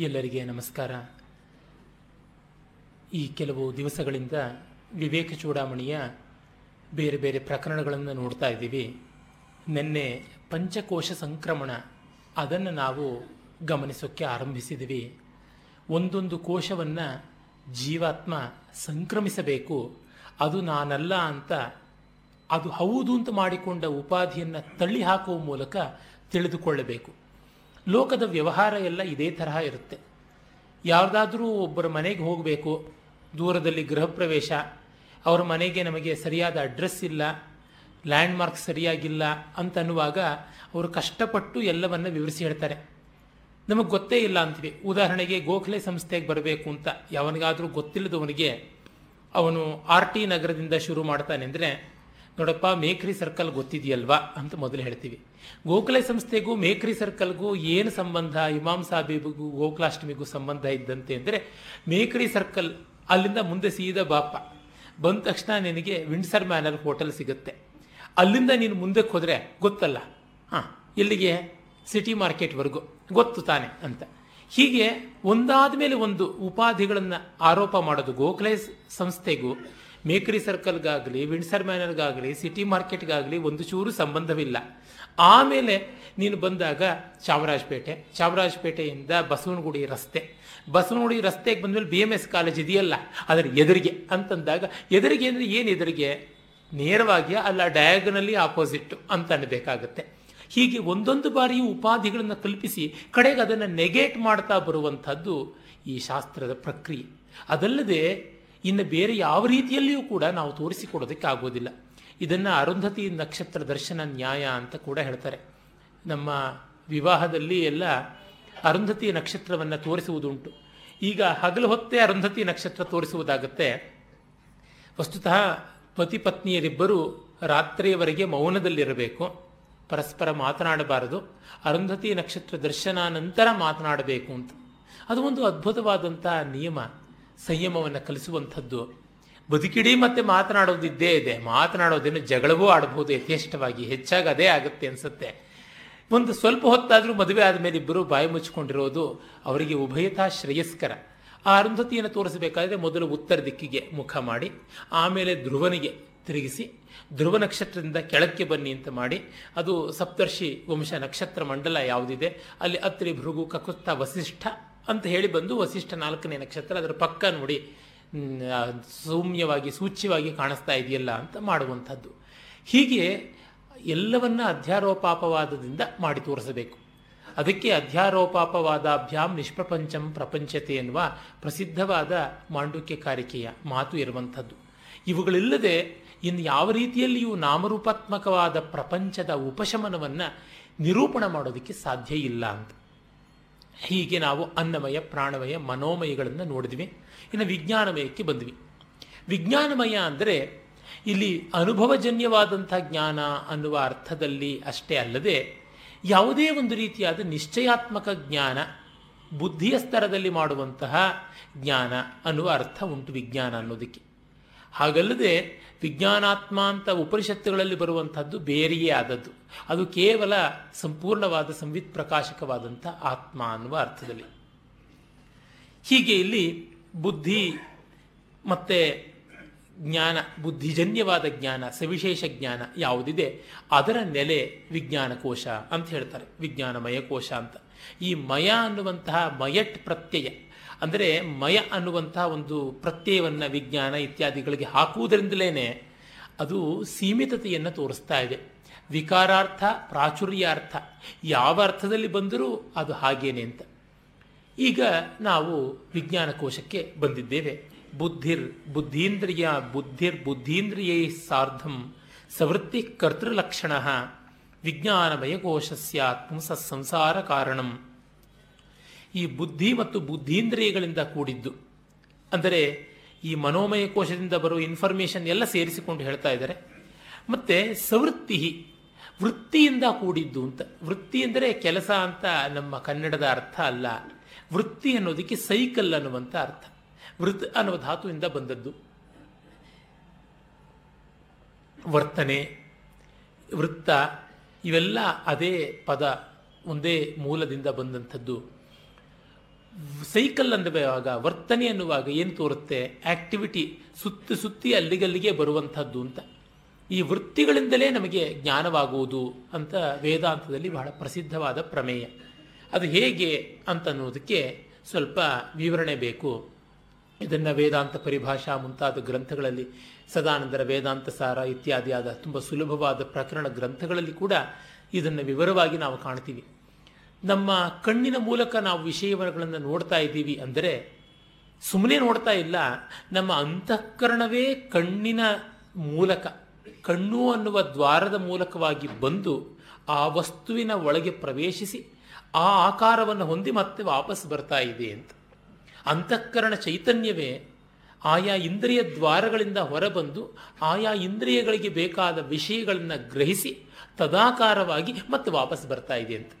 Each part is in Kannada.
ಎಲ್ಲರಿಗೆ ನಮಸ್ಕಾರ. ಈ ಕೆಲವು ದಿವಸಗಳಿಂದ ವಿವೇಕ ಚೂಡಾಮಣಿಯ ಬೇರೆ ಬೇರೆ ಪ್ರಕರಣಗಳನ್ನು ನೋಡ್ತಾ ಇದ್ದೀವಿ. ನಿನ್ನೆ ಪಂಚಕೋಶ ಸಂಕ್ರಮಣ, ಅದನ್ನು ನಾವು ಗಮನಿಸೋಕ್ಕೆ ಆರಂಭಿಸಿದ್ದೀವಿ. ಒಂದೊಂದು ಕೋಶವನ್ನು ಜೀವಾತ್ಮ ಸಂಕ್ರಮಿಸಬೇಕು, ಅದು ನಾನಲ್ಲ ಅಂತ, ಅದು ಹೌದು ಅಂತ ಮಾಡಿಕೊಂಡ ಉಪಾಧಿಯನ್ನು ತಳ್ಳಿ ಹಾಕುವ ಮೂಲಕ ತಿಳಿದುಕೊಳ್ಳಬೇಕು. ಲೋಕದ ವ್ಯವಹಾರ ಎಲ್ಲ ಇದೇ ತರಹ ಇರುತ್ತೆ. ಯಾವುದಾದ್ರೂ ಒಬ್ಬರ ಮನೆಗೆ ಹೋಗಬೇಕು, ದೂರದಲ್ಲಿ ಗೃಹ ಪ್ರವೇಶ, ಅವರ ಮನೆಗೆ ನಮಗೆ ಸರಿಯಾದ ಅಡ್ರೆಸ್ ಇಲ್ಲ ಲ್ಯಾಂಡ್ ಮಾರ್ಕ್ ಸರಿಯಾಗಿಲ್ಲ ಅಂತ ಅನ್ನುವಾಗ ಅವರು ಕಷ್ಟಪಟ್ಟು ಎಲ್ಲವನ್ನ ವಿವರಿಸಿ ಹೇಳ್ತಾರೆ. ನಮಗೆ ಗೊತ್ತೇ ಇಲ್ಲ ಅಂತೀವಿ. ಉದಾಹರಣೆಗೆ ಗೋಖಲೆ ಸಂಸ್ಥೆಗೆ ಬರಬೇಕು ಅಂತ ಯಾವನಿಗಾದರೂ ಗೊತ್ತಿಲ್ಲದವನಿಗೆ ಅವನು ಆರ್ ಟಿ ನಗರದಿಂದ ಶುರು ಮಾಡ್ತಾನೆ ಅಂದರೆ ನೋಡಪ್ಪ, ಮೇಕ್ರಿ ಸರ್ಕಲ್ ಗೊತ್ತಿದೆಯಲ್ವಾ ಅಂತ ಮೊದಲು ಹೇಳ್ತೀವಿ. ಗೋಖಲೆ ಸಂಸ್ಥೆಗೂ, ಮೇಕ್ರಿ ಸರ್ಕಲ್ಗೂ ಏನು ಸಂಬಂಧ? ಇಮಾಮ್ ಸಾಹೇಬಿಗೂ ಗೋಕುಲಾಷ್ಟಮಿಗೂ ಸಂಬಂಧ ಇದ್ದಂತೆ ಅಂದರೆ ಮೇಕ್ರಿ ಸರ್ಕಲ್ ಅಲ್ಲಿಂದ ಮುಂದೆ ಸೀದಾ ಬಾಪ. ಬಂದ ತಕ್ಷಣ ನಿನಗೆ ವಿಂಡ್ಸರ್ ಮ್ಯಾನರ್ ಹೋಟೆಲ್ ಸಿಗುತ್ತೆ. ಅಲ್ಲಿಂದ ನೀನು ಮುಂದಕ್ಕೆ ಹೋದರೆ ಗೊತ್ತಲ್ಲ. ಹಾಂ ಇಲ್ಲಿಗೆ ಸಿಟಿ ಮಾರ್ಕೆಟ್ವರೆಗೂ ಗೊತ್ತು ತಾನೆ ಅಂತ. ಹೀಗೆ ಒಂದಾದ ಮೇಲೆ ಒಂದು ಉಪಾಧಿಗಳನ್ನು ಆರೋಪ ಮಾಡೋದು ಗೋಖಲೆ ಸಂಸ್ಥೆಗೂ ಮೇಕ್ರಿ ಸರ್ಕಲ್ಗಾಗಲಿ, ವಿಂಡ್ಸರ್ ಮ್ಯಾನರ್ಗಾಗಲಿ, ಸಿಟಿ ಮಾರ್ಕೆಟ್ಗಾಗಲಿ ಒಂದು ಚೂರು ಸಂಬಂಧವಿಲ್ಲ. ಆಮೇಲೆ ನೀನು ಬಂದಾಗ ಚಾಮರಾಜಪೇಟೆ. ಚಾಮರಾಜಪೇಟೆಯಿಂದ ಬಸವನಗುಡಿ ರಸ್ತೆ. ಬಸವನಗುಡಿ ರಸ್ತೆಗೆ ಬಂದಮೇಲೆ ಬಿ ಎಂ ಎಸ್ ಕಾಲೇಜ್ ಇದೆಯಲ್ಲ, ಅದರ ಎದುರಿಗೆ ಅಂತಂದಾಗ, ಎದುರಿಗೆ ಅಂದರೆ ಏನು ಎದುರಿಗೆ? ನೇರವಾಗಿ ಅಲ್ಲ ಡಯಾಗನಲ್ಲಿ ಆಪೋಸಿಟ್ ಅಂತ ಅನ್ನಬೇಕಾಗತ್ತೆ. ಹೀಗೆ ಒಂದೊಂದು ಬಾರಿಯೂ ಉಪಾಧಿಗಳನ್ನು ಕಲ್ಪಿಸಿ, ಕಡೆಗೆ ಅದನ್ನು ನೆಗೆಟ್ ಮಾಡ್ತಾ ಬರುವಂಥದ್ದು ಈ ಶಾಸ್ತ್ರದ ಪ್ರಕ್ರಿಯೆ. ಅದಲ್ಲದೆ ಇನ್ನು ಬೇರೆ ಯಾವ ರೀತಿಯಲ್ಲಿಯೂ ಕೂಡ ನಾವು ತೋರಿಸಿಕೊಡೋದಕ್ಕೆ ಆಗೋದಿಲ್ಲ ಇದನ್ನು ಅರುಂಧತಿ ನಕ್ಷತ್ರ ದರ್ಶನ ನ್ಯಾಯ ಅಂತ ಕೂಡ ಹೇಳ್ತಾರೆ. ನಮ್ಮ ವಿವಾಹದಲ್ಲಿ ಎಲ್ಲ ಅರುಂಧತಿ ನಕ್ಷತ್ರವನ್ನು ತೋರಿಸುವುದುಂಟು. ಈಗ ಹಗಲು ಹೊತ್ತೇ ಅರುಂಧತಿ ನಕ್ಷತ್ರ ತೋರಿಸುವುದಾಗತ್ತೆ. ವಸ್ತುತಃ ಪತಿ ಪತ್ನಿಯರಿಬ್ಬರು ರಾತ್ರಿಯವರೆಗೆ ಮೌನದಲ್ಲಿರಬೇಕು. ಪರಸ್ಪರ ಮಾತನಾಡಬಾರದು. ಅರುಂಧತಿ ನಕ್ಷತ್ರ ದರ್ಶನ ನಂತರ ಮಾತನಾಡಬೇಕು ಅಂತ. ಅದು ಒಂದು ಅದ್ಭುತವಾದಂಥ ನಿಯಮ. ಸಂಯಮವನ್ನು ಕಲಿಸುವಂಥದ್ದು. ಬದುಕಿಡೀ ಮತ್ತೆ ಮಾತನಾಡೋದಿದ್ದೇ ಇದೆ. ಮಾತನಾಡೋದೇನು ಜಗಳವೂ ಆಡಬಹುದು ಯಥೇಷ್ಟವಾಗಿ. ಹೆಚ್ಚಾಗಿ ಅದೇ ಆಗುತ್ತೆ ಅನಿಸುತ್ತೆ. ಒಂದು ಸ್ವಲ್ಪ ಹೊತ್ತಾದರೂ ಮದುವೆ ಆದಮೇಲೆ ಇಬ್ಬರು ಬಾಯಿ ಮುಚ್ಚಿಕೊಂಡಿರೋದು ಅವರಿಗೆ ಉಭಯತಾ ಶ್ರೇಯಸ್ಕರ. ಆ ಅರುಂಧತಿಯನ್ನು ತೋರಿಸಬೇಕಾದ್ರೆ ಮೊದಲು ಉತ್ತರ ದಿಕ್ಕಿಗೆ ಮುಖ ಮಾಡಿ, ಆಮೇಲೆ ಧ್ರುವನಿಗೆ ತಿರುಗಿಸಿ, ಧ್ರುವ ನಕ್ಷತ್ರದಿಂದ ಕೆಳಕ್ಕೆ ಬನ್ನಿ ಅಂತ ಮಾಡಿ, ಅದು ಸಪ್ತರ್ಷಿ ವಂಶ ನಕ್ಷತ್ರ ಮಂಡಲ ಯಾವುದಿದೆ, ಅಲ್ಲಿ ಅತ್ರಿ ಭೃಗು ಕಕುತ್ತ ವಸಿಷ್ಠ ಅಂತ ಹೇಳಿ ಬಂದು ವಸಿಷ್ಠ ನಾಲ್ಕನೇ ನಕ್ಷತ್ರ ಅದರ ಪಕ್ಕ ನೋಡಿ ಸೌಮ್ಯವಾಗಿ, ಸೂಚ್ಯವಾಗಿ ಕಾಣಿಸ್ತಾ ಇದೆಯಲ್ಲ ಅಂತ ಮಾಡುವಂಥದ್ದು. ಹೀಗೆ ಎಲ್ಲವನ್ನ ಅಧ್ಯಾರೋಪಾಪವಾದದಿಂದ ಮಾಡಿ ತೋರಿಸಬೇಕು. ಅದಕ್ಕೆ ಅಧ್ಯಾರೋಪಾಪವಾದಾಭ್ಯಾಂ ನಿಷ್ಪ್ರಪಂಚಂ ಪ್ರಪಂಚತೆ ಎನ್ನುವ ಪ್ರಸಿದ್ಧವಾದ ಮಾಂಡುಕ್ಯ ಕಾರಿಕೆಯ ಮಾತು ಇರುವಂಥದ್ದು. ಇವುಗಳಿಲ್ಲದೆ ಇನ್ನು ಯಾವ ರೀತಿಯಲ್ಲಿಯೂ ನಾಮರೂಪಾತ್ಮಕವಾದ ಪ್ರಪಂಚದ ಉಪಶಮನವನ್ನು ನಿರೂಪಣ ಮಾಡೋದಕ್ಕೆ ಸಾಧ್ಯ ಇಲ್ಲ ಅಂತ. ಹೀಗೆ ನಾವು ಅನ್ನಮಯ, ಪ್ರಾಣಮಯ, ಮನೋಮಯಗಳನ್ನು ನೋಡಿದ್ವಿ. ಇನ್ನು ವಿಜ್ಞಾನಮಯಕ್ಕೆ ಬಂದ್ವಿ. ವಿಜ್ಞಾನಮಯ ಅಂದರೆ ಇಲ್ಲಿ ಅನುಭವಜನ್ಯವಾದಂಥ ಜ್ಞಾನ ಅನ್ನುವ ಅರ್ಥದಲ್ಲಿ ಅಷ್ಟೇ ಅಲ್ಲದೆ ಯಾವುದೇ ಒಂದು ರೀತಿಯಾದ ನಿಶ್ಚಯಾತ್ಮಕ ಜ್ಞಾನ, ಬುದ್ಧಿಯ ಸ್ತರದಲ್ಲಿ ಮಾಡುವಂತಹ ಜ್ಞಾನ ಅನ್ನುವ ಅರ್ಥ ಉಂಟು ವಿಜ್ಞಾನ ಅನ್ನೋದಕ್ಕೆ. ಹಾಗಲ್ಲದೆ ವಿಜ್ಞಾನಾತ್ಮ ಅಂತ ಉಪನಿಷತ್ತುಗಳಲ್ಲಿ ಬರುವಂಥದ್ದು ಬೇರೆಯೇ ಆದದ್ದು. ಅದು ಕೇವಲ ಸಂಪೂರ್ಣವಾದ ಸಂವಿತ್ ಪ್ರಕಾಶಕವಾದಂಥ ಆತ್ಮ ಅನ್ನುವ ಅರ್ಥದಲ್ಲಿ. ಹೀಗೆ ಇಲ್ಲಿ ಬುದ್ಧಿ ಮತ್ತೆ ಜ್ಞಾನ, ಬುದ್ಧಿಜನ್ಯವಾದ ಜ್ಞಾನ, ಸವಿಶೇಷ ಜ್ಞಾನ ಯಾವುದಿದೆ, ಅದರ ನೆಲೆ ವಿಜ್ಞಾನ ಕೋಶ ಅಂತ ಹೇಳ್ತಾರೆ. ವಿಜ್ಞಾನಮಯ ಕೋಶ ಅಂತ. ಈ ಮಯ ಅನ್ನುವಂತಹ ಮಯಟ್ ಪ್ರತ್ಯಯ ಅಂದರೆ ಮಯ ಅನ್ನುವಂಥ ಒಂದು ಪ್ರತ್ಯಯವನ್ನು ವಿಜ್ಞಾನ ಇತ್ಯಾದಿಗಳಿಗೆ ಹಾಕುವುದರಿಂದಲೇ ಅದು ಸೀಮಿತತೆಯನ್ನು ತೋರಿಸ್ತಾ ಇದೆ. ವಿಕಾರಾರ್ಥ, ಪ್ರಾಚುರ್ಯಾರ್ಥ, ಯಾವ ಅರ್ಥದಲ್ಲಿ ಬಂದರೂ ಅದು ಹಾಗೇನೆ ಅಂತ. ಈಗ ನಾವು ವಿಜ್ಞಾನ ಕೋಶಕ್ಕೆ ಬಂದಿದ್ದೇವೆ. ಬುದ್ಧಿರ್, ಬುದ್ಧೀಂದ್ರಿಯ, ಬುದ್ಧಿರ್, ಬುದ್ಧೀಂದ್ರಿಯೈ ಸಾರ್ಧಂ ಸವೃತ್ತಿ ಕರ್ತೃಲಕ್ಷಣ ವಿಜ್ಞಾನಮಯ ಕೋಶಸ್ಯ ಸಂಸಾರ ಕಾರಣಂ. ಈ ಬುದ್ಧಿ ಮತ್ತು ಬುದ್ಧೀಂದ್ರಿಯಗಳಿಂದ ಕೂಡಿದ್ದು. ಅಂದರೆ ಈ ಮನೋಮಯ ಕೋಶದಿಂದ ಬರುವ ಇನ್ಫಾರ್ಮೇಷನ್ ಎಲ್ಲ ಸೇರಿಸಿಕೊಂಡು ಹೇಳ್ತಾ ಇದ್ದಾರೆ. ಮತ್ತೆ ಸವೃತ್ತಿ, ವೃತ್ತಿಯಿಂದ ಕೂಡಿದ್ದು ಅಂತ. ವೃತ್ತಿ ಅಂದರೆ ಕೆಲಸ ಅಂತ ನಮ್ಮ ಕನ್ನಡದ ಅರ್ಥ ಅಲ್ಲ. ವೃತ್ತಿ ಅನ್ನೋದಕ್ಕೆ ಸೈಕಲ್ ಅನ್ನುವಂಥ ಅರ್ಥ. ವೃತ್ ಅನ್ನುವ ಧಾತುವಿಂದ ಬಂದದ್ದು. ವರ್ತನೆ, ವೃತ್ತ ಇವೆಲ್ಲ ಅದೇ ಪದ, ಒಂದೇ ಮೂಲದಿಂದ ಬಂದಂಥದ್ದು. ಸೈಕಲ್ ಅನ್ನುವಾಗ ವರ್ತನೆ ಅನ್ನುವಾಗ ಏನು ತೋರುತ್ತೆ? ಆಕ್ಟಿವಿಟಿ, ಸುತ್ತ ಸುತ್ತಿ ಅಲ್ಲಿಗಲ್ಲಿಗೆ ಬರುವಂಥದ್ದು ಅಂತ. ಈ ವೃತ್ತಿಗಳಿಂದಲೇ ನಮಗೆ ಜ್ಞಾನವಾಗುವುದು ಅಂತ ವೇದಾಂತದಲ್ಲಿ ಬಹಳ ಪ್ರಸಿದ್ಧವಾದ ಪ್ರಮೇಯ. ಅದು ಹೇಗೆ ಅಂತನ್ನೋದಕ್ಕೆ ಸ್ವಲ್ಪ ವಿವರಣೆ ಬೇಕು. ಇದನ್ನು ವೇದಾಂತ ಪರಿಭಾಷಾ ಮುಂತಾದ ಗ್ರಂಥಗಳಲ್ಲಿ, ಸದಾನಂದರ ವೇದಾಂತ ಸಾರ ಇತ್ಯಾದಿಯಾದ ತುಂಬ ಸುಲಭವಾದ ಪ್ರಕರಣ ಗ್ರಂಥಗಳಲ್ಲಿ ಕೂಡ ಇದನ್ನು ವಿವರವಾಗಿ ನಾವು ಕಾಣ್ತೀವಿ. ನಮ್ಮ ಕಣ್ಣಿನ ಮೂಲಕ ನಾವು ವಿಷಯಗಳನ್ನು ನೋಡ್ತಾ ಇದ್ದೀವಿ ಅಂದರೆ ಸುಮ್ಮನೆ ನೋಡ್ತಾ ಇಲ್ಲ, ನಮ್ಮ ಅಂತಃಕರಣವೇ ಕಣ್ಣಿನ ಮೂಲಕ, ಕಣ್ಣು ಅನ್ನುವ ದ್ವಾರದ ಮೂಲಕವಾಗಿ ಬಂದು ಆ ವಸ್ತುವಿನ ಒಳಗೆ ಪ್ರವೇಶಿಸಿ ಆ ಆಕಾರವನ್ನು ಹೊಂದಿ ಮತ್ತೆ ವಾಪಸ್ ಬರ್ತಾ ಇದೆ ಅಂತ. ಅಂತಃಕರಣ ಚೈತನ್ಯವೇ ಆಯಾ ಇಂದ್ರಿಯ ದ್ವಾರಗಳಿಂದ ಹೊರಬಂದು ಆಯಾ ಇಂದ್ರಿಯಗಳಿಗೆ ಬೇಕಾದ ವಿಷಯಗಳನ್ನು ಗ್ರಹಿಸಿ ತದಾಕಾರವಾಗಿ ಮತ್ತೆ ವಾಪಸ್ ಬರ್ತಾ ಇದೆ ಅಂತ.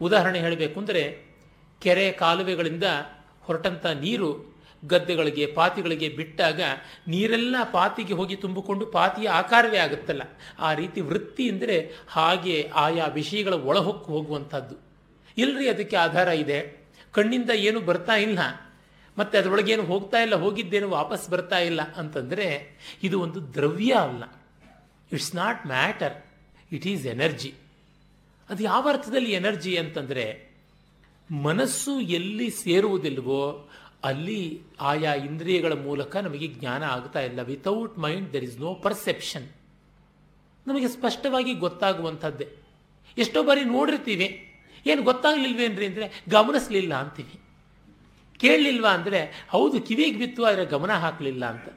ಉದಾಹರಣೆ ಹೇಳಬೇಕು ಅಂದರೆ ಕೆರೆ ಕಾಲುವೆಗಳಿಂದ ಹೊರಟಂಥ ನೀರು ಗದ್ದೆಗಳಿಗೆ, ಪಾತಿಗಳಿಗೆ ಬಿಟ್ಟಾಗ ನೀರೆಲ್ಲ ಪಾತಿಗೆ ಹೋಗಿ ತುಂಬಿಕೊಂಡು ಪಾತಿಯ ಆಕಾರವೇ ಆಗುತ್ತಲ್ಲ. ಆ ರೀತಿ ವೃತ್ತಿ ಅಂದರೆ ಹಾಗೆ ಆಯಾ ವಿಷಯಗಳ ಒಳಹೊಕ್ಕು ಹೋಗುವಂಥದ್ದು ಇಲ್ಲರಿ ಅದಕ್ಕೆ ಆಧಾರ ಇದೆ. ಕಣ್ಣಿಂದ ಏನು ಬರ್ತಾ ಇಲ್ಲ, ಮತ್ತೆ ಅದರೊಳಗೇನು ಹೋಗ್ತಾ ಇಲ್ಲ, ಹೋಗಿದ್ದೇನು ವಾಪಸ್ ಬರ್ತಾ ಇಲ್ಲ ಅಂತಂದರೆ ಇದು ಒಂದು ದ್ರವ್ಯ ಅಲ್ಲ. It's not matter it is energy ಅದು ಯಾವ ಅರ್ಥದಲ್ಲಿ ಎನರ್ಜಿ ಅಂತಂದರೆ ಮನಸ್ಸು ಎಲ್ಲಿ ಸೇರುವುದಿಲ್ವೋ ಅಲ್ಲಿ ಆಯಾ ಇಂದ್ರಿಯಗಳ ಮೂಲಕ ನಮಗೆ ಜ್ಞಾನ ಆಗ್ತಾ ಇಲ್ಲ. Without mind there is no perception ನಮಗೆ ಸ್ಪಷ್ಟವಾಗಿ ಗೊತ್ತಾಗುವಂಥದ್ದೇ. ಎಷ್ಟೋ ಬಾರಿ ನೋಡಿರ್ತೀವಿ, ಏನು ಗೊತ್ತಾಗ್ಲಿಲ್ವೇನ್ರಿ ಅಂದರೆ ಗಮನಿಸ್ಲಿಲ್ಲ ಅಂತೀವಿ. ಕೇಳಲಿಲ್ವಾ ಅಂದರೆ, ಹೌದು ಕಿವಿಗೆ ಬಿತ್ತು, ಆದರೆ ಗಮನ ಹಾಕಲಿಲ್ಲ ಅಂತ.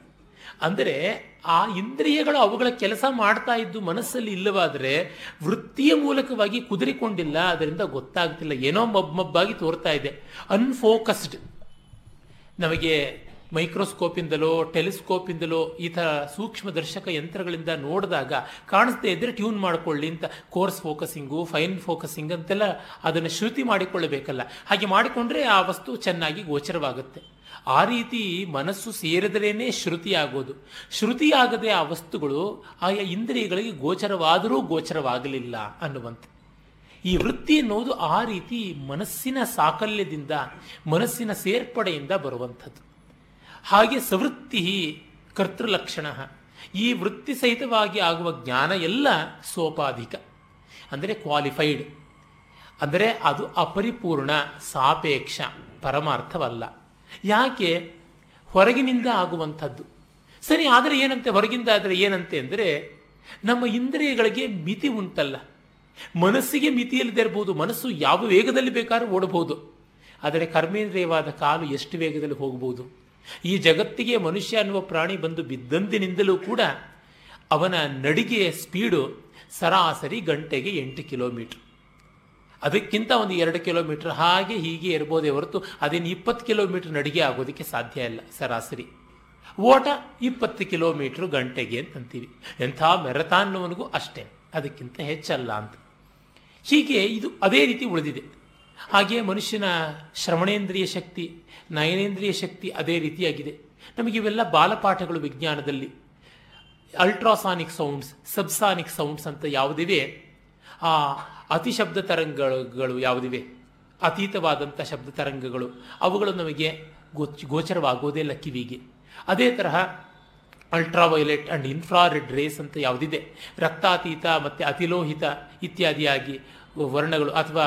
ಅಂದರೆ ಆ ಇಂದ್ರಿಯಗಳು ಅವುಗಳ ಕೆಲಸ ಮಾಡ್ತಾ ಇದ್ದು ಮನಸ್ಸಲ್ಲಿ ಇಲ್ಲವಾದರೆ ವೃತ್ತಿಯ ಮೂಲಕವಾಗಿ ಕುದುರಿಕೊಂಡಿಲ್ಲ, ಅದರಿಂದ ಗೊತ್ತಾಗ್ತಿಲ್ಲ. ಏನೋ ಮಬ್ ಮಬ್ಬಾಗಿ ತೋರ್ತಾ ಇದೆ. ಅನ್ಫೋಕಸ್ಡ್ ನಮಗೆ ಮೈಕ್ರೋಸ್ಕೋಪಿಂದಲೋ, ಟೆಲಿಸ್ಕೋಪಿಂದಲೋ ಈ ಥರ ಸೂಕ್ಷ್ಮ ದರ್ಶಕ ಯಂತ್ರಗಳಿಂದ ನೋಡಿದಾಗ ಕಾಣಿಸ್ತೇ ಇದ್ದರೆ ಟ್ಯೂನ್ ಮಾಡಿಕೊಳ್ಳಿ ಅಂತ. ಕೋರ್ಸ್ ಫೋಕಸಿಂಗು, ಫೈನ್ ಫೋಕಸಿಂಗ್ ಅಂತೆಲ್ಲ ಅದನ್ನು ಶ್ರುತಿ ಮಾಡಿಕೊಳ್ಳಬೇಕಲ್ಲ. ಹಾಗೆ ಮಾಡಿಕೊಂಡ್ರೆ ಆ ವಸ್ತು ಚೆನ್ನಾಗಿ ಗೋಚರವಾಗುತ್ತೆ. ಆ ರೀತಿ ಮನಸ್ಸು ಸೇರಿದರೇನೆ ಶ್ರುತಿಯಾಗೋದು. ಶ್ರುತಿಯಾಗದೆ ಆ ವಸ್ತುಗಳು ಆಯಾ ಇಂದ್ರಿಯಗಳಿಗೆ ಗೋಚರವಾದರೂ ಗೋಚರವಾಗಲಿಲ್ಲ ಅನ್ನುವಂತೆ. ಈ ವೃತ್ತಿ ಎನ್ನುವುದು ಆ ರೀತಿ ಮನಸ್ಸಿನ ಸಾಕಲ್ಯದಿಂದ, ಮನಸ್ಸಿನ ಸೇರ್ಪಡೆಯಿಂದ ಬರುವಂಥದ್ದು. ಹಾಗೆ ಸವೃತ್ತಿ ಕರ್ತೃಲಕ್ಷಣ. ಈ ವೃತ್ತಿ ಸಹಿತವಾಗಿ ಆಗುವ ಜ್ಞಾನ ಎಲ್ಲ ಸೋಪಾಧಿಕ. ಅಂದರೆ ಕ್ವಾಲಿಫೈಡ್ ಅಂದರೆ ಅದು ಅಪರಿಪೂರ್ಣ, ಸಾಪೇಕ್ಷ, ಪರಮಾರ್ಥವಲ್ಲ. ಯಾಕೆ ಹೊರಗಿನಿಂದ ಆಗುವಂಥದ್ದು? ಸರಿ, ಆದರೆ ಏನಂತೆ? ಹೊರಗಿಂದ ಆದರೆ ಏನಂತೆ ಅಂದರೆ, ನಮ್ಮ ಇಂದ್ರಿಯಗಳಿಗೆ ಮಿತಿ ಉಂಟಲ್ಲ. ಮನಸ್ಸಿಗೆ ಮಿತಿ ಇಲ್ಲದೆ ಇರಬಹುದು ಮನಸ್ಸು ಯಾವ ವೇಗದಲ್ಲಿ ಬೇಕಾದ್ರೂ ಓಡಬಹುದು. ಆದರೆ ಕರ್ಮೇಂದ್ರಿಯವಾದ ಕಾಲು ಎಷ್ಟು ವೇಗದಲ್ಲಿ ಹೋಗಬಹುದು? ಈ ಜಗತ್ತಿಗೆ ಮನುಷ್ಯ ಅನ್ನುವ ಪ್ರಾಣಿ ಬಂದು ಬಿದ್ದಂದಿನಿಂದಲೂ ಕೂಡ ಅವನ ನಡಿಗೆಯ ಸ್ಪೀಡು ಸರಾಸರಿ ಗಂಟೆಗೆ ಎಂಟು ಕಿಲೋಮೀಟರ್ ಅದಕ್ಕಿಂತ ಒಂದು ಎರಡು ಕಿಲೋಮೀಟರ್ ಹಾಗೆ ಹೀಗೆ ಇರ್ಬೋದೇ ಹೊರತು ಅದೇನು ಇಪ್ಪತ್ತು ಕಿಲೋಮೀಟರ್ ನಡಿಗೆ ಆಗೋದಕ್ಕೆ ಸಾಧ್ಯ ಇಲ್ಲ ಸರಾಸರಿ. ಓಟ ಇಪ್ಪತ್ತು ಕಿಲೋಮೀಟರ್ ಗಂಟೆಗೆ ಅಂತಂತೀವಿ ಎಂಥ ಮೆರಥಾನ್ನವನಿಗೂ ಅಷ್ಟೇ. ಅದಕ್ಕಿಂತ ಹೆಚ್ಚಲ್ಲ ಅಂತ. ಹೀಗೆ ಇದು ಅದೇ ರೀತಿ ಉಳಿದಿದೆ. ಹಾಗೆಯೇ ಮನುಷ್ಯನ ಶ್ರವಣೇಂದ್ರಿಯ ಶಕ್ತಿ, ನಯನೇಂದ್ರಿಯ ಶಕ್ತಿ ಅದೇ ರೀತಿಯಾಗಿದೆ. ನಮಗೆ ಇವೆಲ್ಲ ಬಾಲಪಾಠಗಳು ವಿಜ್ಞಾನದಲ್ಲಿ. ಅಲ್ಟ್ರಾಸಾನಿಕ್ ಸೌಂಡ್ಸ್, ಸಬ್ಸಾನಿಕ್ ಸೌಂಡ್ಸ್ ಅಂತ ಯಾವುದಿವೆ. ಆ ಅತಿಶಬ್ದ ತರಂಗಗಳು ಯಾವುದಿವೆ? ಅತೀತವಾದಂಥ ಶಬ್ದ ತರಂಗಗಳು. ಅವುಗಳು ನಮಗೆ ಗೋಚ ಗೋಚರವಾಗೋದೇ ಕಿವಿಗೆ. ಅದೇ ತರಹ ಅಲ್ಟ್ರಾವೈಲೆಟ್ ಅಂಡ್ ಇನ್ಫ್ರಾರೆಡ್ ರೇಸ್ ಅಂತ ಯಾವುದಿದೆ? ರಕ್ತಾತೀತ ಮತ್ತು ಅತಿಲೋಹಿತ ಇತ್ಯಾದಿಯಾಗಿ ವರ್ಣಗಳು ಅಥವಾ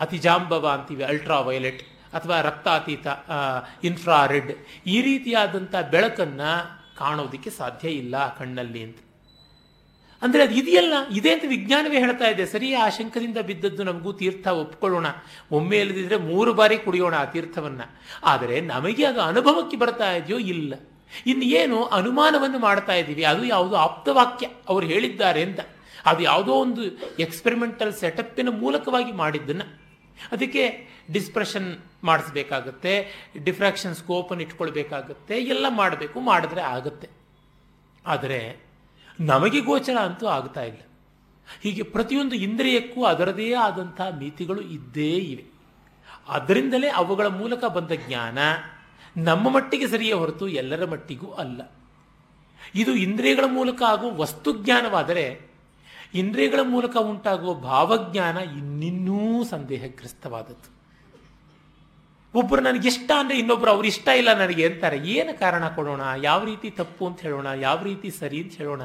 ಅತಿಜಾಂಬವ ಅಂತೀವಿ ಅಲ್ಟ್ರಾವೈಲೆಟ್ ಅಥವಾ ರಕ್ತಾತೀತ ಇನ್ಫ್ರಾರೆಡ್ ಈ ರೀತಿಯಾದಂಥ ಬೆಳಕನ್ನು ಕಾಣೋದಕ್ಕೆ ಸಾಧ್ಯ ಇಲ್ಲ ಕಣ್ಣಲ್ಲಿ ಅಂತ. ಅಂದರೆ ಅದು ಇದೆಯಲ್ಲ, ಇದೆ ಅಂತ ವಿಜ್ಞಾನವೇ ಹೇಳ್ತಾ ಇದೆ. ಸರಿ ಆ ಶಂಕದಿಂದ ಬಿದ್ದದ್ದು ನಮಗೂ ತೀರ್ಥ ಒಪ್ಕೊಳ್ಳೋಣ. ಒಮ್ಮೆ ಇಲ್ಲದಿದ್ದರೆ ಮೂರು ಬಾರಿ ಕುಡಿಯೋಣ ಆ ತೀರ್ಥವನ್ನು. ಆದರೆ ನಮಗೆ ಅದು ಅನುಭವಕ್ಕೆ ಬರ್ತಾ ಇದೆಯೋ ಇಲ್ಲ. ಇನ್ನು ಏನು ಅನುಮಾನವನ್ನು ಮಾಡ್ತಾ ಇದ್ದೀವಿ ಅದು ಯಾವುದು ಆಪ್ತವಾಕ್ಯ ಅವರು ಹೇಳಿದ್ದಾರೆ ಅಂತ. ಅದು ಯಾವುದೋ ಒಂದು ಎಕ್ಸ್ಪೆರಿಮೆಂಟಲ್ ಸೆಟಪ್ಪಿನ ಮೂಲಕವಾಗಿ ಮಾಡಿದ್ದನ್ನು. ಅದಕ್ಕೆ ಡಿಸ್ಪ್ರೆಷನ್ ಮಾಡಿಸ್ಬೇಕಾಗತ್ತೆ ಡಿಫ್ರಾಕ್ಷನ್ ಸ್ಕೋಪನ್ನು ಇಟ್ಕೊಳ್ಬೇಕಾಗತ್ತೆ, ಎಲ್ಲ ಮಾಡಬೇಕು, ಮಾಡಿದ್ರೆ ಆಗುತ್ತೆ. ಆದರೆ ನಮಗೆ ಗೋಚರ ಅಂತೂ ಆಗ್ತಾ ಇಲ್ಲ. ಹೀಗೆ ಪ್ರತಿಯೊಂದು ಇಂದ್ರಿಯಕ್ಕೂ ಅದರದೇ ಆದಂಥ ಮಿತಿಗಳು ಇದ್ದೇ ಇವೆ. ಅದರಿಂದಲೇ ಅವುಗಳ ಮೂಲಕ ಬಂದ ಜ್ಞಾನ ನಮ್ಮ ಮಟ್ಟಿಗೆ ಸರಿಯೇ ಹೊರತು ಎಲ್ಲರ ಮಟ್ಟಿಗೂ ಅಲ್ಲ. ಇದು ಇಂದ್ರಿಯಗಳ ಮೂಲಕ ಆಗುವ ವಸ್ತುಜ್ಞಾನವಾದರೆ ಇಂದ್ರಿಯಗಳ ಮೂಲಕ ಉಂಟಾಗುವ ಭಾವಜ್ಞಾನ ಇನ್ನಿನ್ನೂ ಸಂದೇಹಗ್ರಸ್ತವಾದದ್ದು. ಒಬ್ಬರು ನನಗೆ ಇಷ್ಟ ಅಂದರೆ ಇನ್ನೊಬ್ಬರು ಅವ್ರು ಇಷ್ಟ ಇಲ್ಲ ನನಗೆ ಅಂತಾರೆ, ಏನು ಕಾರಣ ಕೊಡೋಣ? ಯಾವ ರೀತಿ ತಪ್ಪು ಅಂತ ಹೇಳೋಣ? ಯಾವ ರೀತಿ ಸರಿ ಅಂತ ಹೇಳೋಣ?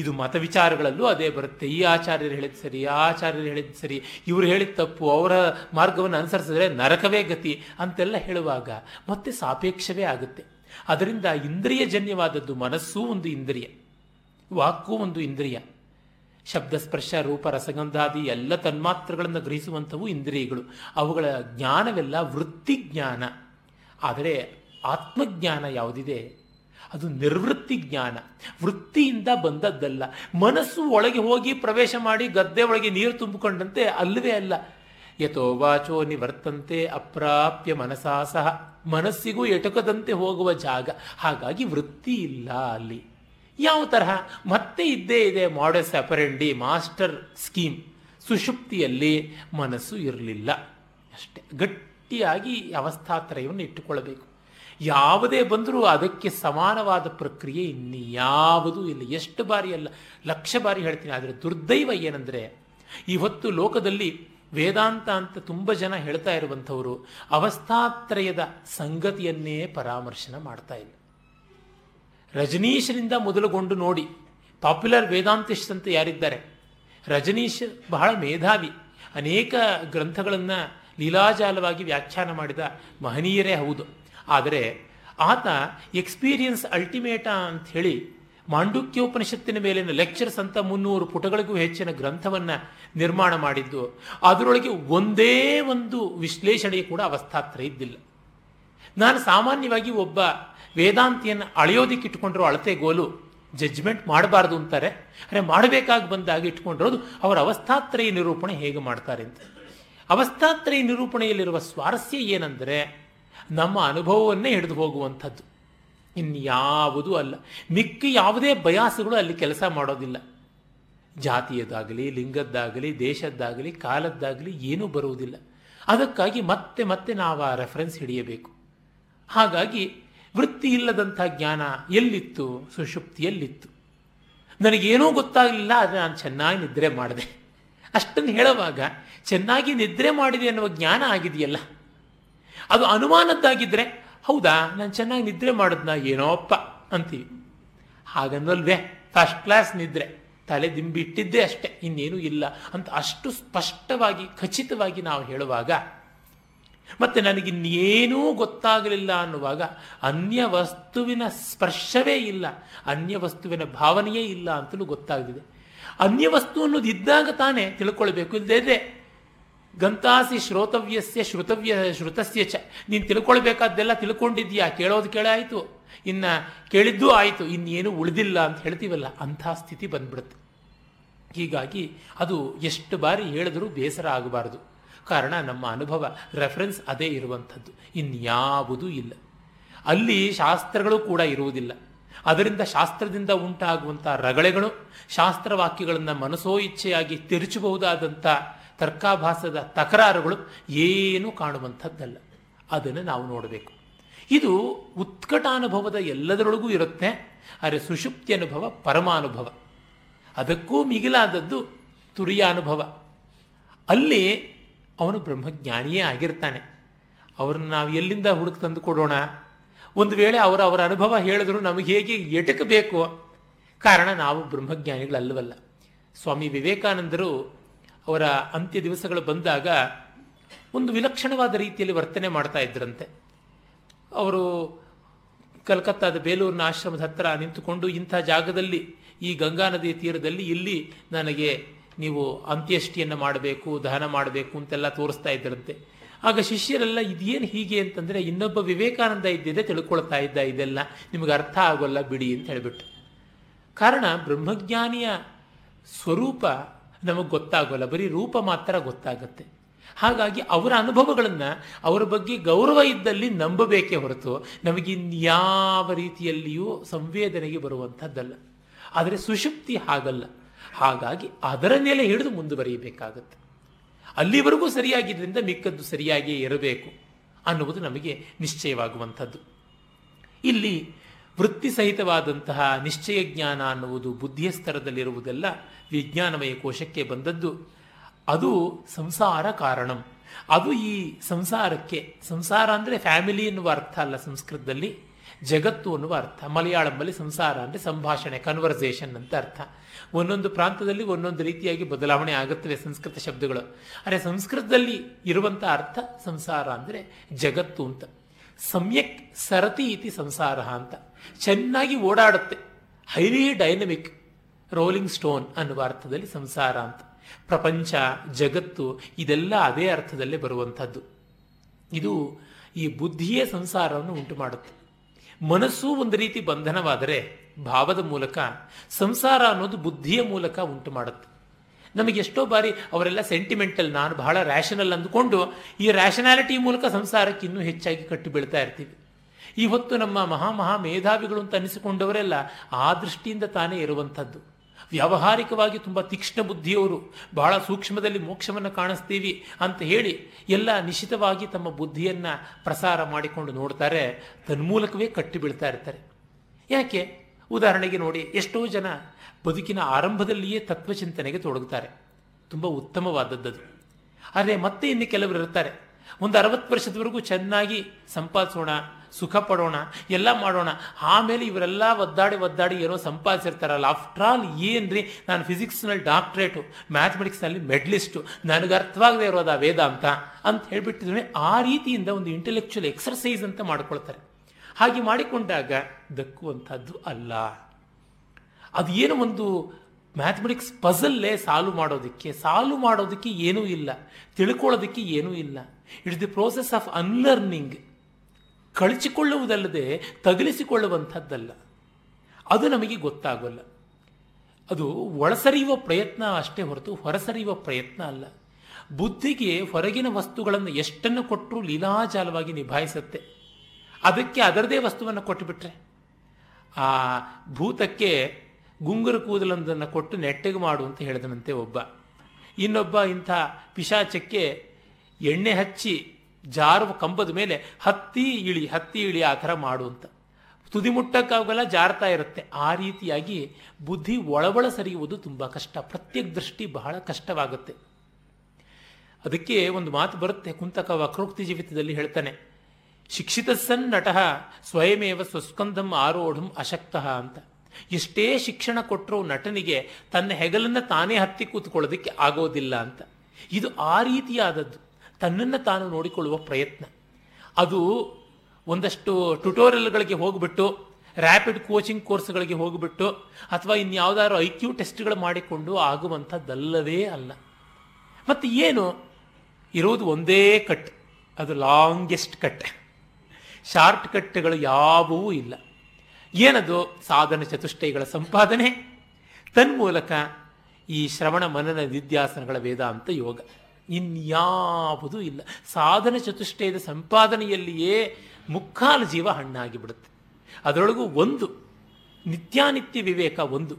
ಇದು ಮತ ವಿಚಾರಗಳಲ್ಲೂ ಅದೇ ಬರುತ್ತೆ. ಈ ಆಚಾರ್ಯರು ಹೇಳಿದ ಸರಿ, ಆ ಆಚಾರ್ಯರು ಹೇಳಿದ ಸರಿ, ಇವರು ಹೇಳಿದ ತಪ್ಪು, ಅವರ ಮಾರ್ಗವನ್ನು ಅನುಸರಿಸಿದ್ರೆ ನರಕವೇ ಗತಿ ಅಂತೆಲ್ಲ ಹೇಳುವಾಗ ಮತ್ತೆ ಸಾಪೇಕ್ಷವೇ ಆಗುತ್ತೆ. ಅದರಿಂದ ಇಂದ್ರಿಯ ಜನ್ಯವಾದದ್ದು ಮನಸ್ಸೂ ಒಂದು ಇಂದ್ರಿಯ ವಾಕ್ಕೂ ಒಂದು ಇಂದ್ರಿಯ. ಶಬ್ದ, ಸ್ಪರ್ಶ, ರೂಪ, ರಸಗಂಧಾದಿ ಎಲ್ಲ ತನ್ಮಾತ್ರಗಳನ್ನು ಗ್ರಹಿಸುವಂಥವು ಇಂದ್ರಿಯಗಳು. ಅವುಗಳ ಜ್ಞಾನವೆಲ್ಲ ವೃತ್ತಿ ಜ್ಞಾನ ಆದರೆ ಆತ್ಮಜ್ಞಾನ ಯಾವುದಿದೆ? ಅದು ನಿರ್ವೃತ್ತಿ ಜ್ಞಾನ. ವೃತ್ತಿಯಿಂದ ಬಂದದ್ದಲ್ಲ. ಮನಸ್ಸು ಒಳಗೆ ಹೋಗಿ ಪ್ರವೇಶ ಮಾಡಿ ಗದ್ದೆ ಒಳಗೆ ನೀರು ತುಂಬಿಕೊಂಡಂತೆ ಅಲ್ಲವೇ ಅಲ್ಲ. ಯಥೋ ವಾಚೋ ನಿವರ್ತಂತೆ ಅಪ್ರಾಪ್ಯ ಮನಸಾ ಸಹ. ಮನಸ್ಸಿಗೂ ಎಟಕದಂತೆ ಹೋಗುವ ಜಾಗ. ಹಾಗಾಗಿ ವೃತ್ತಿ ಇಲ್ಲ ಅಲ್ಲಿ. ಯಾವ ತರಹ? ಮತ್ತೆ ಇದ್ದೇ ಇದೆ ಮಾಡಸ್ ಅಪರೆಂಡಿ ಮಾಸ್ಟರ್ ಸ್ಕೀಮ್ ಸುಷುಪ್ತಿಯಲ್ಲಿ ಮನಸ್ಸು ಇರಲಿಲ್ಲ. ಅಷ್ಟೇ. ಗಟ್ಟಿಯಾಗಿ ಅವಸ್ಥಾತ್ರಯವನ್ನು ಇಟ್ಟುಕೊಳ್ಳಬೇಕು. ಯಾವುದೇ ಬಂದರೂ ಅದಕ್ಕೆ ಸಮಾನವಾದ ಪ್ರಕ್ರಿಯೆ ಇನ್ಯಾವುದೂ ಇಲ್ಲ. ಎಷ್ಟು ಬಾರಿ ಅಲ್ಲ, ಲಕ್ಷ ಬಾರಿ ಹೇಳ್ತೀನಿ, ಆದರೆ ದುರ್ದೈವ ಏನಂದರೆ, ಇವತ್ತು ಲೋಕದಲ್ಲಿ ವೇದಾಂತ ಅಂತ ತುಂಬ ಜನ ಹೇಳ್ತಾ ಇರುವಂಥವರು ಅವಸ್ಥಾತ್ರಯದ ಸಂಗತಿಯನ್ನೇ ಪರಾಮರ್ಶನ ಮಾಡ್ತಾ ಇಲ್ಲ. ರಜನೀಶರಿಂದ ಮೊದಲುಗೊಂಡು ನೋಡಿ, ಪಾಪ್ಯುಲರ್ ವೇದಾಂತಿಸ್ಟ್ ಅಂತ ಯಾರಿದ್ದಾರೆ? ರಜನೀಶ್ ಬಹಳ ಮೇಧಾವಿ, ಅನೇಕ ಗ್ರಂಥಗಳನ್ನು ಲೀಲಾಜಾಲವಾಗಿ ವ್ಯಾಖ್ಯಾನ ಮಾಡಿದ ಮಹನೀಯರೇ ಹೌದು. ಆದರೆ ಆತ ಎಕ್ಸ್ಪೀರಿಯನ್ಸ್ ಅಲ್ಟಿಮೇಟಾ ಅಂತ ಹೇಳಿ ಮಾಂಡುಕ್ಯೋಪನಿಷತ್ತಿನ ಮೇಲಿನ ಲೆಕ್ಚರ್ಸ್ ಅಂತ ಮುನ್ನೂರು ಪುಟಗಳಿಗೂ ಹೆಚ್ಚಿನ ಗ್ರಂಥವನ್ನು ನಿರ್ಮಾಣ ಮಾಡಿದ್ದು, ಅದರೊಳಗೆ ಒಂದೇ ಒಂದು ವಿಶ್ಲೇಷಣೆ ಕೂಡ ಅವಸ್ಥಾತ್ರ ಇದ್ದಿಲ್ಲ. ನಾನು ಸಾಮಾನ್ಯವಾಗಿ ಒಬ್ಬ ವೇದಾಂತಿಯನ್ನು ಅಳೆಯೋದಿಕ್ಕೆ ಇಟ್ಕೊಂಡ್ರು ಅಳತೆಗೋಲು ಜಜ್ಮೆಂಟ್ ಮಾಡಬಾರ್ದು ಅಂತಾರೆ. ಅಂದರೆ ಮಾಡಬೇಕಾಗಿ ಬಂದಾಗ ಇಟ್ಕೊಂಡಿರೋದು ಅವರ ಅವಸ್ಥಾತ್ರಯ ನಿರೂಪಣೆ ಹೇಗೆ ಮಾಡ್ತಾರೆ ಅಂತ. ಅವಸ್ಥಾತ್ರಯ ನಿರೂಪಣೆಯಲ್ಲಿರುವ ಸ್ವಾರಸ್ಯ ಏನಂದರೆ ನಮ್ಮ ಅನುಭವವನ್ನೇ ಹಿಡಿದು ಹೋಗುವಂಥದ್ದು. ಇನ್ಯಾವುದೂ ಅಲ್ಲ. ಮಿಕ್ಕ ಯಾವುದೇ ಬಯಾಸಗಳು ಅಲ್ಲಿ ಕೆಲಸ ಮಾಡೋದಿಲ್ಲ. ಜಾತಿಯದಾಗಲಿ ಲಿಂಗದ್ದಾಗಲಿ, ದೇಶದ್ದಾಗಲಿ, ಕಾಲದ್ದಾಗಲಿ ಏನೂ ಬರುವುದಿಲ್ಲ. ಅದಕ್ಕಾಗಿ ಮತ್ತೆ ಮತ್ತೆ ನಾವು ಆ ರೆಫರೆನ್ಸ್ ಹಿಡಿಯಬೇಕು. ಹಾಗಾಗಿ ವೃತ್ತಿ ಇಲ್ಲದಂಥ ಜ್ಞಾನ ಎಲ್ಲಿತ್ತು? ಸುಷುಪ್ತಿಯಲ್ಲಿತ್ತು. ನನಗೇನೂ ಗೊತ್ತಾಗಲಿಲ್ಲ, ಆದರೆ ನಾನು ಚೆನ್ನಾಗಿ ನಿದ್ರೆ ಮಾಡಿದೆ. ಅಷ್ಟನ್ನು ಹೇಳುವಾಗ, ಚೆನ್ನಾಗಿ ನಿದ್ರೆ ಮಾಡಿದೆ ಅನ್ನುವ ಜ್ಞಾನ ಆಗಿದೆಯಲ್ಲ? ಅದು ಅನುಮಾನದ್ದಾಗಿದ್ದರೆ ಹೌದಾ, ನಾನು ಚೆನ್ನಾಗಿ ನಿದ್ರೆ ಮಾಡಿದ್ನ ಏನೋಪ್ಪ ಅಂತೀವಿ. ಹಾಗನ್ನಲ್ವೇ ಫಸ್ಟ್ ಕ್ಲಾಸ್ ನಿದ್ರೆ, ತಲೆ ದಿಂಬಿಟ್ಟಿದ್ದೇ ಅಷ್ಟೇ, ಇನ್ನೇನು ಇಲ್ಲ ಅಂತ ಅಷ್ಟು ಸ್ಪಷ್ಟವಾಗಿ, ಖಚಿತವಾಗಿ ನಾವು ಹೇಳುವಾಗ, ಮತ್ತೆ ನನಗಿನ್ನೇನೂ ಗೊತ್ತಾಗಲಿಲ್ಲ ಅನ್ನುವಾಗ ಅನ್ಯ ವಸ್ತುವಿನ ಸ್ಪರ್ಶವೇ ಇಲ್ಲ, ಅನ್ಯ ವಸ್ತುವಿನ ಭಾವನೆಯೇ ಇಲ್ಲ ಅಂತಲೂ ಗೊತ್ತಾಗ್ತಿದೆ. ಅನ್ಯ ವಸ್ತು ಅನ್ನೋದು ಇದ್ದಾಗ ತಾನೇ ತಿಳ್ಕೊಳ್ಬೇಕು ಇಲ್ಲದೇ ಗಂತಾಸಿ ಶ್ರೋತವ್ಯಸ್ಯ ಶ್ರುತವ್ಯ ಶ್ರುತಸ್ಯ ಚ. ನೀನು ತಿಳ್ಕೊಳ್ಬೇಕಾದ್ದೆಲ್ಲ ತಿಳ್ಕೊಂಡಿದ್ಯಾ ಕೇಳೋದು ಕೇಳಾಯಿತು ಇನ್ನು ಕೇಳಿದ್ದೂ ಆಯಿತು. ಇನ್ನೇನು ಉಳಿದಿಲ್ಲ ಅಂತ ಹೇಳ್ತೀವಲ್ಲ, ಅಂಥ ಸ್ಥಿತಿ ಬಂದ್ಬಿಡುತ್ತೆ. ಹೀಗಾಗಿ ಅದು ಎಷ್ಟು ಬಾರಿ ಹೇಳಿದರೂ ಬೇಸರ ಆಗಬಾರದು. ಕಾರಣ ನಮ್ಮ ಅನುಭವ ರೆಫರೆನ್ಸ್ ಅದೇ ಇರುವಂಥದ್ದು. ಇನ್ಯಾವುದೂ ಇಲ್ಲ. ಅಲ್ಲಿ ಶಾಸ್ತ್ರಗಳು ಕೂಡ ಇರುವುದಿಲ್ಲ. ಅದರಿಂದ ಶಾಸ್ತ್ರದಿಂದ ಉಂಟಾಗುವಂಥ ರಗಳೆಗಳು, ಶಾಸ್ತ್ರವಾಕ್ಯಗಳನ್ನು ಮನಸೋ ಇಚ್ಛೆಯಾಗಿ ತಿರುಚಬಹುದಾದಂಥ ತರ್ಕಾಭಾಸದ ತಕರಾರುಗಳು ಏನೂ ಕಾಣುವಂಥದ್ದಲ್ಲ. ಅದನ್ನು ನಾವು ನೋಡಬೇಕು. ಇದು ಉತ್ಕಟಾನುಭವದ ಎಲ್ಲದರೊಳಗೂ ಇರುತ್ತೆ. ಆದರೆ ಸುಷುಪ್ತಿ ಅನುಭವ, ಪರಮಾನುಭವ. ಅದಕ್ಕೂ ಮಿಗಿಲಾದದ್ದು ತುರಿಯ ಅನುಭವ ಅಲ್ಲಿ ಅವನು ಬ್ರಹ್ಮಜ್ಞಾನಿಯೇ ಆಗಿರ್ತಾನೆ. ಅವ್ರನ್ನ ನಾವು ಎಲ್ಲಿಂದ ಹುಡುಕಿ ತಂದು ಕೊಡೋಣ? ಒಂದು ವೇಳೆ ಅವರ ಅವರ ಅನುಭವ ಹೇಳಿದ್ರು ನಮಗೆ ಹೇಗೆ ಎಟಕಬೇಕು? ಕಾರಣ ನಾವು ಬ್ರಹ್ಮಜ್ಞಾನಿಗಳಲ್ಲವಲ್ಲ. ಸ್ವಾಮಿ ವಿವೇಕಾನಂದರು ಅವರ ಅಂತ್ಯ ದಿವಸಗಳು ಬಂದಾಗ ಒಂದು ವಿಲಕ್ಷಣವಾದ ರೀತಿಯಲ್ಲಿ ವರ್ತನೆ ಮಾಡ್ತಾ ಇದ್ರಂತೆ. ಅವರು ಕಲ್ಕತ್ತಾದ ಬೇಲೂರಿನ ಆಶ್ರಮದ ಹತ್ತಿರ ನಿಂತುಕೊಂಡು ಇಂಥ ಜಾಗದಲ್ಲಿ, ಈ ಗಂಗಾ ನದಿ ತೀರದಲ್ಲಿ ಇಲ್ಲಿ ನನಗೆ ನೀವು ಅಂತ್ಯಷ್ಟಿಯನ್ನು ಮಾಡಬೇಕು, ದಹನ ಮಾಡಬೇಕು ಅಂತೆಲ್ಲ ತೋರಿಸ್ತಾ ಇದ್ದರಂತೆ ಆಗ ಶಿಷ್ಯರೆಲ್ಲ, ಇದೇನು ಹೀಗೆ ಅಂತಂದರೆ ಇನ್ನೊಬ್ಬ ವಿವೇಕಾನಂದ ಇದ್ದಿದೆ ತಿಳ್ಕೊಳ್ತಾ ಇದ್ದ ಇದೆಲ್ಲ, ನಿಮಗೆ ಅರ್ಥ ಆಗೋಲ್ಲ ಬಿಡಿ ಅಂತ ಹೇಳಿಬಿಟ್ಟು ಕಾರಣ ಬ್ರಹ್ಮಜ್ಞಾನಿಯ ಸ್ವರೂಪ ನಮಗೆ ಗೊತ್ತಾಗೋಲ್ಲ. ಬರೀ ರೂಪ ಮಾತ್ರ ಗೊತ್ತಾಗುತ್ತೆ. ಹಾಗಾಗಿ ಅವರ ಅನುಭವಗಳನ್ನು ಅವರ ಬಗ್ಗೆ ಗೌರವ ಇದ್ದಲ್ಲಿ ನಂಬಬೇಕೇ ಹೊರತು ನಮಗಿನ್ಯಾವ ರೀತಿಯಲ್ಲಿಯೂ ಸಂವೇದನೆಗೆ ಬರುವಂಥದ್ದಲ್ಲ ಆದರೆ ಸುಷುಪ್ತಿ ಹಾಗಲ್ಲ. ಹಾಗಾಗಿ ಅದರ ಮೇಲೆ ಹಿಡಿದು ಮುಂದುವರಿಯಬೇಕಾಗತ್ತೆ. ಅಲ್ಲಿವರೆಗೂ ಸರಿಯಾಗಿದ್ದರಿಂದ ಮಿಕ್ಕದ್ದು ಸರಿಯಾಗಿಯೇ ಇರಬೇಕು ಅನ್ನುವುದು ನಮಗೆ ನಿಶ್ಚಯವಾಗುವಂಥದ್ದು. ಇಲ್ಲಿ ವೃತ್ತಿ ಸಹಿತವಾದಂತಹ ನಿಶ್ಚಯ ಜ್ಞಾನ ಅನ್ನುವುದು ಬುದ್ಧಿಯ ಸ್ತರದಲ್ಲಿರುವುದೆಲ್ಲ ವಿಜ್ಞಾನಮಯ ಕೋಶಕ್ಕೆ ಬಂದದ್ದು. ಅದು ಸಂಸಾರ ಕಾರಣಂ. ಅದು ಈ ಸಂಸಾರಕ್ಕೆ, ಸಂಸಾರ ಅಂದರೆ ಫ್ಯಾಮಿಲಿ ಎನ್ನುವ ಅರ್ಥ ಅಲ್ಲ ಸಂಸ್ಕೃತದಲ್ಲಿ, ಜಗತ್ತು ಅನ್ನುವ ಅರ್ಥ. ಮಲಯಾಳಂಬಲ್ಲಿ ಸಂಸಾರ ಅಂದರೆ ಸಂಭಾಷಣೆ ಕನ್ವರ್ಸೇಷನ್ ಅಂತ ಅರ್ಥ. ಒಂದೊಂದು ಪ್ರಾಂತದಲ್ಲಿ ಒಂದೊಂದು ರೀತಿಯಾಗಿ ಬದಲಾವಣೆ ಆಗುತ್ತವೆ ಸಂಸ್ಕೃತ ಶಬ್ದಗಳು. ಆದರೆ ಸಂಸ್ಕೃತದಲ್ಲಿ ಇರುವಂಥ ಅರ್ಥ ಸಂಸಾರ ಅಂದರೆ ಜಗತ್ತು ಅಂತ. ಸಮ್ಯಕ್ ಸರತಿ ಇತಿ ಸಂಸಾರ ಅಂತ. ಚೆನ್ನಾಗಿ ಓಡಾಡುತ್ತೆ. ಹೈಲಿ ಡೈನಮಿಕ್ ರೋಲಿಂಗ್ ಸ್ಟೋನ್ ಅನ್ನುವ ಅರ್ಥದಲ್ಲಿ ಸಂಸಾರ ಅಂತ. ಪ್ರಪಂಚ, ಜಗತ್ತು, ಇದೆಲ್ಲ ಅದೇ ಅರ್ಥದಲ್ಲೇ ಬರುವಂಥದ್ದು. ಇದು ಈ ಬುದ್ಧಿಯೇ ಸಂಸಾರವನ್ನು ಉಂಟು ಮಾಡುತ್ತೆ ಮನಸ್ಸು ಒಂದು ರೀತಿ ಬಂಧನವಾದರೆ ಭಾವದ ಮೂಲಕ, ಸಂಸಾರ ಅನ್ನೋದು ಬುದ್ಧಿಯ ಮೂಲಕ ಉಂಟು ಮಾಡುತ್ತೆ ನಮಗೆ ಎಷ್ಟೋ ಬಾರಿ ಅವರೆಲ್ಲ ಸೆಂಟಿಮೆಂಟಲ್ ನಾನು ಬಹಳ ರ್ಯಾಷನಲ್ ಅಂದುಕೊಂಡು ಈ ರ್ಯಾಷನಾಲಿಟಿ ಮೂಲಕ ಸಂಸಾರಕ್ಕೆ ಇನ್ನೂ ಹೆಚ್ಚಾಗಿ ಕಟ್ಟು ಬೀಳ್ತಾ ಇರ್ತೀವಿ. ಈ ಹೊತ್ತು ನಮ್ಮ ಮಹಾ ಮಹಾ ಮೇಧಾವಿಗಳು ಅಂತ ಅನಿಸಿಕೊಂಡವರೆಲ್ಲ ಆ ದೃಷ್ಟಿಯಿಂದ ತಾನೇ ಇರುವಂಥದ್ದು. ವ್ಯಾವಹಾರಿಕವಾಗಿ ತುಂಬ ತೀಕ್ಷ್ಣ ಬುದ್ಧಿಯವರು, ಬಹಳ ಸೂಕ್ಷ್ಮದಲ್ಲಿ ಮೋಕ್ಷವನ್ನು ಕಾಣಿಸ್ತೀವಿ ಅಂತ ಹೇಳಿ ಎಲ್ಲ ನಿಶ್ಚಿತವಾಗಿ ತಮ್ಮ ಬುದ್ಧಿಯನ್ನು ಪ್ರಸಾರ ಮಾಡಿಕೊಂಡು ನೋಡ್ತಾರೆ, ತನ್ಮೂಲಕವೇ ಕಟ್ಟಿ ಬೀಳ್ತಾ ಇರ್ತಾರೆ. ಯಾಕೆ? ಉದಾಹರಣೆಗೆ ನೋಡಿ, ಎಷ್ಟೋ ಜನ ಬದುಕಿನ ಆರಂಭದಲ್ಲಿಯೇ ತತ್ವಚಿಂತನೆಗೆ ತೊಡಗುತ್ತಾರೆ. ತುಂಬ ಉತ್ತಮವಾದದ್ದದು. ಆದರೆ ಮತ್ತೆ ಇನ್ನು ಕೆಲವರು ಇರ್ತಾರೆ. ಒಂದು ಅರವತ್ತು ವರ್ಷದವರೆಗೂ ಚೆನ್ನಾಗಿ ಸಂಪಾದಿಸೋಣ ಸುಖ ಪಡೋಣ ಎಲ್ಲ ಮಾಡೋಣ. ಆಮೇಲೆ ಇವರೆಲ್ಲ ಒದ್ದಾಡಿ ಒದ್ದಾಡಿ ಏನೋ ಸಂಪಾದಿಸಿರ್ತಾರಲ್ಲ. ಆಫ್ಟರ್ ಆಲ್ ಏನ್ರಿ? ನಾನು ಫಿಸಿಕ್ಸ್ನಲ್ಲಿ ಡಾಕ್ಟ್ರೇಟು ಮ್ಯಾಥಮೆಟಿಕ್ಸ್ನಲ್ಲಿ ಮೆಡ್ಲಿಸ್ಟು ನನಗೆ ಅರ್ಥವಾಗದೇ ಇರೋದು ಆ ವೇದಾಂತ ಅಂತ ಹೇಳಿಬಿಟ್ಟಿದ್ರೆ ಆ ರೀತಿಯಿಂದ ಒಂದು ಇಂಟೆಲೆಕ್ಚುಯಲ್ ಎಕ್ಸರ್ಸೈಸ್ ಅಂತ ಮಾಡ್ಕೊಳ್ತಾರೆ. ಹಾಗೆ ಮಾಡಿಕೊಂಡಾಗ ದಕ್ಕುವಂಥದ್ದು ಅಲ್ಲ. ಅದು ಏನು ಒಂದು ಮ್ಯಾಥಮೆಟಿಕ್ಸ್ ಪಝಲ್ಲೇ ಸಾಲ್ವ್ ಮಾಡೋದಕ್ಕೆ ಸಾಲ್ವ್ ಮಾಡೋದಕ್ಕೆ ಏನೂ ಇಲ್ಲ. ತಿಳ್ಕೊಳ್ಳೋದಕ್ಕೆ ಏನೂ ಇಲ್ಲ. It's the process of unlearning ಕಳಚಿಕೊಳ್ಳುವುದಲ್ಲದೆ ತಗಲಿಸಿಕೊಳ್ಳುವಂಥದ್ದಲ್ಲ. ಅದು ನಮಗೆ ಗೊತ್ತಾಗೋಲ್ಲ. ಅದು ಒಳಸರಿಯುವ ಪ್ರಯತ್ನ ಅಷ್ಟೇ ಹೊರತು ಹೊರಸರಿಯುವ ಪ್ರಯತ್ನ ಅಲ್ಲ. ಬುದ್ಧಿಗೆ ಹೊರಗಿನ ವಸ್ತುಗಳನ್ನು ಎಷ್ಟನ್ನು ಕೊಟ್ಟರೂ ಲೀಲಾಜಾಲವಾಗಿ ನಿಭಾಯಿಸುತ್ತೆ. ಅದಕ್ಕೆ ಅದರದೇ ವಸ್ತುವನ್ನು ಕೊಟ್ಟುಬಿಟ್ರೆ. ಆ ಭೂತಕ್ಕೆ ಗುಂಗುರ ಕೂದಲೊಂದನ್ನು ಕೊಟ್ಟು ನೆಟ್ಟಗೆ ಮಾಡು ಅಂತ ಹೇಳಿದನಂತೆ ಒಬ್ಬ. ಇನ್ನೊಬ್ಬ ಇಂಥ ಪಿಶಾಚಕ್ಕೆ ಎಣ್ಣೆ ಹಚ್ಚಿ ಜಾರುವ ಕಂಬದ ಮೇಲೆ ಹತ್ತಿ ಇಳಿ ಹತ್ತಿ ಇಳಿ ಆ ಥರ ಮಾಡು ಅಂತ. ತುದಿ ಮುಟ್ಟಕ್ಕಾಗಲ್ಲ ಜಾರ್ತಾ ಇರುತ್ತೆ. ಆ ರೀತಿಯಾಗಿ ಬುದ್ಧಿ ಒಳಬಳ ಸರಿಯುವುದು ತುಂಬ ಕಷ್ಟ. ಪ್ರತ್ಯೇಕ ದೃಷ್ಟಿ ಬಹಳ ಕಷ್ಟವಾಗುತ್ತೆ. ಅದಕ್ಕೆ ಒಂದು ಮಾತು ಬರುತ್ತೆ. ಕುಂತಕ ವಕ್ರೋಕ್ತಿ ಜೀವಿತದಲ್ಲಿ ಹೇಳ್ತಾನೆ ಶಿಕ್ಷಿತ ಸನ್ ನಟ ಸ್ವಯಮೇವ ಸ್ವಸ್ಕಂಧಂ ಆರೋಢಂ ಅಶಕ್ತಃ ಅಂತ. ಎಷ್ಟೇ ಶಿಕ್ಷಣ ಕೊಟ್ಟರೂ ನಟನಿಗೆ ತನ್ನ ಹೆಗಲನ್ನು ತಾನೇ ಹತ್ತಿ ಕೂತ್ಕೊಳ್ಳೋದಕ್ಕೆ ಆಗೋದಿಲ್ಲ ಅಂತ. ಇದು ಆ ರೀತಿಯಾದದ್ದು. ತನ್ನನ್ನು ತಾನು ನೋಡಿಕೊಳ್ಳುವ ಪ್ರಯತ್ನ. ಅದು ಒಂದಷ್ಟು ಟ್ಯುಟೋರಿಯಲ್ಗಳಿಗೆ ಹೋಗ್ಬಿಟ್ಟು ರ್ಯಾಪಿಡ್ ಕೋಚಿಂಗ್ ಕೋರ್ಸ್ಗಳಿಗೆ ಹೋಗ್ಬಿಟ್ಟು, ಅಥವಾ ಇನ್ಯಾವುದಾದ್ರು ಐ ಕ್ಯೂ ಟೆಸ್ಟ್ಗಳು ಮಾಡಿಕೊಂಡು ಆಗುವಂಥದ್ದಲ್ಲವೇ ಅಲ್ಲ. ಮತ್ತು ಏನು? ಇರೋದು ಒಂದೇ ಕಟ್. ಅದು ಲಾಂಗೆಸ್ಟ್ ಕಟ್. ಶಾರ್ಟ್ ಕಟ್ಗಳು ಯಾವುವೂ ಇಲ್ಲ. ಏನದು? ಸಾಧನ ಚತುಷ್ಟಯಗಳ ಸಂಪಾದನೆ. ತನ್ಮೂಲಕ ಈ ಶ್ರವಣ ಮನನ ನಿದ್ಯಾಸನಗಳ ವೇದಾಂತ ಯೋಗ. ಇನ್ಯಾವುದೂ ಇಲ್ಲ. ಸಾಧನ ಚತುಷ್ಟಯದ ಸಂಪಾದನೆಯಲ್ಲಿಯೇ ಮುಕ್ಕಾಲು ಜೀವ ಹಣ್ಣಾಗಿ ಬಿಡುತ್ತೆ ಅದರೊಳಗೂ ಒಂದು, ನಿತ್ಯಾನಿತ್ಯ ವಿವೇಕ ಒಂದು.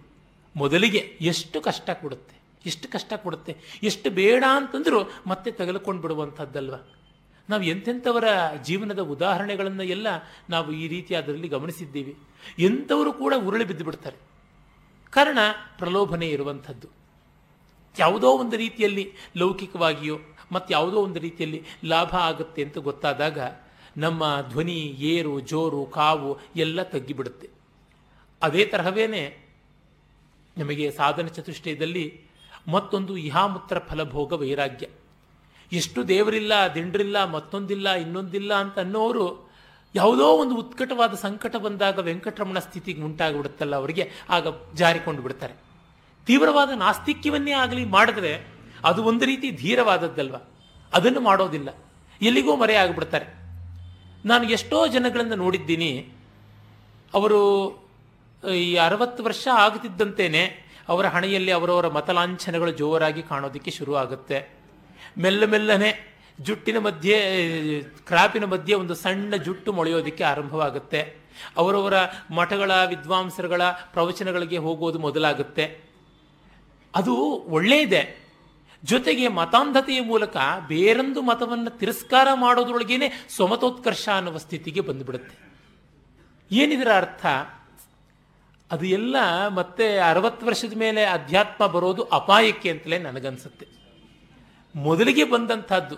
ಮೊದಲಿಗೆ ಎಷ್ಟು ಕಷ್ಟ ಕೊಡುತ್ತೆ? ಎಷ್ಟು ಕಷ್ಟ ಕೊಡುತ್ತೆ? ಎಷ್ಟು ಬೇಡ ಅಂತಂದರೂ ಮತ್ತೆ ತಗಲ್ಕೊಂಡು ಬಿಡುವಂಥದ್ದಲ್ವ ನಾವು ಎಂಥೆಂಥವರ ಜೀವನದ ಉದಾಹರಣೆಗಳನ್ನು ಎಲ್ಲ ನಾವು ಈ ರೀತಿ ಅದರಲ್ಲಿ ಗಮನಿಸಿದ್ದೀವಿ. ಎಂಥವರು ಕೂಡ ಉರುಳಿ ಬಿದ್ದು ಬಿಡ್ತಾರೆ ಕಾರಣ ಪ್ರಲೋಭನೆ ಇರುವಂಥದ್ದು. ಯಾವುದೋ ಒಂದು ರೀತಿಯಲ್ಲಿ ಲೌಕಿಕವಾಗಿಯೋ ಮತ್ತು ಯಾವುದೋ ಒಂದು ರೀತಿಯಲ್ಲಿ ಲಾಭ ಆಗುತ್ತೆ ಅಂತ ಗೊತ್ತಾದಾಗ ನಮ್ಮ ಧ್ವನಿ, ಏರು, ಜೋರು, ಕಾವು ಎಲ್ಲ ತಗ್ಗಿಬಿಡುತ್ತೆ. ಅದೇ ತರಹವೇನೆ ನಮಗೆ ಸಾಧನ ಚತುಷ್ಟಯದಲ್ಲಿ ಮತ್ತೊಂದು ಇಹಾಮುತ್ರ ಫಲಭೋಗ ವೈರಾಗ್ಯ. ಎಷ್ಟು ದೇವರಿಲ್ಲ, ದಿಂಡ್ರಿಲ್ಲ, ಮತ್ತೊಂದಿಲ್ಲ, ಇನ್ನೊಂದಿಲ್ಲ ಅಂತ ಅನ್ನೋರು ಯಾವುದೋ ಒಂದು ಉತ್ಕಟವಾದ ಸಂಕಟ ಬಂದಾಗ ವೆಂಕಟರಮಣ ಸ್ಥಿತಿಗೆ ಉಂಟಾಗಿಬಿಡುತ್ತಲ್ಲ ಅವರಿಗೆ, ಆಗ ಜಾರಿಕೊಂಡು ಬಿಡ್ತಾರೆ. ತೀವ್ರವಾದ ನಾಸ್ತಿಕ್ಯವನ್ನೇ ಆಗಲಿ ಮಾಡಿದ್ರೆ ಅದು ಒಂದು ರೀತಿ ಧೀರವಾದದ್ದಲ್ವ? ಅದನ್ನು ಮಾಡೋದಿಲ್ಲ. ಎಲ್ಲಿಗೂ ಮರೆ ಆಗಿಬಿಡ್ತಾರೆ. ನಾನು ಎಷ್ಟೋ ಜನಗಳನ್ನು ನೋಡಿದ್ದೀನಿ, ಅವರು ಈ ಅರವತ್ತು ವರ್ಷ ಆಗುತ್ತಿದ್ದಂತೆಯೇ ಅವರ ಹಣೆಯಲ್ಲಿ ಅವರವರ ಮತಲಾಂಛನಗಳು ಜೋರಾಗಿ ಕಾಣೋದಕ್ಕೆ ಶುರು ಆಗುತ್ತೆ. ಮೆಲ್ಲ ಮೆಲ್ಲನೆ ಜುಟ್ಟಿನ ಮಧ್ಯೆ, ಕ್ರಾಪಿನ ಮಧ್ಯೆ ಒಂದು ಸಣ್ಣ ಜುಟ್ಟು ಮೊಳೆಯೋದಕ್ಕೆ ಆರಂಭವಾಗುತ್ತೆ. ಅವರವರ ಮಠಗಳ, ವಿದ್ವಾಂಸರುಗಳ ಪ್ರವಚನಗಳಿಗೆ ಹೋಗೋದು ಮೊದಲಾಗುತ್ತೆ. ಅದು ಒಳ್ಳೆಯದೇ ಜೊತೆಗೆ ಮತಾಂಧತೆಯ ಮೂಲಕ ಬೇರೊಂದು ಮತವನ್ನು ತಿರಸ್ಕಾರ ಮಾಡೋದ್ರೊಳಗೇನೆ ಸ್ವಮತೋತ್ಕರ್ಷ ಅನ್ನುವ ಸ್ಥಿತಿಗೆ ಬಂದುಬಿಡುತ್ತೆ. ಏನಿದರ ಅರ್ಥ? ಅದು ಎಲ್ಲ ಮತ್ತೆ ಅರವತ್ತು ವರ್ಷದ ಮೇಲೆ ಅಧ್ಯಾತ್ಮ ಬರೋದು ಅಪಾಯಕ್ಕೆ ಅಂತಲೇ ನನಗನ್ಸುತ್ತೆ. ಮೊದಲಿಗೆ ಬಂದಂಥದ್ದು,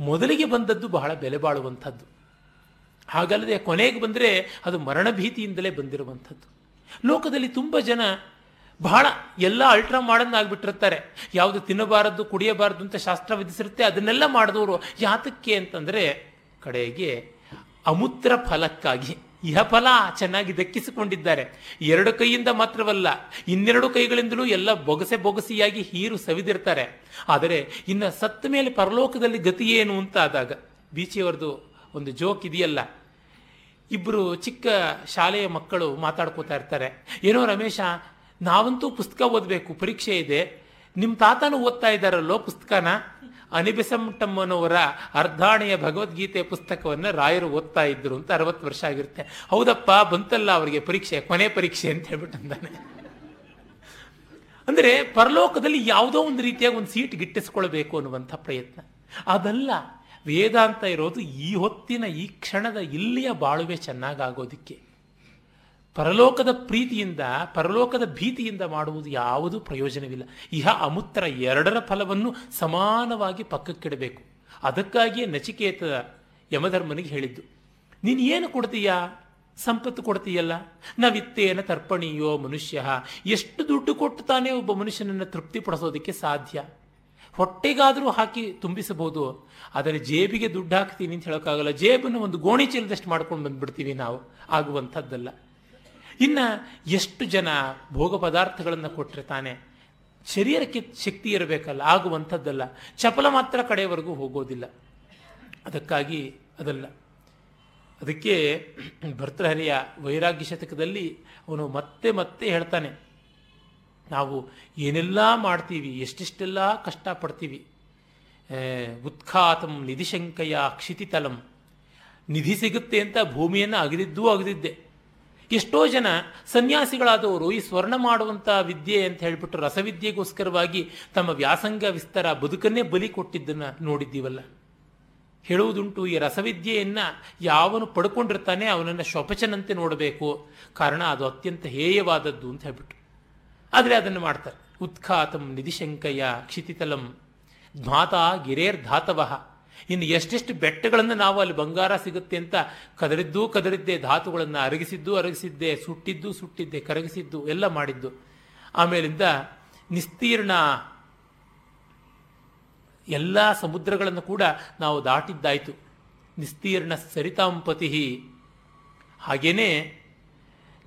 ಮೊದಲಿಗೆ ಬಂದದ್ದು ಬಹಳ ಬೆಲೆ ಬಾಳುವಂಥದ್ದು. ಹಾಗಲ್ಲದೆ ಕೊನೆಗೆ ಬಂದರೆ ಅದು ಮರಣ ಭೀತಿಯಿಂದಲೇ ಬಂದಿರುವಂಥದ್ದು. ಲೋಕದಲ್ಲಿ ತುಂಬ ಜನ ಬಹಳ ಎಲ್ಲ ಅಲ್ಟ್ರಾ ಮಾಡರ್ನ್ ಆಗಿಬಿಟ್ಟಿರ್ತಾರೆ ಯಾವುದು ತಿನ್ನಬಾರದು, ಕುಡಿಯಬಾರದು ಅಂತ ಶಾಸ್ತ್ರ ವಿಧಿಸಿರುತ್ತೆ. ಅದನ್ನೆಲ್ಲ ಮಾಡಿದವರು ಯಾತಕ್ಕೆ ಅಂತಂದರೆ, ಕಡೆಗೆ ಅಮೂತ್ರ ಫಲಕ್ಕಾಗಿ ಇಹ ಫಲ ಚೆನ್ನಾಗಿ ದಕ್ಕಿಸಿಕೊಂಡಿದ್ದಾರೆ. ಎರಡು ಕೈಯಿಂದ ಮಾತ್ರವಲ್ಲ, ಇನ್ನೆರಡು ಕೈಗಳಿಂದಲೂ ಎಲ್ಲ ಬೊಗಸೆ ಬೊಗಸಿಯಾಗಿ ಹೀರು ಸವಿದಿರ್ತಾರೆ. ಆದರೆ, ಇನ್ನು ಸತ್ತ ಮೇಲೆ ಪರಲೋಕದಲ್ಲಿ ಗತಿ ಏನು ಅಂತ ಆದಾಗ ಬೀಚಿಯವರದು ಒಂದು ಜೋಕ್ ಇದೆಯಲ್ಲ. ಇಬ್ಬರು ಚಿಕ್ಕ ಶಾಲೆಯ ಮಕ್ಕಳು ಮಾತಾಡ್ಕೋತಾ ಇರ್ತಾರೆ. ಏನೋ ರಮೇಶ ನಾವಂತೂ ಪುಸ್ತಕ ಓದಬೇಕು, ಪರೀಕ್ಷೆ ಇದೆ. ನಿಮ್ಮ ತಾತನೂ ಓದ್ತಾ ಇದ್ದಾರಲ್ಲೋ ಪುಸ್ತಕನ? ಅನಿಬೆಸಂಟಮ್ಮನವರ ಅರ್ಧಾಣೆಯ ಭಗವದ್ಗೀತೆ ಪುಸ್ತಕವನ್ನು ರಾಯರು ಓದ್ತಾ ಇದ್ರು ಅಂತ ಅರವತ್ತು ವರ್ಷ ಆಗಿರುತ್ತೆ. ಹೌದಪ್ಪ, ಬಂತಲ್ಲ ಅವರಿಗೆ ಪರೀಕ್ಷೆ, ಕೊನೆ ಪರೀಕ್ಷೆ ಅಂತ ಹೇಳ್ಬಿಟ್ಟು ಅಂದಾನೆ. ಅಂದರೆ ಪರಲೋಕದಲ್ಲಿ ಯಾವುದೋ ಒಂದು ರೀತಿಯಾಗಿ ಒಂದು ಸೀಟ್ ಗಿಟ್ಟಿಸ್ಕೊಳ್ಬೇಕು ಅನ್ನುವಂಥ ಪ್ರಯತ್ನ. ಅದಲ್ಲ, ವೇದಾಂತ ಇರೋದು ಈ ಹೊತ್ತಿನ, ಈ ಕ್ಷಣದ ಇಲ್ಲಿಯ ಬಾಳುವೆ ಚೆನ್ನಾಗಾಗೋದಿಕ್ಕೆ. ಪರಲೋಕದ ಪ್ರೀತಿಯಿಂದ, ಪರಲೋಕದ ಭೀತಿಯಿಂದ ಮಾಡುವುದು ಯಾವುದು ಪ್ರಯೋಜನವಿಲ್ಲ. ಇಹ ಅಮುತ್ತರ ಎರಡರ ಫಲವನ್ನು ಸಮಾನವಾಗಿ ಪಕ್ಕಕ್ಕಿಡಬೇಕು. ಅದಕ್ಕಾಗಿಯೇ ನಚಿಕೇತ ಯಮಧರ್ಮನಿಗೆ ಹೇಳಿದ್ದು, ನೀನು ಏನು ಕೊಡ್ತೀಯಾ? ಸಂಪತ್ತು ಕೊಡ್ತೀಯಲ್ಲ? ನವಿತ್ತೇನ ತರ್ಪಣೀಯೋ ಮನುಷ್ಯ. ಎಷ್ಟು ದುಡ್ಡು ಕೊಟ್ಟು ತಾನೇ ಒಬ್ಬ ಮನುಷ್ಯನನ್ನು ತೃಪ್ತಿಪಡಿಸೋದಕ್ಕೆ ಸಾಧ್ಯ? ಹೊಟ್ಟೆಗಾದರೂ ಹಾಕಿ ತುಂಬಿಸಬಹುದು. ಆದರೆ ಜೇಬಿಗೆ ದುಡ್ಡು ಹಾಕ್ತೀನಿ ಅಂತ ಹೇಳೋಕ್ಕಾಗಲ್ಲ. ಜೇಬನ್ನು ಒಂದು ಗೋಣಿ ಚೀಲದಷ್ಟು ಮಾಡ್ಕೊಂಡು ಬಂದ್ಬಿಡ್ತೀವಿ ನಾವು. ಆಗುವಂಥದ್ದಲ್ಲ. ಇನ್ನು ಎಷ್ಟು ಜನ ಭೋಗ ಪದಾರ್ಥಗಳನ್ನು ಕೊಟ್ಟಿರ್ತಾನೆ? ಶರೀರಕ್ಕೆ ಶಕ್ತಿ ಇರಬೇಕಲ್ಲ, ಆಗುವಂಥದ್ದಲ್ಲ. ಚಪಲ ಮಾತ್ರ ಕಡೆಯವರೆಗೂ ಹೋಗೋದಿಲ್ಲ. ಅದಕ್ಕಾಗಿ ಅದಲ್ಲ. ಅದಕ್ಕೆ ಭರ್ತೃಹರಿಯ ವೈರಾಗ್ಯ ಶತಕದಲ್ಲಿ ಅವನು ಮತ್ತೆ ಮತ್ತೆ ಹೇಳ್ತಾನೆ, ನಾವು ಏನೆಲ್ಲ ಮಾಡ್ತೀವಿ, ಎಷ್ಟೆಷ್ಟೆಲ್ಲ ಕಷ್ಟಪಡ್ತೀವಿ. ಉತ್ಖಾತಂ ನಿಧಿಶಂಕಯ ಕ್ಷಿತಿತಲಂ. ನಿಧಿ ಸಿಗುತ್ತೆ ಅಂತ ಭೂಮಿಯನ್ನು ಅಗದಿದ್ದೂ ಅಗದಿದ್ದೆ. ಎಷ್ಟೋ ಜನ ಸನ್ಯಾಸಿಗಳಾದವರು ಈ ಸ್ವರ್ಣ ಮಾಡುವಂಥ ವಿದ್ಯೆ ಅಂತ ಹೇಳಿಬಿಟ್ಟು ರಸವಿದ್ಯೆಗೋಸ್ಕರವಾಗಿ ತಮ್ಮ ವ್ಯಾಸಂಗ ವಿಸ್ತಾರ ಬದುಕನ್ನೇ ಬಲಿ ಕೊಟ್ಟಿದ್ದನ್ನು ನೋಡಿದ್ದೀವಲ್ಲ? ಹೇಳುವುದುಂಟು, ಈ ರಸವಿದ್ಯೆಯನ್ನು ಯಾವನು ಪಡ್ಕೊಂಡಿರ್ತಾನೆ ಅವನನ್ನು ಶೋಪಚನಂತೆ ನೋಡಬೇಕು. ಕಾರಣ ಅದು ಅತ್ಯಂತ ಹೇಯವಾದದ್ದು ಅಂತ ಹೇಳ್ಬಿಟ್ಟು. ಆದರೆ ಅದನ್ನು ಮಾಡ್ತಾರೆ. ಉತ್ಖಾತಂ ನಿಧಿಶಂಕಯ ಕ್ಷಿತಿತಲಂ ಗಿರೇರ್ ಧಾತವಹ ಇನ್ನು ಎಷ್ಟೆಷ್ಟು ಬೆಟ್ಟಗಳನ್ನು ನಾವು ಅಲ್ಲಿ ಬಂಗಾರ ಸಿಗುತ್ತೆ ಅಂತ ಕದರಿದ್ದೂ ಕದರಿದ್ದೆ, ಧಾತುಗಳನ್ನು ಅರಗಿಸಿದ್ದು ಅರಗಿಸಿದ್ದೆ, ಸುಟ್ಟಿದ್ದು ಸುಟ್ಟಿದ್ದೆ, ಕರಗಿಸಿದ್ದು ಎಲ್ಲ ಮಾಡಿದ್ದು. ಆಮೇಲಿಂದ ನಿಸ್ತೀರ್ಣ ಎಲ್ಲ ಸಮುದ್ರಗಳನ್ನು ಕೂಡ ನಾವು ದಾಟಿದ್ದಾಯಿತು. ನಿಸ್ತೀರ್ಣ ಸರಿತಾಂಪತಿ ಹಾಗೇನೇ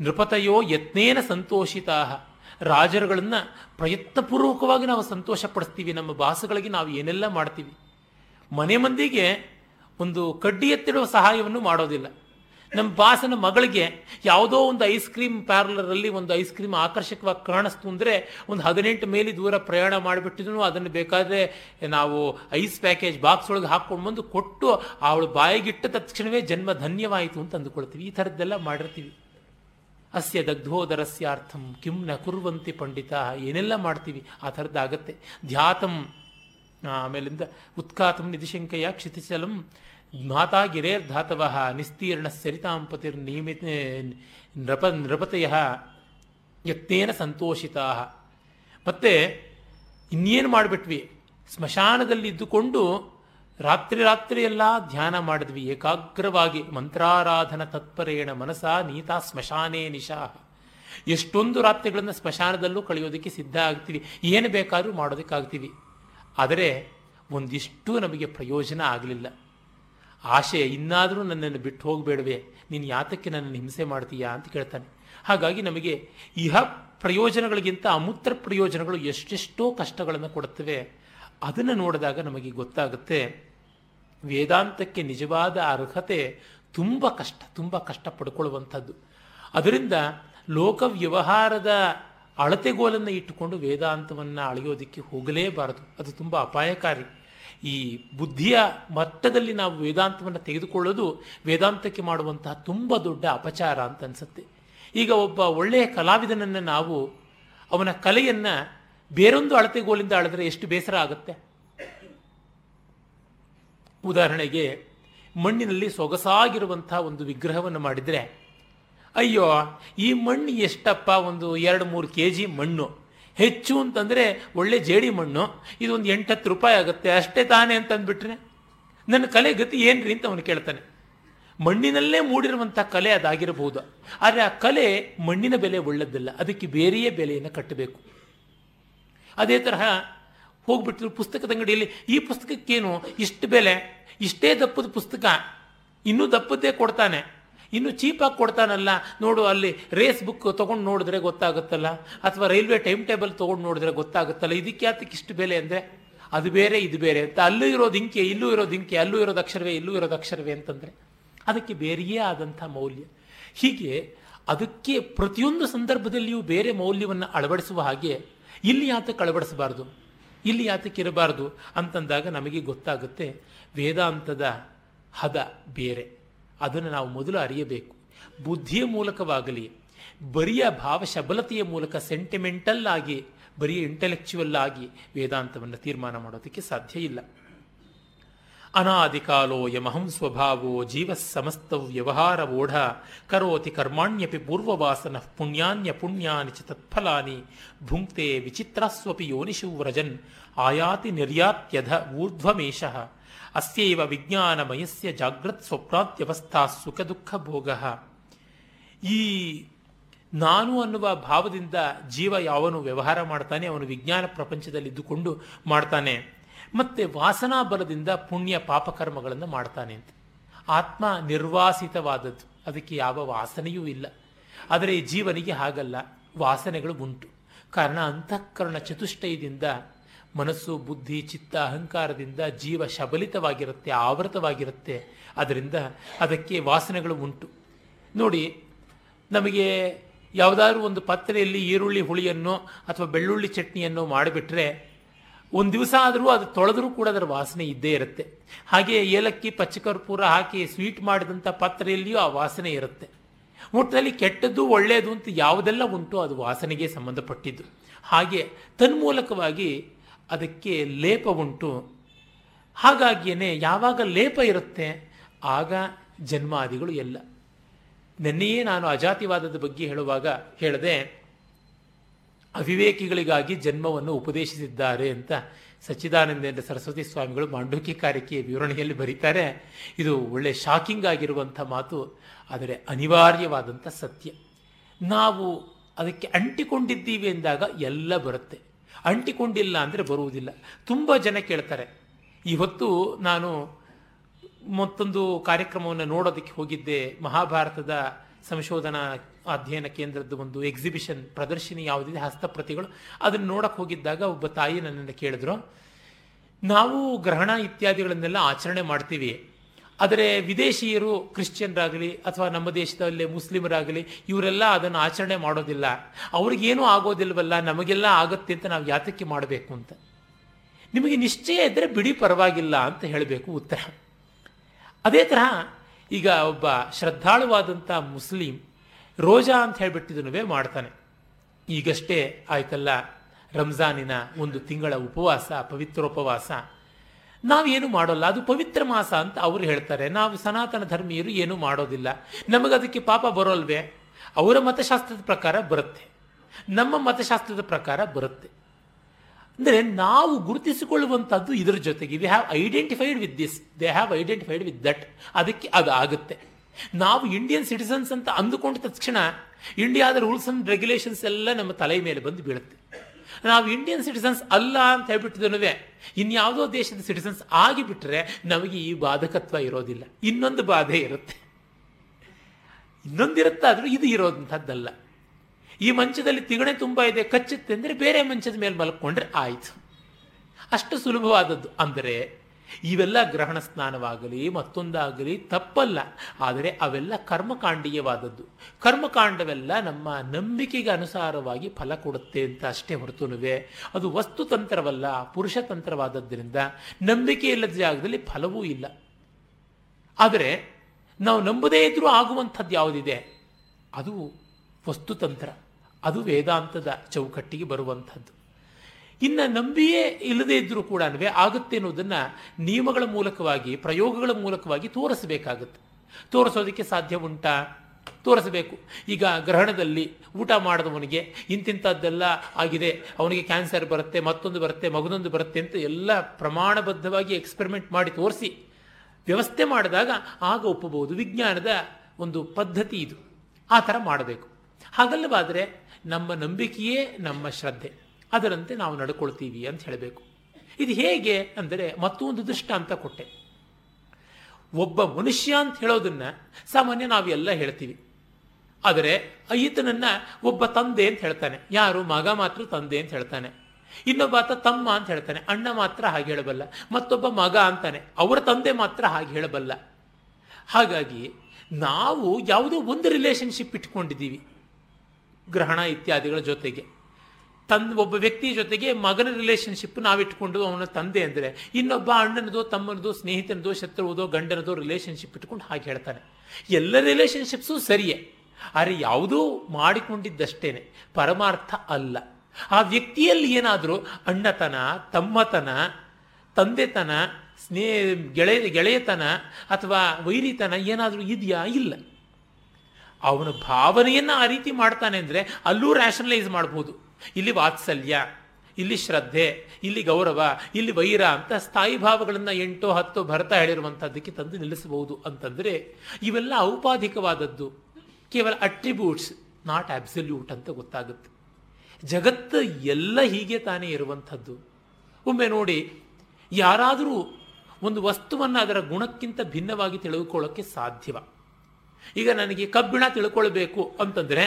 ನೃಪತಯೋ ಯತ್ನೇನ ಸಂತೋಷಿತಾ ರಾಜರುಗಳನ್ನು ಪ್ರಯತ್ನಪೂರ್ವಕವಾಗಿ ನಾವು ಸಂತೋಷಪಡಿಸ್ತೀವಿ, ನಮ್ಮ ಬಾಸುಗಳಿಗೆ ನಾವು ಏನೆಲ್ಲ ಮಾಡ್ತೀವಿ. ಮನೆ ಮಂದಿಗೆ ಒಂದು ಕಡ್ಡಿ ಎತ್ತಿಡುವ ಸಹಾಯವನ್ನು ಮಾಡೋದಿಲ್ಲ. ನಮ್ಮ ಬಾಸನ ಮಗಳಿಗೆ ಯಾವುದೋ ಒಂದು ಐಸ್ ಕ್ರೀಮ್ ಪಾರ್ಲರಲ್ಲಿ ಒಂದು ಐಸ್ ಕ್ರೀಮ್ ಆಕರ್ಷಕವಾಗಿ ಕಾಣಿಸ್ತು ಅಂದರೆ ಒಂದು ಹದಿನೆಂಟು ಮೇಲೆ ದೂರ ಪ್ರಯಾಣ ಮಾಡಿಬಿಟ್ಟಿದ್ರು, ಅದನ್ನು ಬೇಕಾದರೆ ನಾವು ಐಸ್ ಪ್ಯಾಕೇಜ್ ಬಾಕ್ಸ್ ಒಳಗೆ ಹಾಕ್ಕೊಂಡು ಬಂದು ಕೊಟ್ಟು ಅವಳು ಬಾಯಿಗಿಟ್ಟ ತಕ್ಷಣವೇ ಜನ್ಮ ಧನ್ಯವಾಯಿತು ಅಂತ ಅಂದುಕೊಳ್ತೀವಿ. ಈ ಥರದ್ದೆಲ್ಲ ಮಾಡಿರ್ತೀವಿ. ಅಸ್ಯ ದಗ್ಧೋದರಸ್ಯಾರ್ಥಂ ಕಿಂ ನ ಕುರುವಂತಿ ಪಂಡಿತ, ಏನೆಲ್ಲ ಮಾಡ್ತೀವಿ? ಆ ಥರದ್ದಾಗತ್ತೆ. ಧ್ಯಾತಂ ಆಮೇಲಿಂದ ಉತ್ಕಾತಂ ನಿಧಿಶಂಕಯ ಕ್ಷಿತಿಚಲಂ ಮಾತಾ ಗಿರೇರ್ ಗಿರೇರ್ಧಾತವ ನಿಸ್ತೀರ್ಣ ಸರಿತಾಂಪತಿರ್ ನಿಯಮಿತ ನೃಪ ನೃಪತೆಯ ಯತ್ನೇನ ಸಂತೋಷಿತಾ. ಮತ್ತೆ ಇನ್ನೇನು ಮಾಡಿಬಿಟ್ವಿ? ಸ್ಮಶಾನದಲ್ಲಿ ಇದ್ದುಕೊಂಡು ರಾತ್ರಿ ರಾತ್ರಿ ಎಲ್ಲ ಧ್ಯಾನ ಮಾಡಿದ್ವಿ. ಏಕಾಗ್ರವಾಗಿ ಮಂತ್ರಾರಾಧನ ತತ್ಪರೇಣ ಮನಸ ನೀತಾ ಸ್ಮಶಾನೇ ನಿಶಾ. ಎಷ್ಟೊಂದು ರಾತ್ರಿಗಳನ್ನು ಸ್ಮಶಾನದಲ್ಲೂ ಕಳೆಯೋದಕ್ಕೆ ಸಿದ್ಧ ಆಗ್ತೀವಿ. ಏನು ಬೇಕಾದರೂ ಮಾಡೋದಕ್ಕಾಗ್ತೀವಿ. ಆದರೆ ಒಂದಿಷ್ಟು ನಮಗೆ ಪ್ರಯೋಜನ ಆಗಲಿಲ್ಲ. ಆಶೆ ಇನ್ನಾದರೂ ನನ್ನನ್ನು ಬಿಟ್ಟು ಹೋಗಬೇಡವೆ, ನೀನು ಯಾತಕ್ಕೆ ನನ್ನನ್ನು ಹಿಂಸೆ ಮಾಡ್ತೀಯಾ ಅಂತ ಕೇಳ್ತಾನೆ. ಹಾಗಾಗಿ ನಮಗೆ ಇಹ ಪ್ರಯೋಜನಗಳಿಗಿಂತ ಅಮೂತ್ರ ಪ್ರಯೋಜನಗಳು ಎಷ್ಟೆಷ್ಟೋ ಕಷ್ಟಗಳನ್ನು ಕೊಡುತ್ತವೆ, ಅದನ್ನು ನೋಡಿದಾಗ ನಮಗೆ ಗೊತ್ತಾಗುತ್ತೆ, ವೇದಾಂತಕ್ಕೆ ನಿಜವಾದ ಅರ್ಹತೆ ತುಂಬ ಕಷ್ಟ ತುಂಬ ಕಷ್ಟ ಪಡ್ಕೊಳ್ಳುವಂಥದ್ದು ಅದರಿಂದ ಲೋಕ ವ್ಯವಹಾರದ ಅಳತೆಗೋಲನ್ನು ಇಟ್ಟುಕೊಂಡು ವೇದಾಂತವನ್ನು ಅಳೆಯೋದಕ್ಕೆ ಹೋಗಲೇಬಾರದು. ಅದು ತುಂಬ ಅಪಾಯಕಾರಿ. ಈ ಬುದ್ಧಿಯ ಮಟ್ಟದಲ್ಲಿ ನಾವು ವೇದಾಂತವನ್ನು ತೆಗೆದುಕೊಳ್ಳೋದು ವೇದಾಂತಕ್ಕೆ ಮಾಡುವಂತಹ ತುಂಬ ದೊಡ್ಡ ಅಪಚಾರ ಅಂತ ಅನಿಸುತ್ತೆ. ಈಗ ಒಬ್ಬ ಒಳ್ಳೆಯ ಕಲಾವಿದನನ್ನು ನಾವು ಅವನ ಕಲೆಯನ್ನು ಬೇರೊಂದು ಅಳತೆಗೋಲಿಂದ ಅಳೆದ್ರೆ ಎಷ್ಟು ಬೇಸರ ಆಗುತ್ತೆ? ಉದಾಹರಣೆಗೆ ಮಣ್ಣಿನಲ್ಲಿ ಸೊಗಸಾಗಿರುವಂತಹ ಒಂದು ವಿಗ್ರಹವನ್ನು ಮಾಡಿದರೆ ಅಯ್ಯೋ, ಈ ಮಣ್ಣು ಎಷ್ಟಪ್ಪ? ಒಂದು ಎರಡು ಮೂರು ಕೆ ಜಿ ಮಣ್ಣು. ಹೆಚ್ಚು ಅಂತಂದರೆ ಒಳ್ಳೆ ಜೇಡಿ ಮಣ್ಣು. ಇದೊಂದು ಎಂಟತ್ತು ರೂಪಾಯಿ ಆಗುತ್ತೆ. ಅಷ್ಟೇ ತಾನೇ ಅಂತಂದ್ಬಿಟ್ರೆ? ನನ್ನ ಕಲೆ ಗತಿ ಏನ್ರಿ ಅಂತ ಅವನು ಕೇಳ್ತಾನೆ. ಮಣ್ಣಿನಲ್ಲೇ ಮೂಡಿರುವಂಥ ಕಲೆ ಅದಾಗಿರಬಹುದು ಆದರೆ ಆ ಕಲೆ ಮಣ್ಣಿನ ಬೆಲೆ ಒಳ್ಳೆದ್ದಲ್ಲ ಅದಕ್ಕೆ ಬೇರೆಯೇ ಬೆಲೆಯನ್ನು ಕಟ್ಟಬೇಕು. ಅದೇ ತರಹ ಹೋಗ್ಬಿಟ್ಟಿದ್ರು ಪುಸ್ತಕದ ಅಂಗಡಿಯಲ್ಲಿ, ಈ ಪುಸ್ತಕಕ್ಕೇನು? ಇಷ್ಟು ಬೆಲೆ. ಇಷ್ಟೇ ದಪ್ಪದ ಪುಸ್ತಕ. ಇನ್ನೂ ದಪ್ಪದ್ದೇ ಕೊಡ್ತಾನೆ. ಇನ್ನು ಚೀಪಾಗಿ ಕೊಡ್ತಾನಲ್ಲ, ನೋಡು ಅಲ್ಲಿ ರೇಸ್ ಬುಕ್ ತೊಗೊಂಡು ನೋಡಿದ್ರೆ ಗೊತ್ತಾಗುತ್ತಲ್ಲ? ಅಥವಾ ರೈಲ್ವೆ ಟೈಮ್ ಟೇಬಲ್ ತೊಗೊಂಡು ನೋಡಿದ್ರೆ ಗೊತ್ತಾಗುತ್ತಲ್ಲ? ಇದಕ್ಕೆ ಯಾತಕ್ಕೆ ಇಷ್ಟು ಬೆಲೆ ಅಂದರೆ, ಅದು ಬೇರೆ, ಇದು ಬೇರೆ ಅಂತ. ಅಲ್ಲೂ ಇರೋದು ಇಂಕೆ, ಇಲ್ಲೂ ಇರೋದು ಇಂಕೆ, ಅಲ್ಲೂ ಇರೋದು ಅಕ್ಷರವೇ, ಇಲ್ಲೂ ಇರೋದು ಅಕ್ಷರವೇ ಅಂತಂದರೆ, ಅದಕ್ಕೆ ಬೇರೆಯೇ ಆದಂಥ ಮೌಲ್ಯ. ಹೀಗೆ ಅದಕ್ಕೆ ಪ್ರತಿಯೊಂದು ಸಂದರ್ಭದಲ್ಲಿಯೂ ಬೇರೆ ಮೌಲ್ಯವನ್ನು ಅಳವಡಿಸುವ ಹಾಗೆ ಇಲ್ಲಿ ಯಾತಕ್ಕೆ ಅಳವಡಿಸಬಾರ್ದು? ಇಲ್ಲಿ ಯಾತಕ್ಕೆ ಇರಬಾರ್ದು ಅಂತಂದಾಗ ನಮಗೆ ಗೊತ್ತಾಗುತ್ತೆ ವೇದಾಂತದ ಹದ ಬೇರೆ. ಅದನ್ನು ನಾವು ಮೊದಲು ಅರಿಯಬೇಕು. ಬುದ್ಧಿಯ ಮೂಲಕವಾಗಲಿ, ಬರಿಯ ಭಾವಶಬಲತೆಯ ಮೂಲಕ ಸೆಂಟಿಮೆಂಟಲ್ ಆಗಿ ಬರೀ ಇಂಟೆಲೆಕ್ಚುವಲ್ ಆಗಿ ವೇದಾಂತವನ್ನು ತೀರ್ಮಾನ ಮಾಡೋದಕ್ಕೆ ಸಾಧ್ಯ ಇಲ್ಲ. ಅನಾದಿಕಾಲೋ ಯಮಹಂ ಸ್ವಭಾವೋ ಜೀವ ಸಮಸ್ತ ವ್ಯವಹಾರ ಓಢ, ಕರೋತಿ ಕರ್ಮಾಣ್ಯಪಿ ಪೂರ್ವವಾಸನ ಪುಣ್ಯಾನ್ಯ ಪುಣ್ಯಾನಿ ಚ ತತ್ಫಲಾನಿ, ಭುಂಕ್ತೆ ವಿಚಿತ್ರಸ್ವಪಿ ಯೋನಿಷು ವ್ರಜನ್, ಆಯಾತಿ ನಿರ್ಯಾತ್ಯಧ ಊರ್ಧ್ವಮೇಷ ಅಸ್ಯೈವ ವಿಜ್ಞಾನಮಯಸ್ಯ ಜಾಗ್ರತ್ ಸ್ವಪ್ನಾತ್ಯವಸ್ಥಾ ಸುಖ ದುಃಖ ಭೋಗ. ಈ ನಾನು ಅನ್ನುವ ಭಾವದಿಂದ ಜೀವ ಯಾವನು ವ್ಯವಹಾರ ಮಾಡ್ತಾನೆ, ಅವನು ವಿಜ್ಞಾನ ಪ್ರಪಂಚದಲ್ಲಿ ಇದ್ದುಕೊಂಡು ಮಾಡ್ತಾನೆ. ಮತ್ತೆ ವಾಸನಾ ಬಲದಿಂದ ಪುಣ್ಯ ಪಾಪಕರ್ಮಗಳನ್ನು ಮಾಡ್ತಾನೆ ಅಂತ. ಆತ್ಮ ನಿರ್ವಾಸಿತವಾದದ್ದು. ಅದಕ್ಕೆ ಯಾವ ವಾಸನೆಯೂ ಇಲ್ಲ. ಆದರೆ ಜೀವನಿಗೆ ಹಾಗಲ್ಲ. ವಾಸನೆಗಳು ಉಂಟು. ಕಾರಣ ಅಂತಃಕರಣ ಚತುಷ್ಟಯದಿಂದ ಮನಸ್ಸು, ಬುದ್ಧಿ, ಚಿತ್ತ, ಅಹಂಕಾರದಿಂದ ಜೀವ ಶಬಲಿತವಾಗಿರುತ್ತೆ, ಆವೃತವಾಗಿರುತ್ತೆ. ಅದರಿಂದ ಅದಕ್ಕೆ ವಾಸನೆಗಳು ಉಂಟು. ನೋಡಿ, ನಮಗೆ ಯಾವುದಾದ್ರೂ ಒಂದು ಪತ್ರೆಯಲ್ಲಿ ಈರುಳ್ಳಿ ಹುಳಿಯನ್ನು ಅಥವಾ ಬೆಳ್ಳುಳ್ಳಿ ಚಟ್ನಿಯನ್ನು ಮಾಡಿಬಿಟ್ರೆ ಒಂದು ದಿವಸ ಆದರೂ ಅದು ತೊಳೆದರೂ ಕೂಡ ಅದರ ವಾಸನೆ ಇದ್ದೇ ಇರುತ್ತೆ. ಹಾಗೆ ಏಲಕ್ಕಿ, ಪಚ್ಚಕರ್ಪೂರ ಹಾಕಿ ಸ್ವೀಟ್ ಮಾಡಿದಂಥ ಪತ್ರೆಯಲ್ಲಿಯೂ ಆ ವಾಸನೆ ಇರುತ್ತೆ. ಒಟ್ಟಿನಲ್ಲಿ ಕೆಟ್ಟದ್ದು, ಒಳ್ಳೆಯದು ಅಂತ ಯಾವುದೆಲ್ಲ ಉಂಟು ಅದು ವಾಸನೆಗೆ ಸಂಬಂಧಪಟ್ಟಿದ್ದು. ಹಾಗೆ ತನ್ಮೂಲಕವಾಗಿ ಅದಕ್ಕೆ ಲೇಪ ಉಂಟು. ಹಾಗಾಗಿಯೇ ಯಾವಾಗ ಲೇಪ ಇರುತ್ತೆ? ಆಗ ಜನ್ಮಾದಿಗಳು ಎಲ್ಲ. ನೆನ್ನೆಯೇ ನಾನು ಅಜಾತಿವಾದದ ಬಗ್ಗೆ ಹೇಳುವಾಗ ಹೇಳದೆ, ಅವಿವೇಕಿಗಳಿಗಾಗಿ ಜನ್ಮವನ್ನು ಉಪದೇಶಿಸಿದ್ದಾರೆ ಅಂತ ಸಚ್ಚಿದಾನಂದೇಂದ್ರ ಸರಸ್ವತಿ ಸ್ವಾಮಿಗಳು ಮಾಂಡೂಕಿ ಕಾರ್ಯಕ್ಕೆ ವಿವರಣೆಯಲ್ಲಿ ಬರೀತಾರೆ. ಇದು ಒಳ್ಳೆ ಶಾಕಿಂಗ್ ಆಗಿರುವಂಥ ಮಾತು, ಆದರೆ ಅನಿವಾರ್ಯವಾದಂಥ ಸತ್ಯ. ನಾವು ಅದಕ್ಕೆ ಅಂಟಿಕೊಂಡಿದ್ದೀವಿ ಎಂದಾಗ ಎಲ್ಲ ಬರುತ್ತೆ. ಅಂಟಿಕೊಂಡಿಲ್ಲ ಅಂದರೆ ಬರುವುದಿಲ್ಲ. ತುಂಬ ಜನ ಕೇಳ್ತಾರೆ. ಇವತ್ತು ನಾನು ಮತ್ತೊಂದು ಕಾರ್ಯಕ್ರಮವನ್ನು ನೋಡೋದಕ್ಕೆ ಹೋಗಿದ್ದೆ. ಮಹಾಭಾರತದ ಸಂಶೋಧನಾ ಅಧ್ಯಯನ ಕೇಂದ್ರದ ಒಂದು ಎಕ್ಸಿಬಿಷನ್ ಪ್ರದರ್ಶನಿ ಯಾವುದಿದೆ, ಹಸ್ತಪ್ರತಿಗಳು. ಅದನ್ನು ನೋಡಕ್ಕೆ ಹೋಗಿದ್ದಾಗ ಒಬ್ಬ ತಾಯಿ ನನ್ನನ್ನು ಕೇಳಿದ್ರು. ನಾವು ಗ್ರಹಣ ಇತ್ಯಾದಿಗಳನ್ನೆಲ್ಲ ಆಚರಣೆ ಮಾಡ್ತೀವಿ. ಆದರೆ ವಿದೇಶಿಯರು ಕ್ರಿಶ್ಚಿಯನ್ರಾಗಲಿ ಅಥವಾ ನಮ್ಮ ದೇಶದಲ್ಲಿ ಮುಸ್ಲಿಮರಾಗಲಿ ಇವರೆಲ್ಲ ಅದನ್ನು ಆಚರಣೆ ಮಾಡೋದಿಲ್ಲ. ಅವ್ರಿಗೇನೂ ಆಗೋದಿಲ್ವಲ್ಲ, ನಮಗೆಲ್ಲ ಆಗುತ್ತೆ ಅಂತ ನಾವು ಯಾತಕ್ಕೆ ಮಾಡಬೇಕು ಅಂತ? ನಿಮಗೆ ನಿಶ್ಚಯ ಇದ್ದರೆ ಬಿಡಿ ಪರವಾಗಿಲ್ಲ ಅಂತ ಹೇಳಬೇಕು ಉತ್ತರ. ಅದೇ ತರಹ ಈಗ ಒಬ್ಬ ಶ್ರದ್ಧಾಳುವಾದಂಥ ಮುಸ್ಲಿಂ ರೋಜಾ ಅಂತ ಹೇಳಿಬಿಟ್ಟಿದ್ದನುವೇ ಮಾಡ್ತಾನೆ. ಈಗಷ್ಟೇ ಆಯ್ತಲ್ಲ, ರಂಜಾನಿನ ಒಂದು ತಿಂಗಳ ಉಪವಾಸ, ಪವಿತ್ರೋಪವಾಸ. ನಾವೇನು ಮಾಡೋಲ್ಲ, ಅದು ಪವಿತ್ರ ಮಾಸ ಅಂತ ಅವರು ಹೇಳ್ತಾರೆ. ನಾವು ಸನಾತನ ಧರ್ಮೀಯರು ಏನೂ ಮಾಡೋದಿಲ್ಲ. ನಮಗದಕ್ಕೆ ಪಾಪ ಬರೋಲ್ವೇ? ಅವರ ಮತಶಾಸ್ತ್ರದ ಪ್ರಕಾರ ಬರುತ್ತೆ. ನಮ್ಮ ಮತಶಾಸ್ತ್ರದ ಪ್ರಕಾರ ಬರುತ್ತೆ. ಅಂದರೆ ನಾವು ಗುರುತಿಸಿಕೊಳ್ಳುವಂಥದ್ದು ಇದರ ಜೊತೆಗೆ. We have identified with this they have identified with that ಅದಕ್ಕೆ ಅದು ಆಗುತ್ತೆ. ನಾವು ಇಂಡಿಯನ್ ಸಿಟಿಸನ್ಸ್ ಅಂತ ಅಂದುಕೊಂಡ ತಕ್ಷಣ ಇಂಡಿಯಾದ ರೂಲ್ಸ್ ಅಂಡ್ ರೆಗ್ಯುಲೇಷನ್ಸ್ ಎಲ್ಲ ನಮ್ಮ ತಲೆ ಮೇಲೆ ಬಂದು ಬೀಳುತ್ತೆ. ನಾವು ಇಂಡಿಯನ್ ಸಿಟಿಸನ್ಸ್ ಅಲ್ಲ ಅಂತ ಹೇಳ್ಬಿಟ್ಟಿದನುವೆ ಇನ್ಯಾವುದೋ ದೇಶದ ಸಿಟಿಸನ್ಸ್ ಆಗಿಬಿಟ್ರೆ ನಮಗೆ ಈ ಬಾಧಕತ್ವ ಇರೋದಿಲ್ಲ. ಇನ್ನೊಂದು ಬಾಧೆ ಇರುತ್ತೆ. ಇನ್ನೊಂದಿರುತ್ತೆ ಆದರೂ ಇದು ಇರೋದಂಥದ್ದಲ್ಲ. ಈ ಮಂಚದಲ್ಲಿ ತಿಗಣೆ ತುಂಬ ಇದೆ, ಕಚ್ಚುತ್ತೆ ಅಂದರೆ ಬೇರೆ ಮಂಚದ ಮೇಲೆ ಮಲ್ಕೊಂಡ್ರೆ ಆಯಿತು. ಅಷ್ಟು ಸುಲಭವಾದದ್ದು. ಅಂದರೆ ಇವೆಲ್ಲ ಗ್ರಹಣ ಸ್ನಾನವಾಗಲಿ, ಮತ್ತೊಂದಾಗಲಿ ತಪ್ಪಲ್ಲ. ಆದರೆ ಅವೆಲ್ಲ ಕರ್ಮಕಾಂಡೀಯವಾದದ್ದು. ಕರ್ಮಕಾಂಡವೆಲ್ಲ ನಮ್ಮ ನಂಬಿಕೆಗೆ ಅನುಸಾರವಾಗಿ ಫಲ ಕೊಡುತ್ತೆ ಅಂತ ಅಷ್ಟೇ ಹೊರತುನುವೆ ಅದು ವಸ್ತುತಂತ್ರವಲ್ಲ ಪುರುಷತಂತ್ರವಾದದ್ದರಿಂದ ನಂಬಿಕೆ ಇಲ್ಲದ ಜಾಗದಲ್ಲಿ ಫಲವೂ ಇಲ್ಲ. ಆದರೆ ನಾವು ನಂಬದೇ ಇದ್ರೂ ಆಗುವಂಥದ್ದು ಯಾವುದಿದೆ? ಅದು ವಸ್ತುತಂತ್ರ ಅದು ವೇದಾಂತದ ಚೌಕಟ್ಟಿಗೆ ಬರುವಂಥದ್ದು. ಇನ್ನು ನಂಬಿಯೇ ಇಲ್ಲದೇ ಇದ್ದರೂ ಕೂಡ ಆಗುತ್ತೆ ಅನ್ನೋದನ್ನು ನಿಯಮಗಳ ಮೂಲಕವಾಗಿ, ಪ್ರಯೋಗಗಳ ಮೂಲಕವಾಗಿ ತೋರಿಸಬೇಕಾಗುತ್ತೆ. ತೋರಿಸೋದಕ್ಕೆ ಸಾಧ್ಯ ಉಂಟಾ? ತೋರಿಸಬೇಕು. ಈಗ ಗ್ರಹಣದಲ್ಲಿ ಊಟ ಮಾಡಿದವನಿಗೆ ಇಂತಿಂಥದ್ದೆಲ್ಲ ಆಗಿದೆ, ಅವನಿಗೆ ಕ್ಯಾನ್ಸರ್ ಬರುತ್ತೆ, ಮತ್ತೊಂದು ಬರುತ್ತೆ ಮಗದೊಂದು ಬರುತ್ತೆ ಅಂತ ಎಲ್ಲ ಪ್ರಮಾಣಬದ್ಧವಾಗಿ ಎಕ್ಸ್ಪೆರಿಮೆಂಟ್ ಮಾಡಿ ತೋರಿಸಿ. ವ್ಯವಸ್ಥೆ ಮಾಡಿದಾಗ ಆಗ ಒಪ್ಪಬಹುದು. ವಿಜ್ಞಾನದ ಒಂದು ಪದ್ಧತಿ ಇದು. ಆ ಥರ ಮಾಡಬೇಕು. ಹಾಗಲ್ಲವಾದರೆ ನಮ್ಮ ನಂಬಿಕೆಯೇ ನಮ್ಮ ಶ್ರದ್ಧೆ. ಅದರಂತೆ ನಾವು ನಡ್ಕೊಳ್ತೀವಿ ಅಂತ ಹೇಳಬೇಕು. ಇದು ಹೇಗೆ ಅಂದರೆ ಮತ್ತೊಂದು ದೃಷ್ಟಾಂತ ಕೊಟ್ಟೆ. ಒಬ್ಬ ಮನುಷ್ಯ ಅಂತ ಹೇಳೋದನ್ನ ಸಾಮಾನ್ಯ ನಾವೆಲ್ಲ ಹೇಳ್ತೀವಿ. ಆದರೆ ಈತನನ್ನ ಒಬ್ಬ ತಂದೆ ಅಂತ ಹೇಳ್ತಾನೆ. ಯಾರು? ಮಗ ಮಾತ್ರ ತಂದೆ ಅಂತ ಹೇಳ್ತಾನೆ. ಇನ್ನೊಬ್ಬಾತ ತಮ್ಮ ಅಂತ ಹೇಳ್ತಾನೆ. ಅಣ್ಣ ಮಾತ್ರ ಹಾಗೆ ಹೇಳಬಲ್ಲ. ಮತ್ತೊಬ್ಬ ಮಗ ಅಂತಾನೆ. ಅವರ ತಂದೆ ಮಾತ್ರ ಹಾಗೆ ಹೇಳಬಲ್ಲ. ಹಾಗಾಗಿ ನಾವು ಯಾವುದೋ ಒಂದು ರಿಲೇಶನ್ಶಿಪ್ ಇಟ್ಕೊಂಡಿದ್ದೀವಿ. ಗ್ರಹಣ ಇತ್ಯಾದಿಗಳ ಜೊತೆಗೆ. ತನ್ ಒಬ್ಬ ವ್ಯಕ್ತಿ ಜೊತೆಗೆ ಮಗನ ರಿಲೇಶನ್ಶಿಪ್ ನಾವಿಟ್ಕೊಂಡು ಅವನ ತಂದೆ ಅಂದರೆ. ಇನ್ನೊಬ್ಬ ಅಣ್ಣನದೋ, ತಮ್ಮನದೋ, ಸ್ನೇಹಿತನದೋ, ಶತ್ರುವುದೋ, ಗಂಡನದೋ ರಿಲೇಶನ್ಶಿಪ್ ಇಟ್ಕೊಂಡು ಹಾಗೆ ಹೇಳ್ತಾನೆ. ಎಲ್ಲ ರಿಲೇಶನ್ಶಿಪ್ಸು ಸರಿಯೇ. ಆದರೆ ಯಾವುದೂ ಮಾಡಿಕೊಂಡಿದ್ದಷ್ಟೇನೆ. ಪರಮಾರ್ಥ ಅಲ್ಲ. ಆ ವ್ಯಕ್ತಿಯಲ್ಲಿ ಏನಾದರೂ ಅಣ್ಣತನ, ತಮ್ಮತನ, ತಂದೆತನ ಸ್ನೇಹ ಗೆಳೆಯ ಗೆಳೆಯತನ ಅಥವಾ ವೈರಿತನ ಏನಾದರೂ ಇದೆಯಾ? ಇಲ್ಲ. ಅವನ ಭಾವನೆಯನ್ನು ಆ ರೀತಿ ಮಾಡ್ತಾನೆ ಅಂದರೆ ಅಲ್ಲೂ ರ್ಯಾಷನಲೈಸ್ ಮಾಡ್ಬೋದು. ಇಲ್ಲಿ ವಾತ್ಸಲ್ಯ, ಇಲ್ಲಿ ಶ್ರದ್ಧೆ, ಇಲ್ಲಿ ಗೌರವ, ಇಲ್ಲಿ ವೈರ ಅಂತ ಸ್ಥಾಯಿ ಭಾವಗಳನ್ನು ಎಂಟು ಹತ್ತು ಭರತ ಹೇಳಿರುವಂಥದ್ದಕ್ಕೆ ತಂದು ನಿಲ್ಲಿಸಬಹುದು ಅಂತಂದರೆ ಇವೆಲ್ಲ ಔಪಾಧಿಕವಾದದ್ದು. ಕೇವಲ ಅಟ್ರಿಬ್ಯೂಟ್ಸ್ ನಾಟ್ ಅಬ್ಸಲ್ಯೂಟ್ ಅಂತ ಗೊತ್ತಾಗುತ್ತೆ. ಜಗತ್ತು ಎಲ್ಲ ಹೀಗೆ ತಾನೇ ಇರುವಂಥದ್ದು ಒಮ್ಮೆ ನೋಡಿ, ಯಾರಾದರೂ ಒಂದು ವಸ್ತುವನ್ನು ಅದರ ಗುಣಕ್ಕಿಂತ ಭಿನ್ನವಾಗಿ ತಿಳಿದುಕೊಳ್ಳೋಕ್ಕೆ ಸಾಧ್ಯವ. ಈಗ ನನಗೆ ಕಬ್ಬಿಣ ತಿಳ್ಕೊಳ್ಬೇಕು ಅಂತಂದರೆ,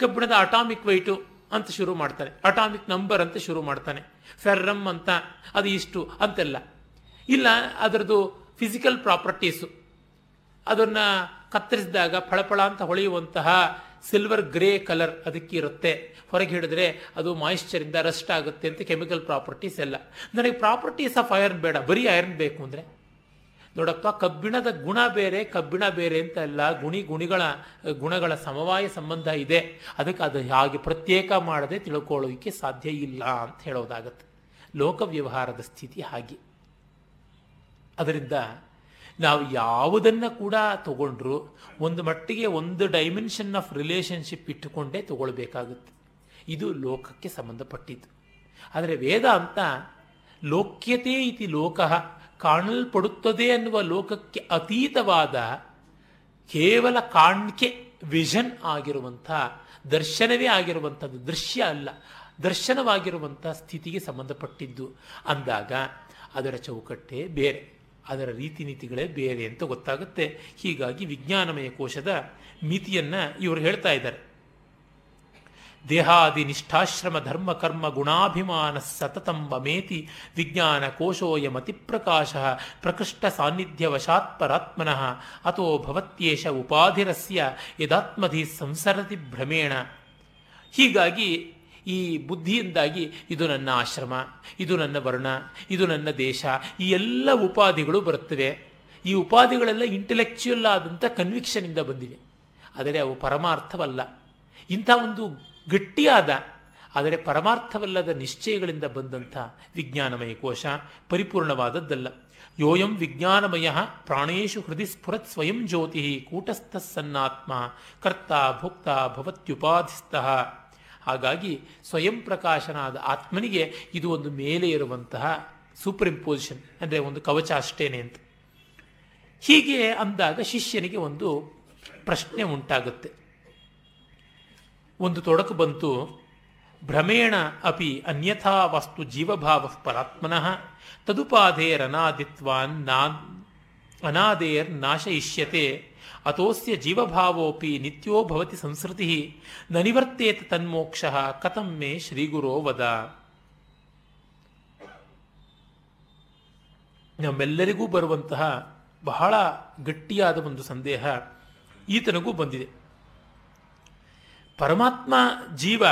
ಕಬ್ಬಿಣದ ಅಟಾಮಿಕ್ ವೈಟು ಅಂತ ಶುರು ಮಾಡ್ತಾನೆ ಅಟಾಮಿಕ್ ನಂಬರ್ ಅಂತ ಶುರು ಮಾಡ್ತಾನೆ. ಫೆರ್ರಮ್ ಅಂತ, ಅದು ಇಷ್ಟು ಅಂತೆಲ್ಲ. ಇಲ್ಲ, ಅದರದ್ದು ಫಿಸಿಕಲ್ ಪ್ರಾಪರ್ಟೀಸು ಅದನ್ನು ಕತ್ತರಿಸಿದಾಗ ಫಳಫಳ ಅಂತ ಹೊಳೆಯುವಂತಹ ಸಿಲ್ವರ್ ಗ್ರೇ ಕಲರ್ ಅದಕ್ಕೆ ಇರುತ್ತೆ ಹೊರಗೆ ಹಿಡಿದ್ರೆ ಅದು ಮಾಯಿಶ್ಚರಿಂದ ರಸ್ಟ್ ಆಗುತ್ತೆ ಅಂತ ಕೆಮಿಕಲ್ ಪ್ರಾಪರ್ಟೀಸ್ ಎಲ್ಲ. ನನಗೆ ಪ್ರಾಪರ್ಟೀಸ್ ಆಫ್ ಐರನ್ ಬೇಡ. ಬರೀ ಐರನ್ ಬೇಕು ಅಂದರೆ ನೋಡಪ್ಪ, ಕಬ್ಬಿಣದ ಗುಣ ಬೇರೆ, ಕಬ್ಬಿಣ ಬೇರೆ ಅಂತ ಎಲ್ಲ ಗುಣಿ ಗುಣಿಗಳ, ಗುಣಗಳ ಸಮವಾಯ ಸಂಬಂಧ ಇದೆ. ಅದಕ್ಕೆ ಅದು ಹಾಗೆ ಪ್ರತ್ಯೇಕ ಮಾಡದೆ ತಿಳ್ಕೊಳ್ಳೋಕೆ ಸಾಧ್ಯ ಇಲ್ಲ ಅಂತ ಹೇಳೋದಾಗತ್ತೆ. ಲೋಕ ವ್ಯವಹಾರದ ಸ್ಥಿತಿ ಹಾಗೆ. ಅದರಿಂದ ನಾವು ಯಾವುದನ್ನು ಕೂಡ ತಗೊಂಡ್ರು ಒಂದು ಮಟ್ಟಿಗೆ ಒಂದು ಡೈಮೆನ್ಷನ್ ಆಫ್ ರಿಲೇಷನ್ಶಿಪ್ ಇಟ್ಟುಕೊಂಡೇ ತಗೊಳ್ಬೇಕಾಗುತ್ತೆ. ಇದು ಲೋಕಕ್ಕೆ ಸಂಬಂಧಪಟ್ಟಿದ್ದು. ಆದರೆ ವೇದ ಅಂತ ಲೋಕ್ಯತೆ ಇತಿ ಲೋಕ ಕಾಣಲ್ಪಡುತ್ತದೆ ಅನ್ನುವ ಲೋಕಕ್ಕೆ ಅತೀತವಾದ ಕೇವಲ ಕಾಣ್ಕೆ ವಿಷನ್ ಆಗಿರುವಂಥ, ದರ್ಶನವೇ ಆಗಿರುವಂಥದ್ದು, ದೃಶ್ಯ ಅಲ್ಲ, ದರ್ಶನವಾಗಿರುವಂಥ ಸ್ಥಿತಿಗೆ ಸಂಬಂಧಪಟ್ಟಿದ್ದು. ಅಂದಾಗ ಅದರ ಚೌಕಟ್ಟೆ ಬೇರೆ, ಅದರ ರೀತಿ ನೀತಿಗಳೇ ಬೇರೆ ಅಂತ ಗೊತ್ತಾಗುತ್ತೆ. ಹೀಗಾಗಿ ವಿಜ್ಞಾನಮಯ ಕೋಶದ ಮಿತಿಯನ್ನು ಇವರು ಹೇಳ್ತಾ ಇದ್ದಾರೆ. ದೇಹಾದಿ ನಿಷ್ಠಾಶ್ರಮ ಧರ್ಮ ಕರ್ಮ ಗುಣಾಭಿಮಾನ ಸತತಂ ವಮೇತಿ ವಿಜ್ಞಾನ ಕೋಶೋಯಮತಿ ಪ್ರಕಾಶ ಪ್ರಕೃಷ್ಟ ಸಾನ್ನಿಧ್ಯ ವಶಾತ್ಪರಾತ್ಮನಃ ಅಥೋ ಭವತ್ಯೇಷ ಉಪಾಧಿರಸ್ಯ ಯದಾತ್ಮಧಿ ಸಂಸರತಿ ಭ್ರಮೇಣ. ಹೀಗಾಗಿ ಈ ಬುದ್ಧಿಯಿಂದಾಗಿ ಇದು ನನ್ನ ಆಶ್ರಮ, ಇದು ನನ್ನ ವರ್ಣ, ಇದು ನನ್ನ ದೇಶ, ಈ ಎಲ್ಲ ಉಪಾಧಿಗಳು ಬರುತ್ತವೆ. ಈ ಉಪಾಧಿಗಳೆಲ್ಲ ಇಂಟೆಲೆಕ್ಚುಯಲ್ ಆದಂಥ ಕನ್ವಿಕ್ಷನಿಂದ ಬಂದಿವೆ. ಆದರೆ ಅವು ಪರಮಾರ್ಥವಲ್ಲ. ಇಂಥ ಒಂದು ಗಟ್ಟಿಯಾದ, ಆದರೆ ಪರಮಾರ್ಥವಲ್ಲದ ನಿಶ್ಚಯಗಳಿಂದ ಬಂದಂಥ ವಿಜ್ಞಾನಮಯ ಕೋಶ, ಪರಿಪೂರ್ಣವಾದದ್ದಲ್ಲ. ಯೋಯಂ ವಿಜ್ಞಾನಮಯ ಪ್ರಾಣೇಶು ಹೃದಯ ಸ್ಫುರತ್ ಸ್ವಯಂ ಜ್ಯೋತಿ ಕೂಟಸ್ಥ ಸನ್ನಾತ್ಮ ಕರ್ತ ಭೋಕ್ತ ಭವತ್ಯುಪಾಧಿಸ್ತಃ ಹಾಗಾಗಿ ಸ್ವಯಂ ಪ್ರಕಾಶನಾದ ಆತ್ಮನಿಗೆ ಇದು ಒಂದು ಮೇಲೆ ಇರುವಂತಹ ಸೂಪರ್ ಇಂಪೋಸಿಷನ್ ಅಂದರೆ ಒಂದು ಕವಚ ಅಷ್ಟೇನೆ ಅಂತ. ಹೀಗೆ ಅಂದಾಗ ಶಿಷ್ಯನಿಗೆ ಒಂದು ಪ್ರಶ್ನೆ ಉಂಟಾಗುತ್ತೆ. ಒಂದು ತೊಡಕು ಬಂತು. ಭ್ರಮೇಣ ಅಪಿ ಅನ್ಯಥಾ ವಸ್ತು ಜೀವಭಾವ ಪರಾತ್ಮನಃ ತದುಪಾಧೇರನಾದಿತ್ವಾನ್ ನಾ ಅನಾದೇರ್ ನಾಶಯಿಷ್ಯತೆ. ಅತೋಸ್ಯ ಜೀವಭಾವೋಪಿ ನಿತ್ಯೋ ಭವತಿ ಸಂಸ್ಕೃತಿ ನ ನಿವರ್ತೇತ ತನ್ಮೋಕ್ಷ ಕಥಂ ಮೇ ಶ್ರೀಗುರೋ ವದ. ನಮ್ಮೆಲ್ಲರಿಗೂ ಬರುವಂತಹ ಬಹಳ ಗಟ್ಟಿಯಾದ ಒಂದು ಸಂದೇಹ ಈತನಿಗೂ ಬಂದಿದೆ. ಪರಮಾತ್ಮ ಜೀವ,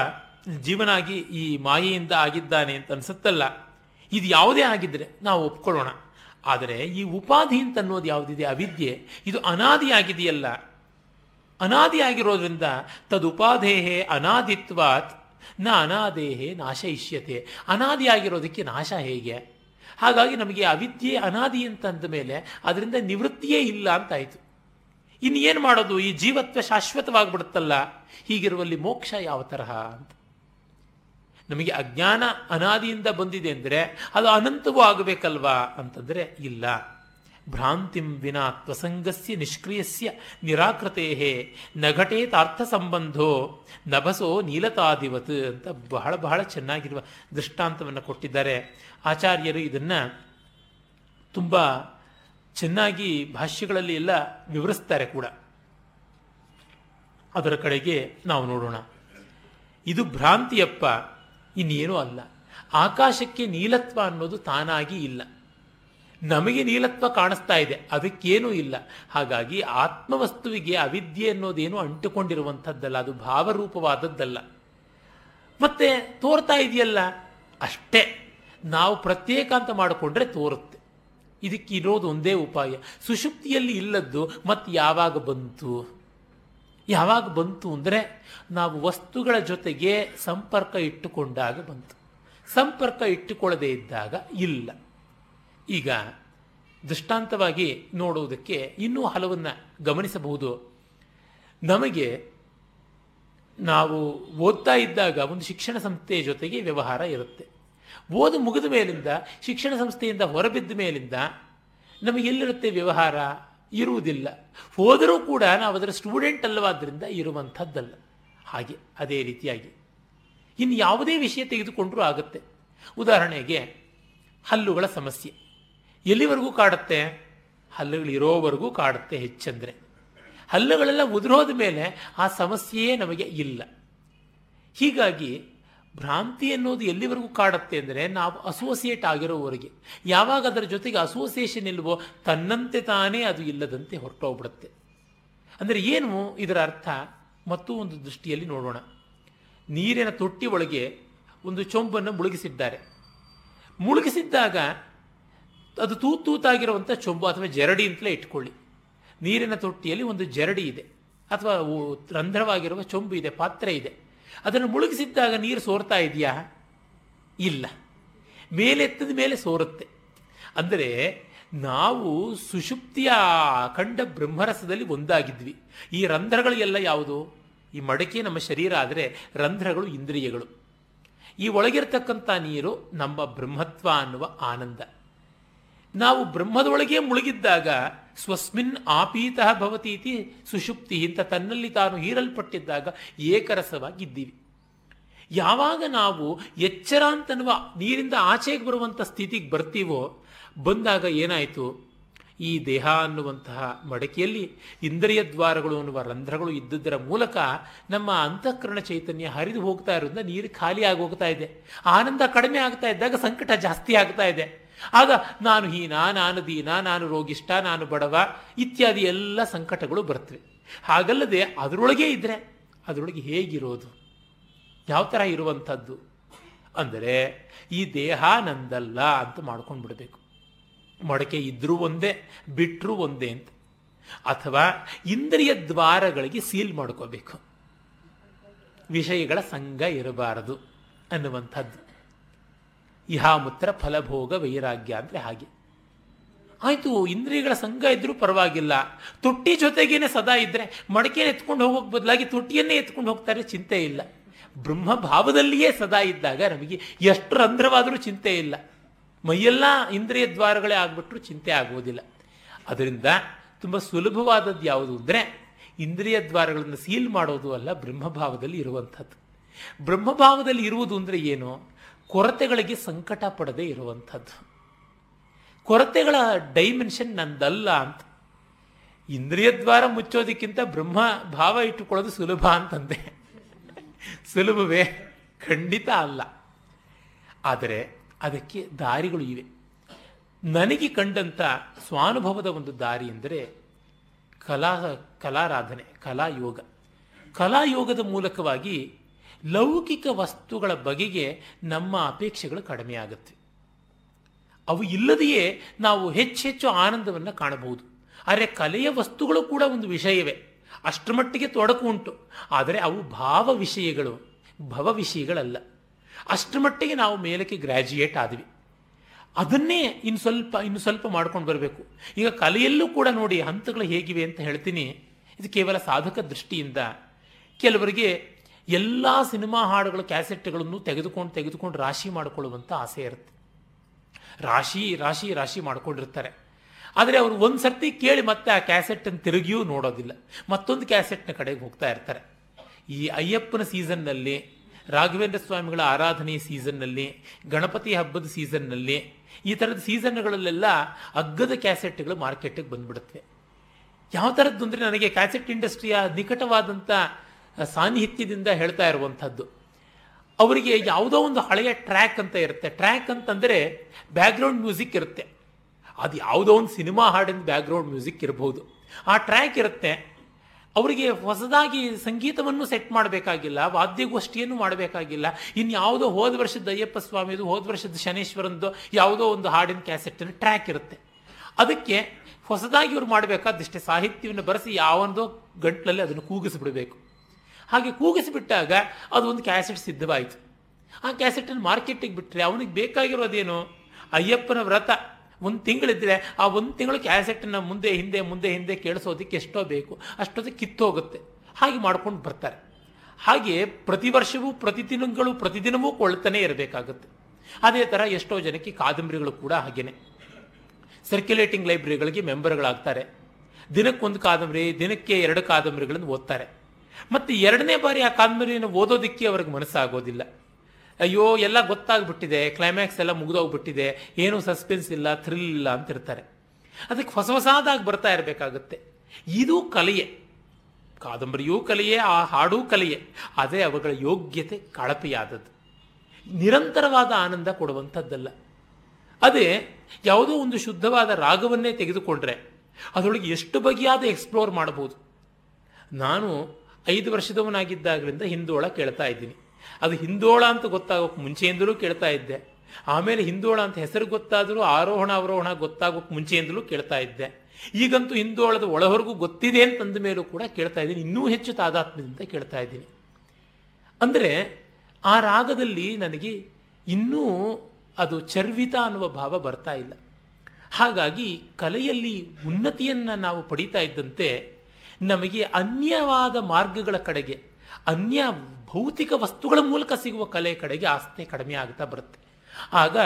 ಜೀವನಾಗಿ ಈ ಮಾಯೆಯಿಂದ ಆಗಿದ್ದಾನೆ ಅಂತ ಅನ್ಸುತ್ತಲ್ಲ. ಇದು ಯಾವುದೇ ಆಗಿದ್ರೆ ನಾವು ಒಪ್ಕೊಳ್ಳೋಣ. ಆದರೆ ಈ ಉಪಾಧಿ ಅಂತ ಅನ್ನೋದು ಯಾವುದಿದೆ? ಅವಿದ್ಯೆ. ಇದು ಅನಾದಿಯಾಗಿದೆಯಲ್ಲ. ಅನಾದಿಯಾಗಿರೋದ್ರಿಂದ ತದುಪಾಧೇಹೇ ಅನಾದಿತ್ವಾತ್, ನ ಅನಾದೇಹೇ ನಾಶ ಇಷ್ಯತೆ ಅನಾದಿಯಾಗಿರೋದಕ್ಕೆ ನಾಶ ಹೇಗೆ? ಹಾಗಾಗಿ ನಮಗೆ ಅವಿದ್ಯೆ, ಅನಾದಿ ಅಂತ ಅಂದ ಮೇಲೆ ಅದರಿಂದ ನಿವೃತ್ತಿಯೇ ಇಲ್ಲ ಅಂತಾಯಿತು. ಇನ್ನು ಏನು ಮಾಡೋದು? ಈ ಜೀವತ್ವ ಶಾಶ್ವತವಾಗಿಬಿಡುತ್ತಲ್ಲ. ಹೀಗಿರುವಲ್ಲಿ ಮೋಕ್ಷ ಯಾವ ತರಹ ಅಂತ. ನಮಗೆ ಅಜ್ಞಾನ ಅನಾದಿಯಿಂದ ಬಂದಿದೆ ಅಂದರೆ ಅದು ಅನಂತವೂ ಆಗಬೇಕಲ್ವಾ ಅಂತಂದರೆ ಇಲ್ಲ. ಭ್ರಾಂತಿಂ ವಿನಾ ತ್ವಸಂಗಸ್ಯ ನಿಷ್ಕ್ರಿಯಸ್ಯ ನಿರಾಕೃತೇ ನಘಟೇತಾರ್ಥ ಸಂಬಂಧೋ ನಭಸೋ ನೀಲತಾದಿವತ್ ಅಂತ ಬಹಳ ಬಹಳ ಚೆನ್ನಾಗಿರುವ ದೃಷ್ಟಾಂತವನ್ನು ಕೊಟ್ಟಿದ್ದಾರೆ. ಆಚಾರ್ಯರು ಇದನ್ನು ತುಂಬ ಚೆನ್ನಾಗಿ ಭಾಷ್ಯಗಳಲ್ಲಿ ಎಲ್ಲ ವಿವರಿಸ್ತಾರೆ ಕೂಡ. ಅದರ ಕಡೆಗೆ ನಾವು ನೋಡೋಣ. ಇದು ಭ್ರಾಂತಿಯಪ್ಪ, ಇನ್ನೇನೂ ಅಲ್ಲ. ಆಕಾಶಕ್ಕೆ ನೀಲತ್ವ ಅನ್ನೋದು ತಾನಾಗಿ ಇಲ್ಲ. ನಮಗೆ ನೀಲತ್ವ ಕಾಣಿಸ್ತಾ ಇದೆ, ಅದಕ್ಕೇನೂ ಇಲ್ಲ. ಹಾಗಾಗಿ ಆತ್ಮವಸ್ತುವಿಗೆ ಅವಿದ್ಯೆ ಅನ್ನೋದೇನು ಅಂಟುಕೊಂಡಿರುವಂಥದ್ದಲ್ಲ, ಅದು ಭಾವರೂಪವಾದದ್ದಲ್ಲ. ಮತ್ತೆ ತೋರ್ತಾ ಇದೆಯಲ್ಲ? ಅಷ್ಟೇ. ನಾವು ಪ್ರತ್ಯೇಕ ಅಂತ ಮಾಡಿಕೊಂಡ್ರೆ ತೋರುತ್ತೆ. ಇದಕ್ಕೆ ಇರೋದು ಒಂದೇ ಉಪಾಯ. ಸುಷುಪ್ತಿಯಲ್ಲಿ ಇಲ್ಲದ್ದು ಮತ್ತು ಯಾವಾಗ ಬಂತು? ಯಾವಾಗ ಬಂತು ಅಂದರೆ ನಾವು ವಸ್ತುಗಳ ಜೊತೆಗೆ ಸಂಪರ್ಕ ಇಟ್ಟುಕೊಂಡಾಗ ಬಂತು. ಸಂಪರ್ಕ ಇಟ್ಟುಕೊಳ್ಳದೇ ಇದ್ದಾಗ ಇಲ್ಲ. ಈಗ ದೃಷ್ಟಾಂತವಾಗಿ ನೋಡುವುದಕ್ಕೆ ಇನ್ನೂ ಹಲವನ್ನು ಗಮನಿಸಬಹುದು. ನಮಗೆ ನಾವು ಓದ್ತಾ ಇದ್ದಾಗ ಒಂದು ಶಿಕ್ಷಣ ಸಂಸ್ಥೆಯ ಜೊತೆಗೆ ವ್ಯವಹಾರ ಇರುತ್ತೆ. ಓದು ಮುಗಿದ ಮೇಲಿಂದ, ಶಿಕ್ಷಣ ಸಂಸ್ಥೆಯಿಂದ ಹೊರಬಿದ್ದ ಮೇಲಿಂದ ನಮಗೆಲ್ಲಿರುತ್ತೆ ವ್ಯವಹಾರ? ಇರುವುದಿಲ್ಲ. ಹೋದರೂ ಕೂಡ ನಾವು ಅದರ ಸ್ಟೂಡೆಂಟ್ ಅಲ್ಲವಾದ್ದರಿಂದ ಇರುವಂಥದ್ದಲ್ಲ. ಹಾಗೆ, ಅದೇ ರೀತಿಯಾಗಿ. ಇನ್ನು ಯಾವುದೇ ವಿಷಯ ತೆಗೆದುಕೊಂಡರೂ ಆಗುತ್ತೆ. ಉದಾಹರಣೆಗೆ, ಹಲ್ಲುಗಳ ಸಮಸ್ಯೆ. ಎಲ್ಲಿವರೆಗೂ ಕಾಡುತ್ತೆ? ಹಲ್ಲುಗಳು ಇರೋವರೆಗೂ ಕಾಡುತ್ತೆ ಹೆಚ್ಚಂದರೆ. ಹಲ್ಲುಗಳೆಲ್ಲ ಉದುರೋದ ಮೇಲೆ ಆ ಸಮಸ್ಯೆಯೇ ನಮಗೆ ಇಲ್ಲ. ಹೀಗಾಗಿ ಭ್ರಾಂತಿ ಅನ್ನೋದು ಎಲ್ಲಿವರೆಗೂ ಕಾಡುತ್ತೆ ಅಂದರೆ ನಾವು ಅಸೋಸಿಯೇಟ್ ಆಗಿರೋವರೆಗೆ. ಯಾವಾಗ ಅದರ ಜೊತೆಗೆ ಅಸೋಸಿಯೇಷನ್ ಇಲ್ವೋ ತನ್ನಂತೆ ತಾನೇ ಅದು ಇಲ್ಲದಂತೆ ಹೊರಟೋಗ್ಬಿಡುತ್ತೆ. ಅಂದರೆ ಏನು ಇದರ ಅರ್ಥ? ಮತ್ತೂ ಒಂದು ದೃಷ್ಟಿಯಲ್ಲಿ ನೋಡೋಣ. ನೀರಿನ ತೊಟ್ಟಿ ಒಳಗೆ ಒಂದು ಚೊಂಬನ್ನು ಮುಳುಗಿಸಿದ್ದಾರೆ. ಮುಳುಗಿಸಿದ್ದಾಗ ಅದು ತೂತ್ ತೂತಾಗಿರುವಂಥ ಚೊಂಬು ಅಥವಾ ಜರಡಿ ಅಂತಲೇ ಇಟ್ಕೊಳ್ಳಿ. ನೀರಿನ ತೊಟ್ಟಿಯಲ್ಲಿ ಒಂದು ಜರಡಿ ಇದೆ. ಅಥವಾ ರಂಧ್ರವಾಗಿರುವ ಚೊಂಬು ಇದೆ, ಪಾತ್ರೆ ಇದೆ. ಅದನ್ನು ಮುಳುಗಿಸಿದ್ದಾಗ ನೀರು ಸೋರ್ತಾ ಇದೆಯಾ? ಇಲ್ಲ. ಮೇಲೆತ್ತದ ಮೇಲೆ ಸೋರುತ್ತೆ. ಅಂದರೆ ನಾವು ಸುಷುಪ್ತಿಯ ಕಂಡ ಬ್ರಹ್ಮರಸದಲ್ಲಿ ಒಂದಾಗಿದ್ವಿ. ಈ ರಂಧ್ರಗಳು ಎಲ್ಲ ಯಾವುದು? ಈ ಮಡಕೆ ನಮ್ಮ ಶರೀರ, ಆದರೆ ರಂಧ್ರಗಳು ಇಂದ್ರಿಯಗಳು. ಈ ಒಳಗಿರ್ತಕ್ಕಂಥ ನೀರು ನಮ್ಮ ಬ್ರಹ್ಮತ್ವ ಅನ್ನುವ ಆನಂದ. ನಾವು ಬ್ರಹ್ಮದೊಳಗೆ ಮುಳುಗಿದ್ದಾಗ ಸ್ವಸ್ಮಿನ್ ಆಪೀತಃ ಇತಿ ಸುಷುಪ್ತಿ ಇಂಥ ತನ್ನಲ್ಲಿ ತಾನು ಹೀರಲ್ಪಟ್ಟಿದ್ದಾಗ ಏಕರಸವಾಗಿದ್ದೀವಿ. ಯಾವಾಗ ನಾವು ಎಚ್ಚರ ಅಂತನ್ನುವ ನೀರಿಂದ ಆಚೆಗೆ ಬರುವಂಥ ಸ್ಥಿತಿಗೆ ಬರ್ತೀವೋ, ಬಂದಾಗ ಏನಾಯಿತು? ಈ ದೇಹ ಅನ್ನುವಂತಹ ಮಡಕೆಯಲ್ಲಿ ಇಂದ್ರಿಯ ದ್ವಾರಗಳು ಅನ್ನುವ ರಂಧ್ರಗಳು ಇದ್ದುದರ ಮೂಲಕ ನಮ್ಮ ಅಂತಃಕರಣ ಚೈತನ್ಯ ಹರಿದು ಹೋಗ್ತಾ ಇರೋದ್ರಿಂದ ನೀರು ಖಾಲಿ ಆಗಿ ಹೋಗ್ತಾ ಇದೆ. ಆನಂದ ಕಡಿಮೆ ಆಗ್ತಾ ಇದ್ದಾಗ ಸಂಕಟ ಜಾಸ್ತಿ ಆಗ್ತಾ ಇದೆ. ಆಗ ನಾನು ಹೀನ, ನಾನು ದೀನ, ನಾನು ರೋಗಿಷ್ಟ ನಾನು ಬಡವ ಇತ್ಯಾದಿ ಎಲ್ಲ ಸಂಕಟಗಳು ಬರ್ತವೆ ಹಾಗಲ್ಲದೆ ಅದರೊಳಗೆ ಇದ್ರೆ ಅದರೊಳಗೆ ಹೇಗಿರೋದು? ಯಾವ ಥರ ಇರುವಂಥದ್ದು? ಅಂದರೆ ಈ ದೇಹ ನಂದಲ್ಲ ಅಂತ ಮಾಡ್ಕೊಂಡು ಬಿಡಬೇಕು. ಮೊಡಕೆ ಇದ್ರೂ ಒಂದೇ ಬಿಟ್ಟರೂ ಒಂದೇ ಅಂತ. ಅಥವಾ ಇಂದ್ರಿಯ ದ್ವಾರಗಳಿಗೆ ಸೀಲ್ ಮಾಡ್ಕೋಬೇಕು. ವಿಷಯಗಳ ಸಂಘ ಇರಬಾರದು ಅನ್ನುವಂಥದ್ದು. ಇಹಾಮುತ್ರ ಫಲಭೋಗ ವೈರಾಗ್ಯ ಅಂದರೆ ಹಾಗೆ. ಆಯಿತು, ಇಂದ್ರಿಯಗಳ ಸಂಘ ಇದ್ದರೂ ಪರವಾಗಿಲ್ಲ. ತುಟ್ಟಿ ಜೊತೆಗೇನೆ ಸದಾ ಇದ್ದರೆ ಮಡಕೆನ ಎತ್ಕೊಂಡು ಹೋಗೋಕೆ ಬದಲಾಗಿ ತುಟ್ಟಿಯನ್ನೇ ಎತ್ಕೊಂಡು ಹೋಗ್ತಾರೆ ಚಿಂತೆ ಇಲ್ಲ. ಬ್ರಹ್ಮ ಭಾವದಲ್ಲಿಯೇ ಸದಾ ಇದ್ದಾಗ ನಮಗೆ ಎಷ್ಟು ರಂಧ್ರವಾದರೂ ಚಿಂತೆ ಇಲ್ಲ. ಮೈಯೆಲ್ಲ ಇಂದ್ರಿಯ ದ್ವಾರಗಳೇ ಆಗಿಬಿಟ್ರೂ ಚಿಂತೆ ಆಗುವುದಿಲ್ಲ. ಅದರಿಂದ ತುಂಬ ಸುಲಭವಾದದ್ದು ಯಾವುದು ಅಂದರೆ ಇಂದ್ರಿಯ ದ್ವಾರಗಳನ್ನು ಸೀಲ್ ಮಾಡೋದು ಅಲ್ಲ ಬ್ರಹ್ಮಭಾವದಲ್ಲಿ ಇರುವಂಥದ್ದು. ಬ್ರಹ್ಮಭಾವದಲ್ಲಿ ಇರುವುದು ಅಂದರೆ ಏನು? ಕೊರತೆಗಳಿಗೆ ಸಂಕಟ ಪಡದೇ ಇರುವಂಥದ್ದು. ಕೊರತೆಗಳ ಡೈಮೆನ್ಷನ್ ನಂದಲ್ಲ ಅಂತ. ಇಂದ್ರಿಯ ದ್ವಾರ ಮುಚ್ಚೋದಕ್ಕಿಂತ ಬ್ರಹ್ಮ ಭಾವ ಇಟ್ಟುಕೊಳ್ಳೋದು ಸುಲಭ ಅಂತಂದೆ. ಸುಲಭವೇ? ಖಂಡಿತ ಅಲ್ಲ. ಆದರೆ ಅದಕ್ಕೆ ದಾರಿಗಳು ಇವೆ. ನನಗೆ ಕಂಡಂಥ ಸ್ವಾನುಭವದ ಒಂದು ದಾರಿ ಎಂದರೆ ಕಲಾ, ಕಲಾರಾಧನೆ, ಕಲಾಯೋಗ. ಕಲಾಯೋಗದ ಮೂಲಕವಾಗಿ ಲೌಕಿಕ ವಸ್ತುಗಳ ಬಗೆಗೆ ನಮ್ಮ ಅಪೇಕ್ಷೆಗಳು ಕಡಿಮೆ ಆಗುತ್ತೆ. ಅವು ಇಲ್ಲದೆಯೇ ನಾವು ಹೆಚ್ಚೆಚ್ಚು ಆನಂದವನ್ನು ಕಾಣಬಹುದು. ಆದರೆ ಕಲೆಯ ವಸ್ತುಗಳು ಕೂಡ ಒಂದು ವಿಷಯವೇ. ಅಷ್ಟರ ಮಟ್ಟಿಗೆ ತೊಡಕು ಉಂಟು. ಆದರೆ ಅವು ಭಾವ ವಿಷಯಗಳು, ಭವ ವಿಷಯಗಳಲ್ಲ. ಅಷ್ಟರ ಮಟ್ಟಿಗೆ ನಾವು ಮೇಲಕ್ಕೆ ಗ್ರ್ಯಾಜುಯೇಟ್ ಆದ್ವಿ. ಅದನ್ನೇ ಇನ್ನು ಸ್ವಲ್ಪ ಇನ್ನು ಸ್ವಲ್ಪ ಮಾಡ್ಕೊಂಡು ಬರಬೇಕು. ಈಗ ಕಲೆಯಲ್ಲೂ ಕೂಡ ನೋಡಿ ಹಂತಗಳು ಹೇಗಿವೆ ಅಂತ ಹೇಳ್ತೀನಿ. ಇದು ಕೇವಲ ಸಾಧಕ ದೃಷ್ಟಿಯಿಂದ. ಕೆಲವರಿಗೆ ಎಲ್ಲ ಸಿನಿಮಾ ಹಾಡುಗಳ ಕ್ಯಾಸೆಟ್ಗಳನ್ನು ತೆಗೆದುಕೊಂಡು ತೆಗೆದುಕೊಂಡು ರಾಶಿ ಮಾಡಿಕೊಳ್ಳುವಂಥ ಆಸೆ ಇರುತ್ತೆ. ರಾಶಿ ರಾಶಿ ರಾಶಿ ಮಾಡಿಕೊಂಡಿರ್ತಾರೆ. ಆದರೆ ಅವರು ಒಂದು ಸರ್ತಿ ಕೇಳಿ ಮತ್ತೆ ಆ ಕ್ಯಾಸೆಟ್ಟನ್ನು ತಿರುಗಿಯೂ ನೋಡೋದಿಲ್ಲ. ಮತ್ತೊಂದು ಕ್ಯಾಸೆಟ್ನ ಕಡೆಗೆ ಹೋಗ್ತಾ ಇರ್ತಾರೆ. ಈ ಅಯ್ಯಪ್ಪನ ಸೀಸನ್ನಲ್ಲಿ, ರಾಘವೇಂದ್ರ ಸ್ವಾಮಿಗಳ ಆರಾಧನೆ ಸೀಸನ್ನಲ್ಲಿ, ಗಣಪತಿ ಹಬ್ಬದ ಸೀಸನ್ನಲ್ಲಿ ಈ ಥರದ ಸೀಸನ್ಗಳಲ್ಲೆಲ್ಲ ಅಗ್ಗದ ಕ್ಯಾಸೆಟ್ಗಳು ಮಾರ್ಕೆಟಿಗೆ ಬಂದ್ಬಿಡುತ್ತೆ ಯಾವ ಥರದ್ದು ಅಂದರೆ ನನಗೆ ಕ್ಯಾಸೆಟ್ ಇಂಡಸ್ಟ್ರಿಯ ನಿಕಟವಾದಂಥ ಸಾನ್ನಿಹಿತ್ಯದಿಂದ ಹೇಳ್ತಾ ಇರುವಂಥದ್ದು. ಅವರಿಗೆ ಯಾವುದೋ ಒಂದು ಹಳೆಯ ಟ್ರ್ಯಾಕ್ ಅಂತ ಇರುತ್ತೆ. ಟ್ರ್ಯಾಕ್ ಅಂತಂದರೆ ಬ್ಯಾಕ್ಗ್ರೌಂಡ್ ಮ್ಯೂಸಿಕ್ ಇರುತ್ತೆ. ಅದು ಯಾವುದೋ ಒಂದು ಸಿನಿಮಾ ಹಾಡಿನ ಬ್ಯಾಕ್ಗ್ರೌಂಡ್ ಮ್ಯೂಸಿಕ್ ಇರಬಹುದು ಆ ಟ್ರ್ಯಾಕ್ ಇರುತ್ತೆ. ಅವರಿಗೆ ಹೊಸದಾಗಿ ಸಂಗೀತವನ್ನು ಸೆಟ್ ಮಾಡಬೇಕಾಗಿಲ್ಲ, ವಾದ್ಯಗೋಷ್ಠಿಯನ್ನು ಮಾಡಬೇಕಾಗಿಲ್ಲ. ಇನ್ನು ಯಾವುದೋ ಹೋದ ವರ್ಷದ ಅಯ್ಯಪ್ಪ ಸ್ವಾಮಿದು, ಹೋದ ವರ್ಷದ ಶನೇಶ್ವರಂದು ಯಾವುದೋ ಒಂದು ಹಾಡಿನ ಕ್ಯಾಸೆಟ್ಟಿನ ಟ್ರ್ಯಾಕ್ ಇರುತ್ತೆ. ಅದಕ್ಕೆ ಹೊಸದಾಗಿ ಇವ್ರು ಮಾಡಬೇಕಾದಿಷ್ಟೇ. ಸಾಹಿತ್ಯವನ್ನು ಬರೆಸಿ ಯಾವೊಂದೋ ಗಂಟಲಲ್ಲಿ ಅದನ್ನು ಕೂಗಿಸಿಬಿಡಬೇಕು. ಹಾಗೆ ಕೂಗಿಸಿಬಿಟ್ಟಾಗ ಅದು ಒಂದು ಕ್ಯಾಸೆಟ್ ಸಿದ್ಧವಾಯಿತು. ಆ ಕ್ಯಾಸೆಟನ್ನು ಮಾರ್ಕೆಟಿಗೆ ಬಿಟ್ಟರೆ ಅವನಿಗೆ ಬೇಕಾಗಿರೋದೇನು? ಅಯ್ಯಪ್ಪನ ವ್ರತ. ಒಂದು ತಿಂಗಳಿದ್ರೆ ಆ ಒಂದು ತಿಂಗಳು ಕ್ಯಾಸೆಟನ್ನು ಮುಂದೆ, ಹಿಂದೆ ಮುಂದೆ, ಹಿಂದೆ ಕೇಳಿಸೋದಕ್ಕೆ ಎಷ್ಟೋ ಬೇಕು. ಅಷ್ಟೊತ್ತಿಗೆ ಕಿತ್ತೋಗುತ್ತೆ. ಹಾಗೆ ಮಾಡ್ಕೊಂಡು ಬರ್ತಾರೆ. ಹಾಗೆ ಪ್ರತಿ ವರ್ಷವೂ, ಪ್ರತಿ ದಿನಗಳು ಪ್ರತಿದಿನವೂ ಕೊಳ್ತಾನೆ ಇರಬೇಕಾಗುತ್ತೆ. ಅದೇ ಥರ ಎಷ್ಟೋ ಜನಕ್ಕೆ ಕಾದಂಬರಿಗಳು ಕೂಡ ಹಾಗೇನೆ. ಸರ್ಕ್ಯುಲೇಟಿಂಗ್ ಲೈಬ್ರರಿಗಳಿಗೆ ಮೆಂಬರ್ಗಳಾಗ್ತಾರೆ ದಿನಕ್ಕೊಂದು ಕಾದಂಬರಿ, ದಿನಕ್ಕೆ ಎರಡು ಕಾದಂಬರಿಗಳನ್ನು ಓದ್ತಾರೆ. ಮತ್ತು ಎರಡನೇ ಬಾರಿ ಆ ಕಾದಂಬರಿಯನ್ನು ಓದೋದಕ್ಕೆ ಅವ್ರಿಗೆ ಮನಸ್ಸಾಗೋದಿಲ್ಲ. ಅಯ್ಯೋ, ಎಲ್ಲ ಗೊತ್ತಾಗ್ಬಿಟ್ಟಿದೆ ಕ್ಲೈಮ್ಯಾಕ್ಸ್ ಎಲ್ಲ ಮುಗಿದೋಗ್ಬಿಟ್ಟಿದೆ, ಏನೂ ಸಸ್ಪೆನ್ಸ್ ಇಲ್ಲ ಥ್ರಿಲ್ ಇಲ್ಲ ಅಂತ ಇರ್ತಾರೆ ಅದಕ್ಕೆ ಹೊಸ ಹೊಸದಾಗಿ ಬರ್ತಾ ಇರಬೇಕಾಗುತ್ತೆ. ಇದು ಕಲೆಯೇ. ಕಾದಂಬರಿಯೂ ಕಲೆಯೇ, ಆ ಹಾಡೂ ಕಲೆಯೇ. ಅದೇ ಅವುಗಳ ಯೋಗ್ಯತೆ, ಕಳಪೆಯಾದದ್ದು. ನಿರಂತರವಾದ ಆನಂದ ಕೊಡುವಂಥದ್ದಲ್ಲ. ಅದೇ, ಯಾವುದೋ ಒಂದು ಶುದ್ಧವಾದ ರಾಗವನ್ನೇ ತೆಗೆದುಕೊಂಡ್ರೆ, ಅದರೊಳಗೆ ಎಷ್ಟು ಬಗೆಯಾದ ಎಕ್ಸ್ಪ್ಲೋರ್ ಮಾಡಬಹುದು. ನಾನು ಐದು ವರ್ಷದವನಾಗಿದ್ದಾಗಲಿಂದ ಹಿಂದೋಳ ಕೇಳ್ತಾ ಇದ್ದೀನಿ. ಅದು ಹಿಂದೋಳ ಅಂತ ಗೊತ್ತಾಗೋಕೆ ಮುಂಚೆಯಿಂದಲೂ ಕೇಳ್ತಾ ಇದ್ದೆ. ಆಮೇಲೆ ಹಿಂದೋಳ ಅಂತ ಹೆಸರು ಗೊತ್ತಾದರೂ ಆರೋಹಣ, ಅವರೋಹಣ ಗೊತ್ತಾಗೋಕೆ ಮುಂಚೆಯಿಂದಲೂ ಕೇಳ್ತಾ ಇದ್ದೆ. ಈಗಂತೂ ಹಿಂದೋಳದ ಒಳಹೊರಗೂ ಗೊತ್ತಿದೆ ಅಂತಂದ ಮೇಲೂ ಕೂಡ ಕೇಳ್ತಾ ಇದ್ದೀನಿ. ಇನ್ನೂ ಹೆಚ್ಚು ತಾದಾತ್ಮ್ಯದಿಂದ ಕೇಳ್ತಾ ಇದ್ದೀನಿ. ಅಂದರೆ ಆ ರಾಗದಲ್ಲಿ ನನಗೆ ಇನ್ನೂ ಅದು ಚರ್ವಿತ ಅನ್ನುವ ಭಾವ ಬರ್ತಾ ಇಲ್ಲ. ಹಾಗಾಗಿ ಕಲೆಯಲ್ಲಿ ಉನ್ನತಿಯನ್ನು ನಾವು ಪಡೀತಾ ಇದ್ದಂತೆ ನಮಗೆ ಅನ್ಯವಾದ ಮಾರ್ಗಗಳ ಕಡೆಗೆ, ಅನ್ಯ ಭೌತಿಕ ವಸ್ತುಗಳ ಮೂಲಕ ಸಿಗುವ ಕಲೆ ಕಡೆಗೆ ಆಸ್ತಿ ಕಡಿಮೆ ಆಗ್ತಾ ಬರುತ್ತೆ. ಆಗ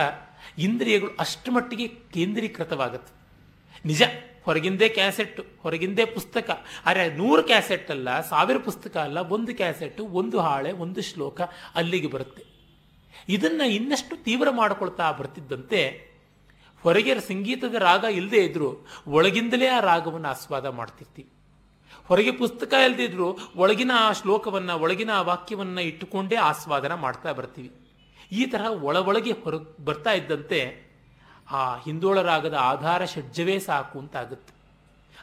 ಇಂದ್ರಿಯಗಳು ಅಷ್ಟು ಮಟ್ಟಿಗೆ ಕೇಂದ್ರೀಕೃತವಾಗುತ್ತೆ. ನಿಜ, ಹೊರಗಿಂದೇ ಕ್ಯಾಸೆಟ್ ಹೊರಗಿಂದೇ ಪುಸ್ತಕ. ಅರೆ, ನೂರು ಕ್ಯಾಸೆಟ್ ಅಲ್ಲ, ಸಾವಿರ ಪುಸ್ತಕ ಅಲ್ಲ, ಒಂದು ಕ್ಯಾಸೆಟ್ ಒಂದು ಹಾಳೆ, ಒಂದು ಶ್ಲೋಕ ಅಲ್ಲಿಗೆ ಬರುತ್ತೆ. ಇದನ್ನು ಇನ್ನಷ್ಟು ತೀವ್ರ ಮಾಡಿಕೊಳ್ತಾ ಬರ್ತಿದ್ದಂತೆ ಹೊರಗೆ ಸಂಗೀತದ ರಾಗ ಇಲ್ಲದೆ ಇದ್ದರೂ ಒಳಗಿಂದಲೇ ಆ ರಾಗವನ್ನು ಆಸ್ವಾದ ಮಾಡ್ತಿರ್ತೀವಿ. ಹೊರಗೆ ಪುಸ್ತಕ ಇಲ್ದಿದ್ರು ಒಳಗಿನ ಆ ಶ್ಲೋಕವನ್ನು, ಒಳಗಿನ ಆ ವಾಕ್ಯವನ್ನು ಇಟ್ಟುಕೊಂಡೇ ಆಸ್ವಾದನ ಮಾಡ್ತಾ ಬರ್ತೀವಿ. ಈ ತರಹ ಒಳ ಒಳಗೆ ಹೊರ ಬರ್ತಾ ಇದ್ದಂತೆ ಆ ಹಿಂದೋಳರಾಗದ ಆಧಾರ ಷಡ್ಜವೇ ಸಾಕು ಅಂತಾಗುತ್ತೆ.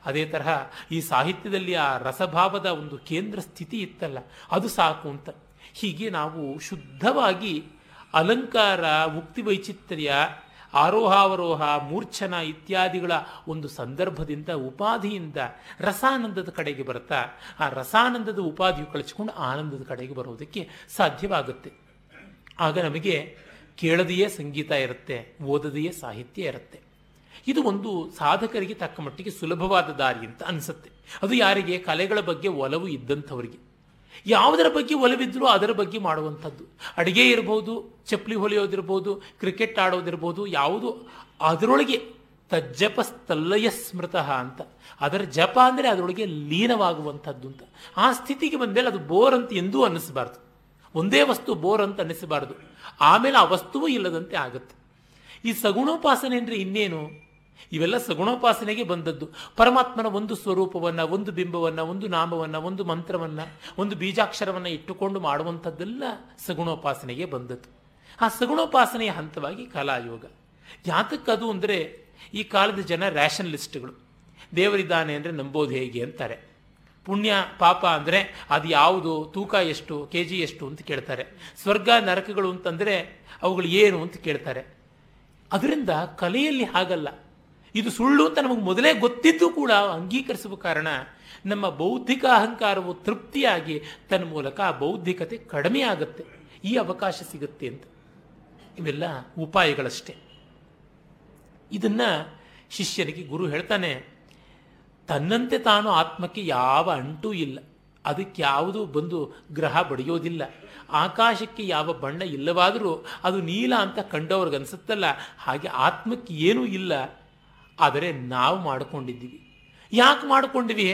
ಅದೇ ತರಹ ಈ ಸಾಹಿತ್ಯದಲ್ಲಿ ಆ ರಸಭಾವದ ಒಂದು ಕೇಂದ್ರ ಸ್ಥಿತಿ ಇತ್ತಲ್ಲ, ಅದು ಸಾಕು ಅಂತ. ಹೀಗೆ ನಾವು ಶುದ್ಧವಾಗಿ ಅಲಂಕಾರ, ಉಕ್ತಿ ವೈಚಿತ್ರ್ಯ ಆರೋಹಾವರೋಹ, ಮೂರ್ಛನ ಇತ್ಯಾದಿಗಳ ಒಂದು ಸಂದರ್ಭದಿಂದ ಉಪಾಧಿಯಿಂದ ರಸಾನಂದದ ಕಡೆಗೆ ಬರ್ತಾ ಆ ರಸಾನಂದದ ಉಪಾಧಿಯು ಕಳಿಸಿಕೊಂಡು ಆನಂದದ ಕಡೆಗೆ ಬರೋದಕ್ಕೆ ಸಾಧ್ಯವಾಗುತ್ತೆ. ಆಗ ನಮಗೆ ಕೇಳದೆಯೇ ಸಂಗೀತ ಇರುತ್ತೆ, ಓದದೆಯೇ ಸಾಹಿತ್ಯ ಇರುತ್ತೆ. ಇದು ಒಂದು ಸಾಧಕರಿಗೆ ತಕ್ಕ ಮಟ್ಟಿಗೆ ಸುಲಭವಾದ ದಾರಿ ಅಂತ ಅನಿಸುತ್ತೆ. ಅದು ಯಾರಿಗೆ? ಕಲೆಗಳ ಬಗ್ಗೆ ಒಲವು ಇದ್ದಂಥವರಿಗೆ. ಯಾವುದರ ಬಗ್ಗೆ ಒಲವಿದ್ರೂ ಅದರ ಬಗ್ಗೆ ಮಾಡುವಂಥದ್ದು. ಅಡುಗೆ ಇರ್ಬೋದು, ಚಪ್ಪಲಿ ಹೊಲಿಯೋದಿರ್ಬೋದು ಕ್ರಿಕೆಟ್ ಆಡೋದಿರ್ಬೋದು, ಯಾವುದು ಅದರೊಳಗೆ ತಜ್ಜಪ ಸ್ಥಲ್ಲಯ ಸ್ಮೃತಃ ಅಂತ. ಅದರ ಜಪ ಅಂದರೆ ಅದರೊಳಗೆ ಲೀನವಾಗುವಂಥದ್ದು ಅಂತ. ಆ ಸ್ಥಿತಿಗೆ ಬಂದೇಲೆ ಅದು ಬೋರ್ ಅಂತ ಎಂದೂ ಅನ್ನಿಸಬಾರ್ದು. ಒಂದೇ ವಸ್ತು ಬೋರ್ ಅಂತ ಅನ್ನಿಸಬಾರ್ದು. ಆಮೇಲೆ ಆ ವಸ್ತುವು ಇಲ್ಲದಂತೆ ಆಗುತ್ತೆ. ಈ ಸಗುಣೋಪಾಸನೆ ಅಂದರೆ ಇನ್ನೇನು? ಇವೆಲ್ಲ ಸಗುಣೋಪಾಸನೆಗೆ ಬಂದದ್ದು. ಪರಮಾತ್ಮನ ಒಂದು ಸ್ವರೂಪವನ್ನು, ಒಂದು ಬಿಂಬವನ್ನು, ಒಂದು ನಾಮವನ್ನು, ಒಂದು ಮಂತ್ರವನ್ನು, ಒಂದು ಬೀಜಾಕ್ಷರವನ್ನು ಇಟ್ಟುಕೊಂಡು ಮಾಡುವಂಥದ್ದೆಲ್ಲ ಸಗುಣೋಪಾಸನೆಗೆ ಬಂದದ್ದು. ಆ ಸಗುಣೋಪಾಸನೆಯ ಹಂತವಾಗಿ ಕಲಾಯೋಗ. ಯಾತಕ್ಕದು ಅಂದರೆ ಈ ಕಾಲದ ಜನ ರ್ಯಾಷನಲಿಸ್ಟ್ಗಳು ದೇವರಿದ್ದಾನೆ ಅಂದರೆ ನಂಬೋದು ಹೇಗೆ ಅಂತಾರೆ. ಪುಣ್ಯ, ಪಾಪ ಅಂದರೆ ಅದು ಯಾವುದು, ತೂಕ ಎಷ್ಟು ಕೆ ಜಿ ಎಷ್ಟು ಅಂತ ಕೇಳ್ತಾರೆ. ಸ್ವರ್ಗ, ನರಕಗಳು ಅಂತಂದರೆ ಅವುಗಳು ಏನು ಅಂತ ಕೇಳ್ತಾರೆ. ಅದರಿಂದ ಕಲೆಯಲ್ಲಿ ಹಾಗಲ್ಲ. ಇದು ಸುಳ್ಳು ಅಂತ ನಮಗೆ ಮೊದಲೇ ಗೊತ್ತಿದ್ದು ಕೂಡ ಅಂಗೀಕರಿಸುವ ಕಾರಣ ನಮ್ಮ ಬೌದ್ಧಿಕ ಅಹಂಕಾರವು ತೃಪ್ತಿಯಾಗಿ ತನ್ನ ಮೂಲಕ ಆ ಬೌದ್ಧಿಕತೆ ಕಡಿಮೆ ಆಗುತ್ತೆ. ಈ ಅವಕಾಶ ಸಿಗುತ್ತೆ ಅಂತ. ಇವೆಲ್ಲ ಉಪಾಯಗಳಷ್ಟೇ. ಇದನ್ನ ಶಿಷ್ಯನಿಗೆ ಗುರು ಹೇಳ್ತಾನೆ, ತನ್ನಂತೆ ತಾನು ಆತ್ಮಕ್ಕೆ ಯಾವ ಅಂಟೂ ಇಲ್ಲ. ಅದಕ್ಕೆ ಯಾವುದು ಬಂದು ಗ್ರಹ ಬಡಿಯೋದಿಲ್ಲ. ಆಕಾಶಕ್ಕೆ ಯಾವ ಬಣ್ಣ ಇಲ್ಲವಾದರೂ ಅದು ನೀಲ ಅಂತ ಕಂಡವ್ರಿಗೆ ಅನ್ಸುತ್ತಲ್ಲ ಹಾಗೆ ಆತ್ಮಕ್ಕೆ ಏನೂ ಇಲ್ಲ. ಆದರೆ ನಾವು ಮಾಡಿಕೊಂಡಿದ್ದೀವಿ. ಯಾಕೆ ಮಾಡಿಕೊಂಡಿವಿ?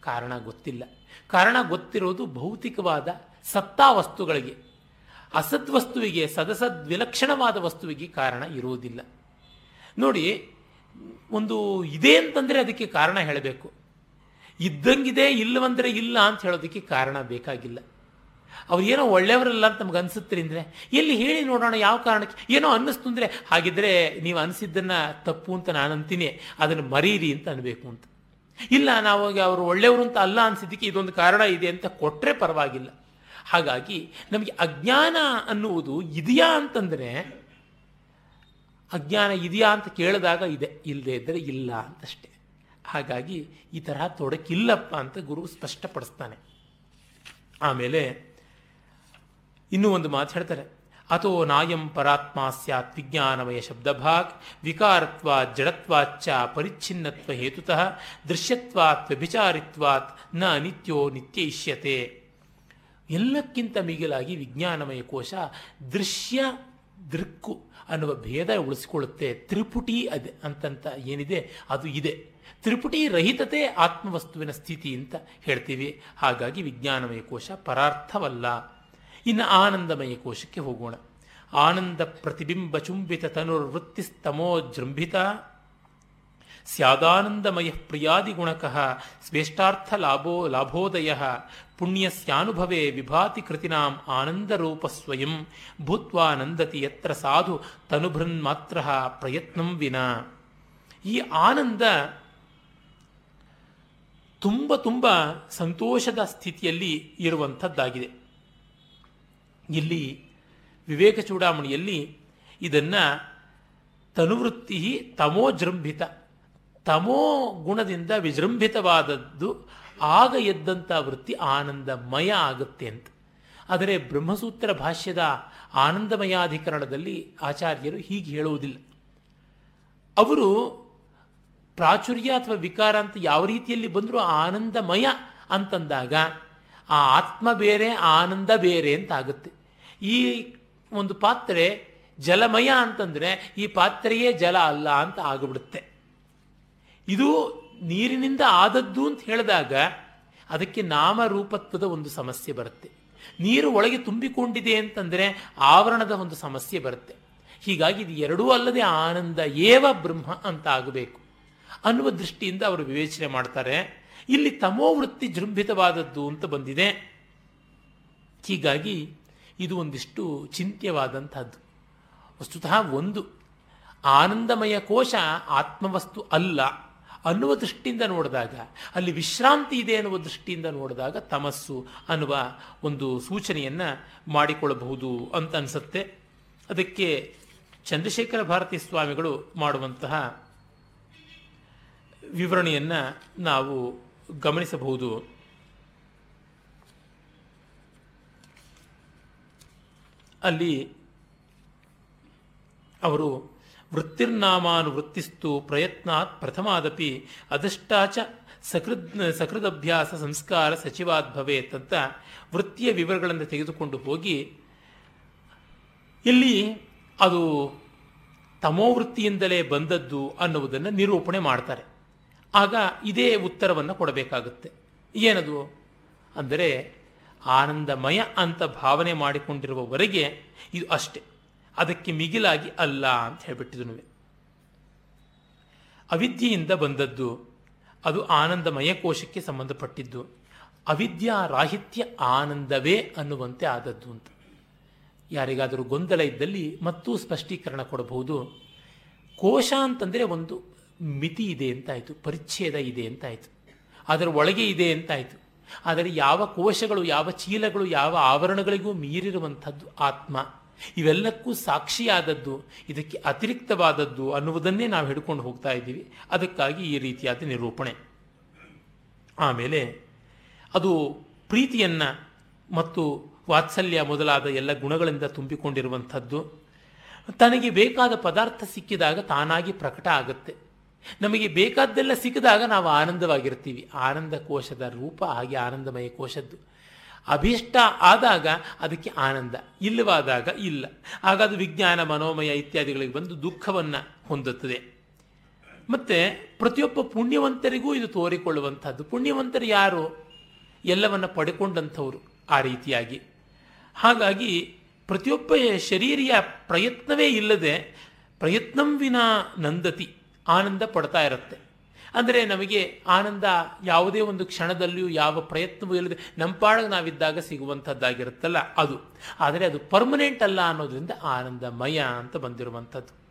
ಕಾರಣ ಗೊತ್ತಿಲ್ಲ. ಕಾರಣ ಗೊತ್ತಿರೋದು ಭೌತಿಕವಾದ ಸತ್ತಾ ವಸ್ತುಗಳಿಗೆ. ಅಸದ್ವಸ್ತುವಿಗೆ ಸದಸದ್ ವಿಲಕ್ಷಣವಾದ ವಸ್ತುವಿಗೆ ಕಾರಣ ಇರುವುದಿಲ್ಲ. ನೋಡಿ, ಒಂದು ಇದೆ ಅಂತಂದರೆ ಅದಕ್ಕೆ ಕಾರಣ ಹೇಳಬೇಕು. ಇದ್ದಂಗಿದೆ, ಇಲ್ಲವಂದರೆ ಇಲ್ಲ ಅಂತ ಹೇಳೋದಕ್ಕೆ ಕಾರಣ ಬೇಕಾಗಿಲ್ಲ. ಅವ್ರು ಏನೋ ಒಳ್ಳೆಯವರಲ್ಲ ಅಂತ ನಮ್ಗೆ ಅನಿಸುತ್ತೆ ಅಂದರೆ. ಎಲ್ಲಿ ಹೇಳಿ ನೋಡೋಣ ಯಾವ ಕಾರಣಕ್ಕೆ? ಏನೋ ಅನ್ನಿಸ್ತು ಅಂದರೆ, ಹಾಗಿದ್ರೆ ನೀವು ಅನಿಸಿದ್ದನ್ನು ತಪ್ಪು ಅಂತ ನಾನು ಅಂತೀನಿ. ಅದನ್ನು ಮರೀರಿ ಅಂತ ಅನ್ಬೇಕು ಅಂತ. ಇಲ್ಲ, ನಾವು ಅವರು ಒಳ್ಳೆಯವರು ಅಂತ ಅಲ್ಲ ಅನಿಸಿದ್ದಕ್ಕೆ ಇದೊಂದು ಕಾರಣ ಇದೆ ಅಂತ ಕೊಟ್ಟರೆ ಪರವಾಗಿಲ್ಲ. ಹಾಗಾಗಿ ನಮಗೆ ಅಜ್ಞಾನ ಅನ್ನುವುದು ಇದೆಯಾ ಅಂತಂದರೆ, ಅಜ್ಞಾನ ಇದೆಯಾ ಅಂತ ಕೇಳಿದಾಗ ಇದೆ. ಇಲ್ಲದೆ ಇದ್ದರೆ ಇಲ್ಲ ಅಂತಷ್ಟೇ. ಹಾಗಾಗಿ ಈ ತರಹ ತೊಡಕಿಲ್ಲಪ್ಪ ಅಂತ ಗುರು ಸ್ಪಷ್ಟಪಡಿಸ್ತಾನೆ. ಆಮೇಲೆ ಇನ್ನೂ ಒಂದು ಮಾತು ಹೇಳ್ತಾರೆ. ಅಥೋ ನಾಯಂ ಪರಾತ್ಮ ಸ್ಯಾತ್ ವಿಜ್ಞಾನಮಯ ಶಬ್ದಭಾಗ್ ವಿಕಾರತ್ವ ಜಡತ್ವಾಚ್ಚ ಪರಿಚ್ಛಿನ್ನತ್ವ ಹೇತುತಃ ದೃಶ್ಯತ್ವಾತ್ ವ್ಯಭಿಚಾರಿತ್ವಾತ್ನ ನಿತ್ಯೋ ನಿತ್ಯೈಷ್ಯತೆ. ಎಲ್ಲಕ್ಕಿಂತ ಮಿಗಿಲಾಗಿ ವಿಜ್ಞಾನಮಯ ಕೋಶ ದೃಶ್ಯ ದೃಕ್ಕು ಅನ್ನುವ ಭೇದ ಉಳಿಸಿಕೊಳ್ಳುತ್ತೆ. ತ್ರಿಪುಟಿ ಅದೆ ಅಂತಂತ ಏನಿದೆ ಅದು ಇದೆ. ತ್ರಿಪುಟಿ ರಹಿತತೆ ಆತ್ಮವಸ್ತುವಿನ ಸ್ಥಿತಿ ಅಂತ ಹೇಳ್ತೀವಿ. ಹಾಗಾಗಿ ವಿಜ್ಞಾನಮಯ ಕೋಶ ಪರಾರ್ಥವಲ್ಲ. ಇನ್ನು ಆನಂದಮಯ ಕೋಶಕ್ಕೆ ಹೋಗೋಣ. ಆನಂದ ಪ್ರತಿಬಿಂಬ ಚುಂಬಿತ ತನುರ್ವೃತ್ತಿಸ್ತಮೋ ಜೃಂಭಿತ. ಸ್ಯಾದಾನಂದಮಯ ಪ್ರಿಯಾದಿಗುಣಕಃ ಸ್ವೇಷ್ಟಾರ್ಥ ಲಾಭೋ, ಲಾಭೋದಯ. ಪುಣ್ಯಸ್ಯಾನುಭವೇ ವಿಭಾತಿ ಕೃತಿನಾಂ ಆನಂದರೂಪ ಸ್ವಯಂ. ಭೂತ್ವಾನಂದತಿ ಯತ್ರ ಸಾಧು ತನುಭೃನ್ಮಾತ್ರ ಪ್ರಯತ್ನಂ ವಿನ. ಈ ಆನಂದ ತುಂಬ ತುಂಬ ಸಂತೋಷದ ಸ್ಥಿತಿಯಲ್ಲಿ ಇರುವಂಥದ್ದಾಗಿದೆ. ಇಲ್ಲಿ ವಿವೇಕ ಚೂಡಾಮಣಿಯಲ್ಲಿ ಇದನ್ನು ತನುವೃತ್ತಿ ತಮೋಜೃಂಭಿತ, ತಮೋ ಗುಣದಿಂದ ವಿಜೃಂಭಿತವಾದದ್ದು ಆಗ ಎದ್ದಂಥ ವೃತ್ತಿ ಆನಂದಮಯ ಆಗುತ್ತೆ ಅಂತ. ಆದರೆ ಬ್ರಹ್ಮಸೂತ್ರ ಭಾಷ್ಯದ ಆನಂದಮಯಾಧಿಕರಣದಲ್ಲಿ ಆಚಾರ್ಯರು ಹೀಗೆ ಹೇಳುವುದಿಲ್ಲ. ಅವರು ಪ್ರಾಚುರ್ಯ ಅಥವಾ ವಿಕಾರ ಅಂತ ಯಾವ ರೀತಿಯಲ್ಲಿ ಬಂದರೂ ಆನಂದಮಯ ಅಂತಂದಾಗ ಆ ಆತ್ಮ ಬೇರೆ ಆನಂದ ಬೇರೆ ಅಂತ ಆಗುತ್ತೆ ಈ ಒಂದು ಪಾತ್ರೆ ಜಲಮಯ ಅಂತಂದರೆ ಈ ಪಾತ್ರೆಯೇ ಜಲ ಅಲ್ಲ ಅಂತ ಆಗಿಬಿಡುತ್ತೆ. ಇದು ನೀರಿನಿಂದ ಆದದ್ದು ಅಂತ ಹೇಳಿದಾಗ ಅದಕ್ಕೆ ನಾಮರೂಪತ್ವದ ಒಂದು ಸಮಸ್ಯೆ ಬರುತ್ತೆ. ನೀರು ಒಳಗೆ ತುಂಬಿಕೊಂಡಿದೆ ಅಂತಂದರೆ ಆವರಣದ ಒಂದು ಸಮಸ್ಯೆ ಬರುತ್ತೆ. ಹೀಗಾಗಿ ಇದು ಎರಡೂ ಅಲ್ಲದೆ ಆನಂದ ಏವ ಬ್ರಹ್ಮ ಅಂತ ಆಗಬೇಕು ಅನ್ನುವ ದೃಷ್ಟಿಯಿಂದ ಅವರು ವಿವೇಚನೆ ಮಾಡ್ತಾರೆ. ಇಲ್ಲಿ ತಮೋವೃತ್ತಿ ಜೃಂಭಿತವಾದದ್ದು ಅಂತ ಬಂದಿದೆ. ಹೀಗಾಗಿ ಇದು ಒಂದಿಷ್ಟು ಚಿಂತ್ಯವಾದಂಥದ್ದು. ವಸ್ತುತಃ ಒಂದು, ಆನಂದಮಯ ಕೋಶ ಆತ್ಮವಸ್ತು ಅಲ್ಲ. ಅನ್ನುವ ದೃಷ್ಟಿಯಿಂದ ನೋಡಿದಾಗ, ಅಲ್ಲಿ ವಿಶ್ರಾಂತಿ ಇದೆ ಅನ್ನುವ ದೃಷ್ಟಿಯಿಂದ ನೋಡಿದಾಗ ತಮಸ್ಸು ಅನ್ನುವ ಒಂದು ಸೂಚನೆಯನ್ನು ಮಾಡಿಕೊಳ್ಳಬಹುದು ಅಂತ ಅನಿಸುತ್ತೆ. ಅದಕ್ಕೆ ಚಂದ್ರಶೇಖರ ಭಾರತಿ ಸ್ವಾಮಿಗಳು ಮಾಡುವಂತಹ ವಿವರಣೆಯನ್ನು ನಾವು ಗಮನಿಸಬಹುದು. ಅಲ್ಲಿ ಅವರು ವೃತ್ತಿರ್ನಾಮಾನುವೃತ್ತಿಸ್ತು ಪ್ರಯತ್ನಾತ್ ಪ್ರಥಮಾದಪಿ ಅದಷ್ಟಾಚ ಸಕೃದ್ ಸಕೃದಭ್ಯಾಸ ಸಂಸ್ಕಾರ ಸಚಿವಾದ್ ಭವೇತ್ ಅಂತ ವೃತ್ತಿಯ ವಿವರಗಳನ್ನು ತೆಗೆದುಕೊಂಡು ಹೋಗಿ ಇಲ್ಲಿ ಅದು ತಮೋವೃತ್ತಿಯಿಂದಲೇ ಬಂದದ್ದು ಅನ್ನುವುದನ್ನು ನಿರೂಪಣೆ ಮಾಡ್ತಾರೆ. ಆಗ ಇದೇ ಉತ್ತರವನ್ನು ಕೊಡಬೇಕಾಗುತ್ತೆ. ಏನದು? ಅಂದರೆ ಆನಂದಮಯ ಅಂತ ಭಾವನೆ ಮಾಡಿಕೊಂಡಿರುವವರೆಗೆ ಇದು ಅಷ್ಟೆ. ಅದಕ್ಕೆ ಮಿಗಿಲಾಗಿ ಅಲ್ಲ ಅಂತ ಹೇಳಿಬಿಟ್ಟಿದನು ಅವಿದ್ಯೆಯಿಂದ ಬಂದದ್ದು ಅದು ಆನಂದಮಯ ಕೋಶಕ್ಕೆ ಸಂಬಂಧಪಟ್ಟಿದ್ದು. ಅವಿದ್ಯಾ ರಾಹಿತ್ಯ ಆನಂದವೇ ಅನ್ನುವಂತೆ ಆದದ್ದು ಅಂತ. ಯಾರಿಗಾದರೂ ಗೊಂದಲ ಇದ್ದಲ್ಲಿ ಮತ್ತೂ ಸ್ಪಷ್ಟೀಕರಣ ಕೊಡಬಹುದು. ಕೋಶ ಅಂತಂದರೆ ಒಂದು ಮಿತಿ ಇದೆ ಅಂತಾಯಿತು, ಪರಿಚ್ಛೇದ ಇದೆ ಅಂತಾಯಿತು. ಅದರ ಒಳಗೆ ಇದೆ ಅಂತಾಯಿತು. ಆದರೆ ಯಾವ ಕೋಶಗಳು, ಯಾವ ಚೀಲಗಳು, ಯಾವ ಆವರಣಗಳಿಗೂ ಮೀರಿರುವಂಥದ್ದು ಆತ್ಮ, ಇವೆಲ್ಲಕ್ಕೂ ಸಾಕ್ಷಿಯಾದದ್ದು, ಇದಕ್ಕೆ ಅತಿರಿಕ್ತವಾದದ್ದು ಅನ್ನುವುದನ್ನೇ ನಾವು ಹಿಡ್ಕೊಂಡು ಹೋಗ್ತಾ ಇದ್ದೀವಿ. ಅದಕ್ಕಾಗಿ ಈ ರೀತಿಯಾದ ನಿರೂಪಣೆ. ಆಮೇಲೆ ಅದು ಪ್ರೀತಿಯನ್ನ ಮತ್ತು ವಾತ್ಸಲ್ಯ ಮೊದಲಾದ ಎಲ್ಲ ಗುಣಗಳಿಂದ ತುಂಬಿಕೊಂಡಿರುವಂಥದ್ದು. ತನಗೆ ಬೇಕಾದ ಪದಾರ್ಥ ಸಿಕ್ಕಿದಾಗ ತಾನಾಗಿ ಪ್ರಕಟ ಆಗುತ್ತೆ. ನಮಗೆ ಬೇಕಾದ್ದೆಲ್ಲ ಸಿಕ್ಕಿದಾಗ ನಾವು ಆನಂದವಾಗಿರ್ತೀವಿ. ಆನಂದ ಕೋಶದ ರೂಪ ಹಾಗೆ ಆನಂದಮಯ ಕೋಶದ್ದು. ಅಭೀಷ್ಟ ಆದಾಗ ಅದಕ್ಕೆ ಆನಂದ, ಇಲ್ಲವಾದಾಗ ಇಲ್ಲ. ಆಗ ಅದು ವಿಜ್ಞಾನ, ಮನೋಮಯ ಇತ್ಯಾದಿಗಳಿಗೆ ಬಂದು ದುಃಖವನ್ನು ಹೊಂದುತ್ತದೆ. ಮತ್ತು ಪ್ರತಿಯೊಬ್ಬ ಪುಣ್ಯವಂತರಿಗೂ ಇದು ತೋರಿಕೊಳ್ಳುವಂಥದ್ದು ಪುಣ್ಯವಂತರು ಯಾರು? ಎಲ್ಲವನ್ನು ಪಡೆಕೊಂಡಂಥವರು ಆ ರೀತಿಯಾಗಿ. ಹಾಗಾಗಿ ಪ್ರತಿಯೊಬ್ಬ ಶರೀರಿಯ ಪ್ರಯತ್ನವೇ ಇಲ್ಲದೆ ಪ್ರಯತ್ನಂ ವಿನಾ ನಂದತಿ. ಆನಂದ ಪಡ್ತಾ ಇರುತ್ತೆ. ಅಂದರೆ ನಮಗೆ ಆನಂದ ಯಾವುದೇ ಒಂದು ಕ್ಷಣದಲ್ಲಿಯೂ ಯಾವ ಪ್ರಯತ್ನವೂ ಇಲ್ಲದೆ ನಂಪಾಡಗೆ ನಾವಿದ್ದಾಗ ಸಿಗುವಂಥದ್ದಾಗಿರುತ್ತಲ್ಲ ಅದು. ಆದರೆ ಅದು ಪರ್ಮನೆಂಟ್ ಅಲ್ಲ ಅನ್ನೋದ್ರಿಂದ ಆನಂದಮಯ ಅಂತ ಬಂದಿರುವಂಥದ್ದು.